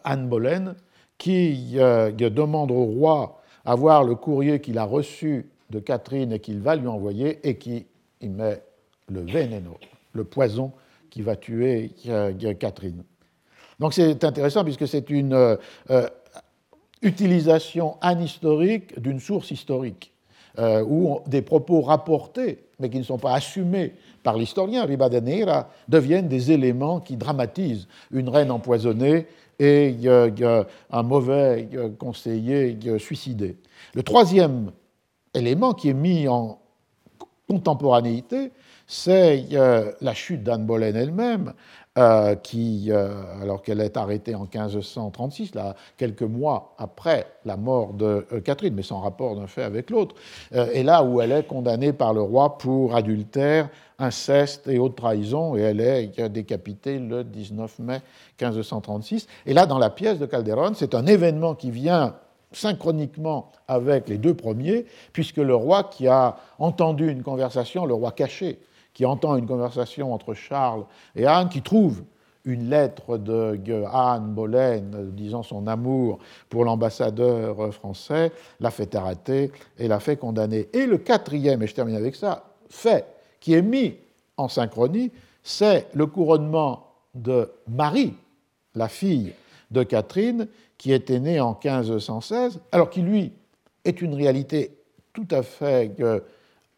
Anne Boleyn qui euh, demande au roi à voir le courrier qu'il a reçu de Catherine et qu'il va lui envoyer et qui y met le veneno, le poison qui va tuer Catherine. Donc c'est intéressant puisque c'est une utilisation anhistorique d'une source historique, euh, ou des propos rapportés, mais qui ne sont pas assumés par l'historien Ribadeneira, deviennent des éléments qui dramatisent une reine empoisonnée et un mauvais conseiller suicidé. Le troisième élément qui est mis en contemporanéité, c'est la chute d'Anne Boleyn elle-même, euh, qui, euh, alors qu'elle est arrêtée en 1536, là, quelques mois après la mort de euh, Catherine, mais sans rapport d'un fait avec l'autre, et là où elle est condamnée par le roi pour adultère, inceste et haute trahison, et elle est décapitée le 19 mai 1536. Et là, dans la pièce de Calderon, c'est un événement qui vient synchroniquement avec les deux premiers, puisque le roi qui a entendu une conversation, le roi caché, qui entend une conversation entre Charles et Anne, qui trouve une lettre de Anne Boleyn disant son amour pour l'ambassadeur français, l'a fait arrêter et l'a fait condamner. Et le quatrième, et je termine avec ça, fait qui est mis en synchronie, c'est le couronnement de Marie, la fille de Catherine, qui était née en 1516, alors qui, lui, est une réalité tout à fait euh,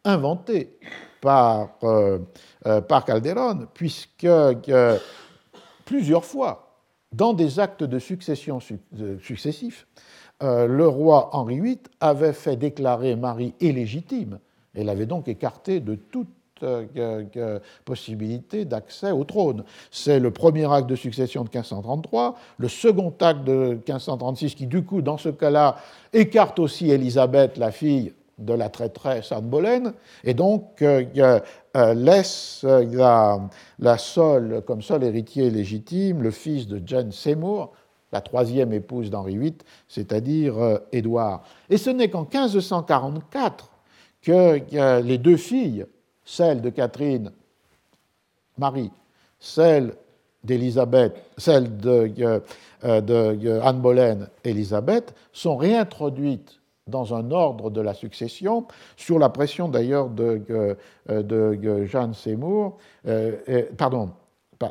inventée par, euh, euh, Calderon, puisque euh, plusieurs fois, dans des actes de succession successifs, le roi Henri VIII avait fait déclarer Marie illégitime et l'avait donc écartée de toute possibilité d'accès au trône. C'est le premier acte de succession de 1533, le second acte de 1536 qui, du coup, dans ce cas-là, écarte aussi Élisabeth, la fille de la traîtresse Anne Boleyn, et donc euh, euh, laisse la, la seule, comme seul héritier légitime le fils de Jane Seymour, la troisième épouse d'Henri VIII, c'est-à-dire euh, Édouard. Et ce n'est qu'en 1544 que les deux filles, celle de Catherine, Marie, celle d'Élisabeth, celle de, de Anne Boleyn, Élisabeth, sont réintroduites dans un ordre de la succession, sur la pression d'ailleurs de, euh, de, Jeanne Seymour, euh, pardon,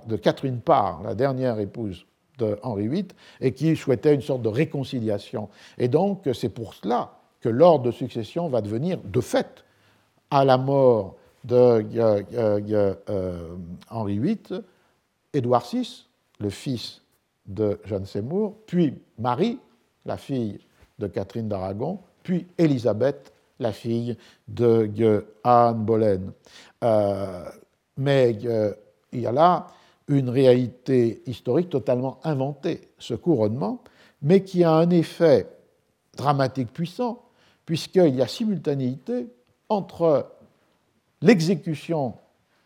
de Catherine Parr, la dernière épouse de Henri VIII, et qui souhaitait une sorte de réconciliation. Et donc c'est pour cela que l'ordre de succession va devenir, de fait, à la mort de euh, Henri VIII, Édouard VI, le fils de Jeanne Seymour, puis Marie, la fille de Catherine d'Aragon, puis Élisabeth, la fille de Anne Boleyn. Euh, mais euh, il y a là une réalité historique totalement inventée. Ce couronnement mais qui a un effet dramatique puissant, puisqu'il y a simultanéité entre l'exécution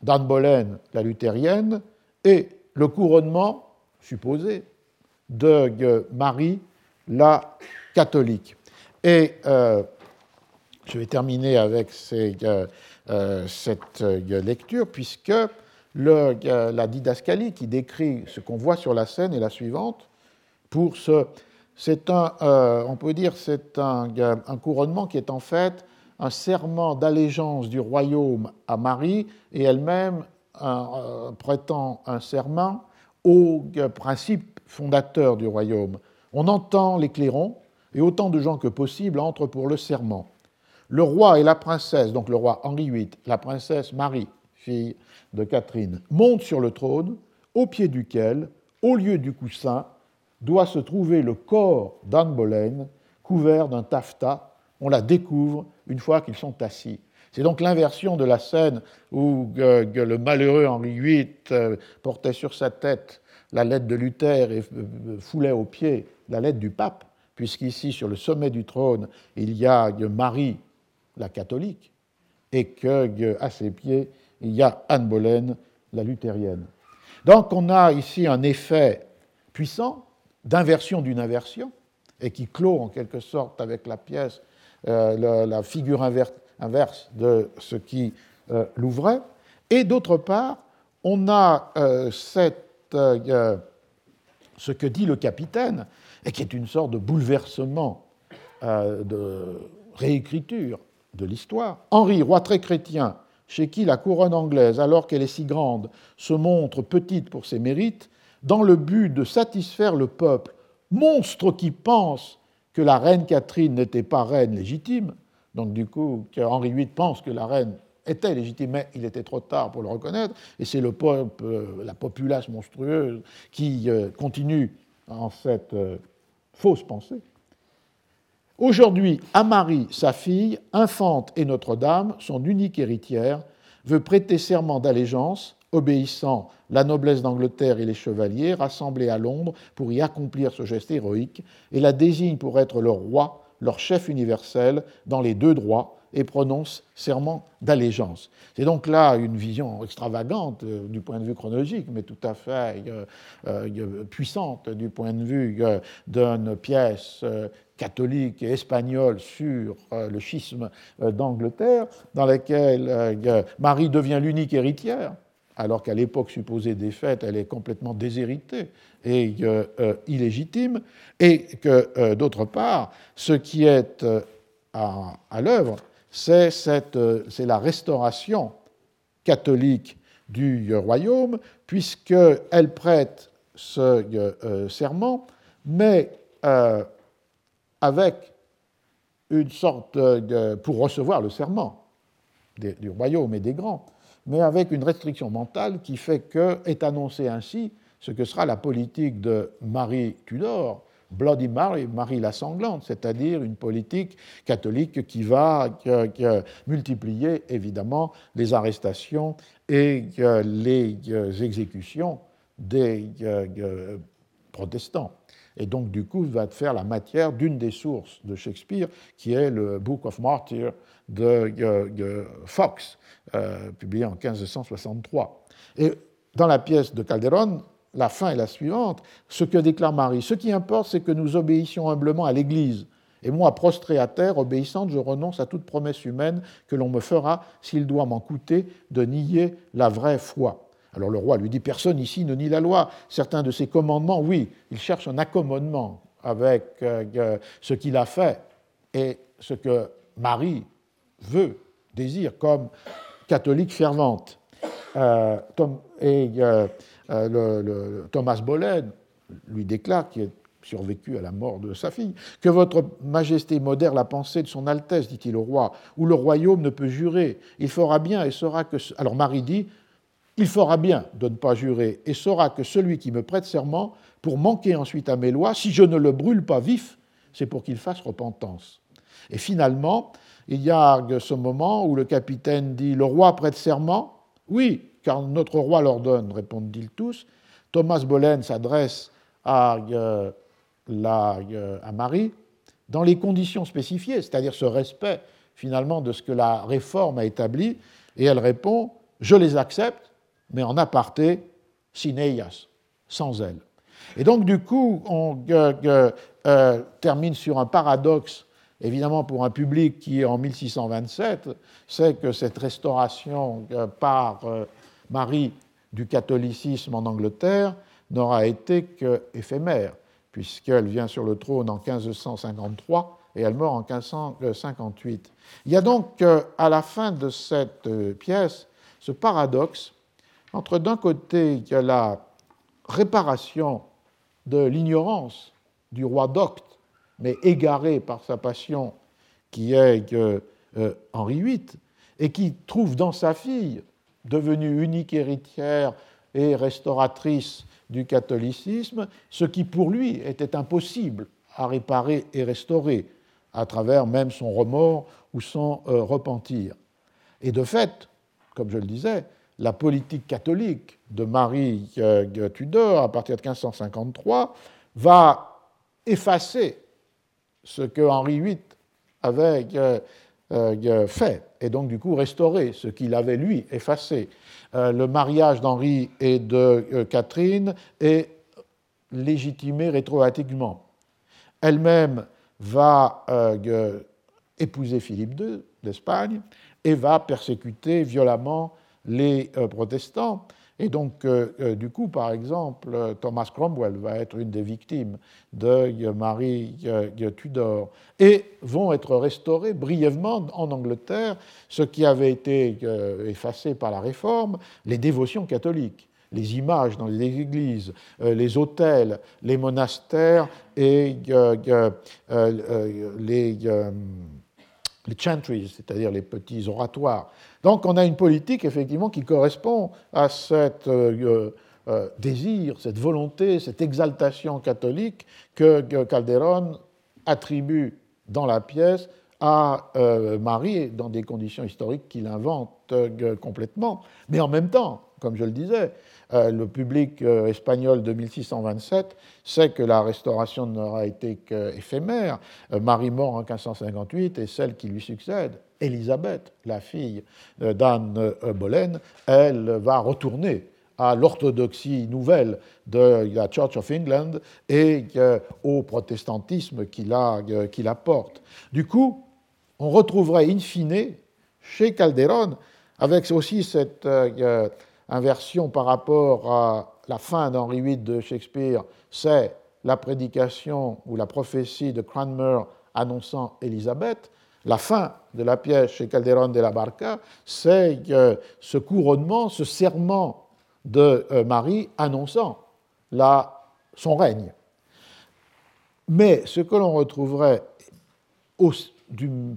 d'Anne Boleyn, la luthérienne, et le couronnement supposé de Marie, la catholique. Et euh, je vais terminer avec euh, euh, cette lecture, puisque la didascalie qui décrit ce qu'on voit sur la scène est la suivante. Pour ce, c'est un, on peut dire, c'est un, un couronnement qui est en fait un serment d'allégeance du royaume à Marie et elle-même prêtant un serment au principe fondateur du royaume. On entend les clairons et autant de gens que possible entrent pour le serment. Le roi et la princesse, donc le roi Henri VIII, la princesse Marie, fille de Catherine, montent sur le trône, au pied duquel, au lieu du coussin, doit se trouver le corps d'Anne Boleyn, couvert d'un taffetas. On la découvre une fois qu'ils sont assis. C'est donc l'inversion de la scène où le malheureux Henri VIII euh, portait sur sa tête la lettre de Luther et euh, foulait aux pieds la lettre du pape, puisqu'ici, sur le sommet du trône, il y a Marie, la catholique, et qu'à ses pieds, il y a Anne Boleyn, la luthérienne. Donc on a ici un effet puissant d'inversion d'une inversion, et qui clôt en quelque sorte avec la pièce euh, la, figure inverse de ce qui euh, l'ouvrait. Et d'autre part, on a euh, cette, ce que dit le capitaine, et qui est une sorte de bouleversement, de réécriture de l'histoire. Henri, roi très chrétien, chez qui la couronne anglaise, alors qu'elle est si grande, se montre petite pour ses mérites, dans le but de satisfaire le peuple, monstre qui pense que la reine Catherine n'était pas reine légitime, donc du coup Henri VIII pense que la reine était légitime, mais il était trop tard pour le reconnaître, et c'est le peuple, euh, la populace monstrueuse qui euh, continue en cette euh, fausse pensée. Aujourd'hui, Marie, sa fille, infante et Notre-Dame, son unique héritière, veut prêter serment d'allégeance obéissant la noblesse d'Angleterre et les chevaliers rassemblés à Londres pour y accomplir ce geste héroïque, et la désigne pour être leur roi, leur chef universel, dans les deux droits, et prononce serment d'allégeance. C'est donc là une vision extravagante euh, du point de vue chronologique, mais tout à fait euh, euh, puissante du point de vue d'une pièce catholique et espagnole sur le schisme d'Angleterre, dans laquelle Marie devient l'unique héritière alors qu'à l'époque supposée fêtes, elle est complètement déshéritée et illégitime, et que, d'autre part, ce qui est à, l'œuvre, c'est la restauration catholique du royaume, puisqu'elle prête ce serment, mais avec une sorte pour recevoir le serment du royaume et des grands, mais avec une restriction mentale qui fait que est annoncé ainsi ce que sera la politique de Marie Tudor, Bloody Mary, Marie la sanglante, c'est-à-dire une politique catholique qui va multiplier évidemment les arrestations et les exécutions des protestants. Et donc, du coup, va faire la matière d'une des sources de Shakespeare, qui est le Book of Martyrs de Fox, euh, publié en 1563. Et dans la pièce de Calderon, la fin est la suivante. Ce que déclare Marie, ce qui importe, c'est que nous obéissions humblement à l'Église. Et moi, prostré à terre, obéissante, je renonce à toute promesse humaine que l'on me fera s'il doit m'en coûter de nier la vraie foi. Alors le roi lui dit, personne ici ne nie la loi. Certains de ses commandements, oui, il cherche un accommodement avec euh, euh, ce qu'il a fait et ce que Marie veut, désire, comme catholique fervente. Euh, et euh, Thomas Bolen lui déclare, qui est survécu à la mort de sa fille, que votre majesté modère la pensée de son Altesse, dit-il au roi, où le royaume ne peut jurer. Il fera bien et saura que... Alors Marie dit, il fera bien de ne pas jurer et saura que celui qui me prête serment, pour manquer ensuite à mes lois, si je ne le brûle pas vif, c'est pour qu'il fasse repentance. Et finalement, il y a ce moment où le capitaine dit Le roi prête serment Oui, car notre roi l'ordonne, répondent-ils tous. Thomas Bolen s'adresse à euh, à Marie dans les conditions spécifiées, c'est-à-dire ce respect finalement de ce que la réforme a établi, et elle répond Je les accepte, mais en aparté, sineias, sans elle. Et donc, du coup, on euh, termine sur un paradoxe, évidemment, pour un public qui, en 1627, sait que cette restauration euh, par euh, Marie du catholicisme en Angleterre n'aura été qu'éphémère, puisqu'elle vient sur le trône en 1553 et elle meurt en 1558. Il y a donc à la fin de cette pièce ce paradoxe entre d'un côté la réparation de l'ignorance du roi docte, mais égaré par sa passion, qui est euh, Henri VIII, et qui trouve dans sa fille, devenue unique héritière et restauratrice du catholicisme, ce qui pour lui était impossible à réparer et restaurer, à travers même son remords ou son euh, repentir. Et de fait, comme je le disais, la politique catholique de Marie euh, Tudor, à partir de 1553, va effacer ce que Henri VIII euh, euh, fait, et donc du coup restaurer ce qu'il avait lui effacé. Le mariage d'Henri et de Catherine est légitimé rétroactivement. Elle-même va épouser Philippe II d'Espagne et va persécuter violemment les euh, protestants. Et donc, euh, euh, du coup, par exemple, Thomas Cromwell va être une des victimes de Marie Tudor et vont être restaurés brièvement en Angleterre ce qui avait été effacé par la Réforme, les dévotions catholiques les images dans les églises, les hôtels, les monastères et les, les chantries, c'est-à-dire les petits oratoires. Donc on a une politique effectivement qui correspond à cet euh, euh, désir, cette volonté, cette exaltation catholique que, Calderon attribue dans la pièce à euh, Marie dans des conditions historiques qu'il invente complètement. Mais en même temps, comme je le disais, le public euh, espagnol de 1627 sait que la restauration n'aura été qu'éphémère. Euh, Marie mort en 1558 et celle qui lui succède, Élisabeth, la fille d'Anne Boleyn, elle va retourner à l'orthodoxie nouvelle de la Church of England et au protestantisme qui la, qui la porte. Du coup, on retrouverait in fine chez Calderon, avec aussi cette inversion par rapport à la fin d'Henri VIII de Shakespeare, c'est la prédication ou la prophétie de Cranmer annonçant Élisabeth. La fin de la pièce chez Calderon de la Barca, c'est ce couronnement, ce serment de euh, Marie annonçant son règne. Mais ce que l'on retrouverait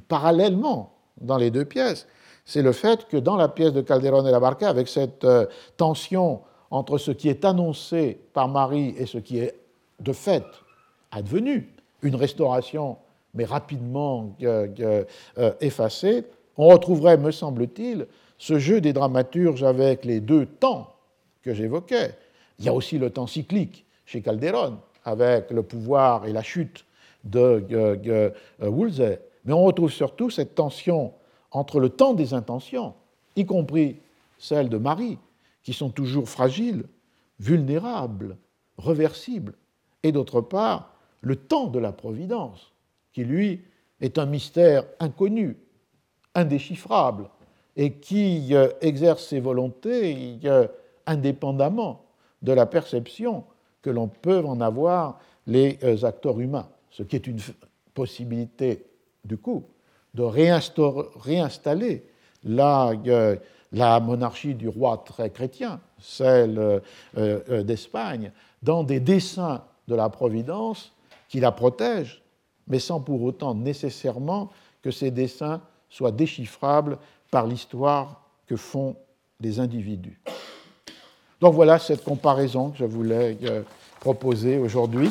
parallèlement dans les deux pièces, c'est le fait que dans la pièce de Calderón et la Barca, avec cette euh, tension entre ce qui est annoncé par Marie et ce qui est de fait advenu, une restauration mais rapidement euh, effacée, on retrouverait, me semble-t-il, ce jeu des dramaturges avec les deux temps que j'évoquais. Il y a aussi le temps cyclique chez Calderon, avec le pouvoir et la chute de euh, Wolsey. Mais on retrouve surtout cette tension entre le temps des intentions, y compris celles de Marie, qui sont toujours fragiles, vulnérables, reversibles, et d'autre part, le temps de la providence, qui lui est un mystère inconnu, indéchiffrable, et qui euh, exerce ses volontés euh, indépendamment de la perception que l'on peut en avoir les euh, acteurs humains, ce qui est une possibilité du coup de réinstaller la, euh, la, monarchie du roi très chrétien, celle euh, euh, d'Espagne, dans des dessins de la Providence qui la protègent, mais sans pour autant nécessairement que ces dessins soient déchiffrables par l'histoire que font les individus. Donc voilà cette comparaison que je voulais proposer aujourd'hui.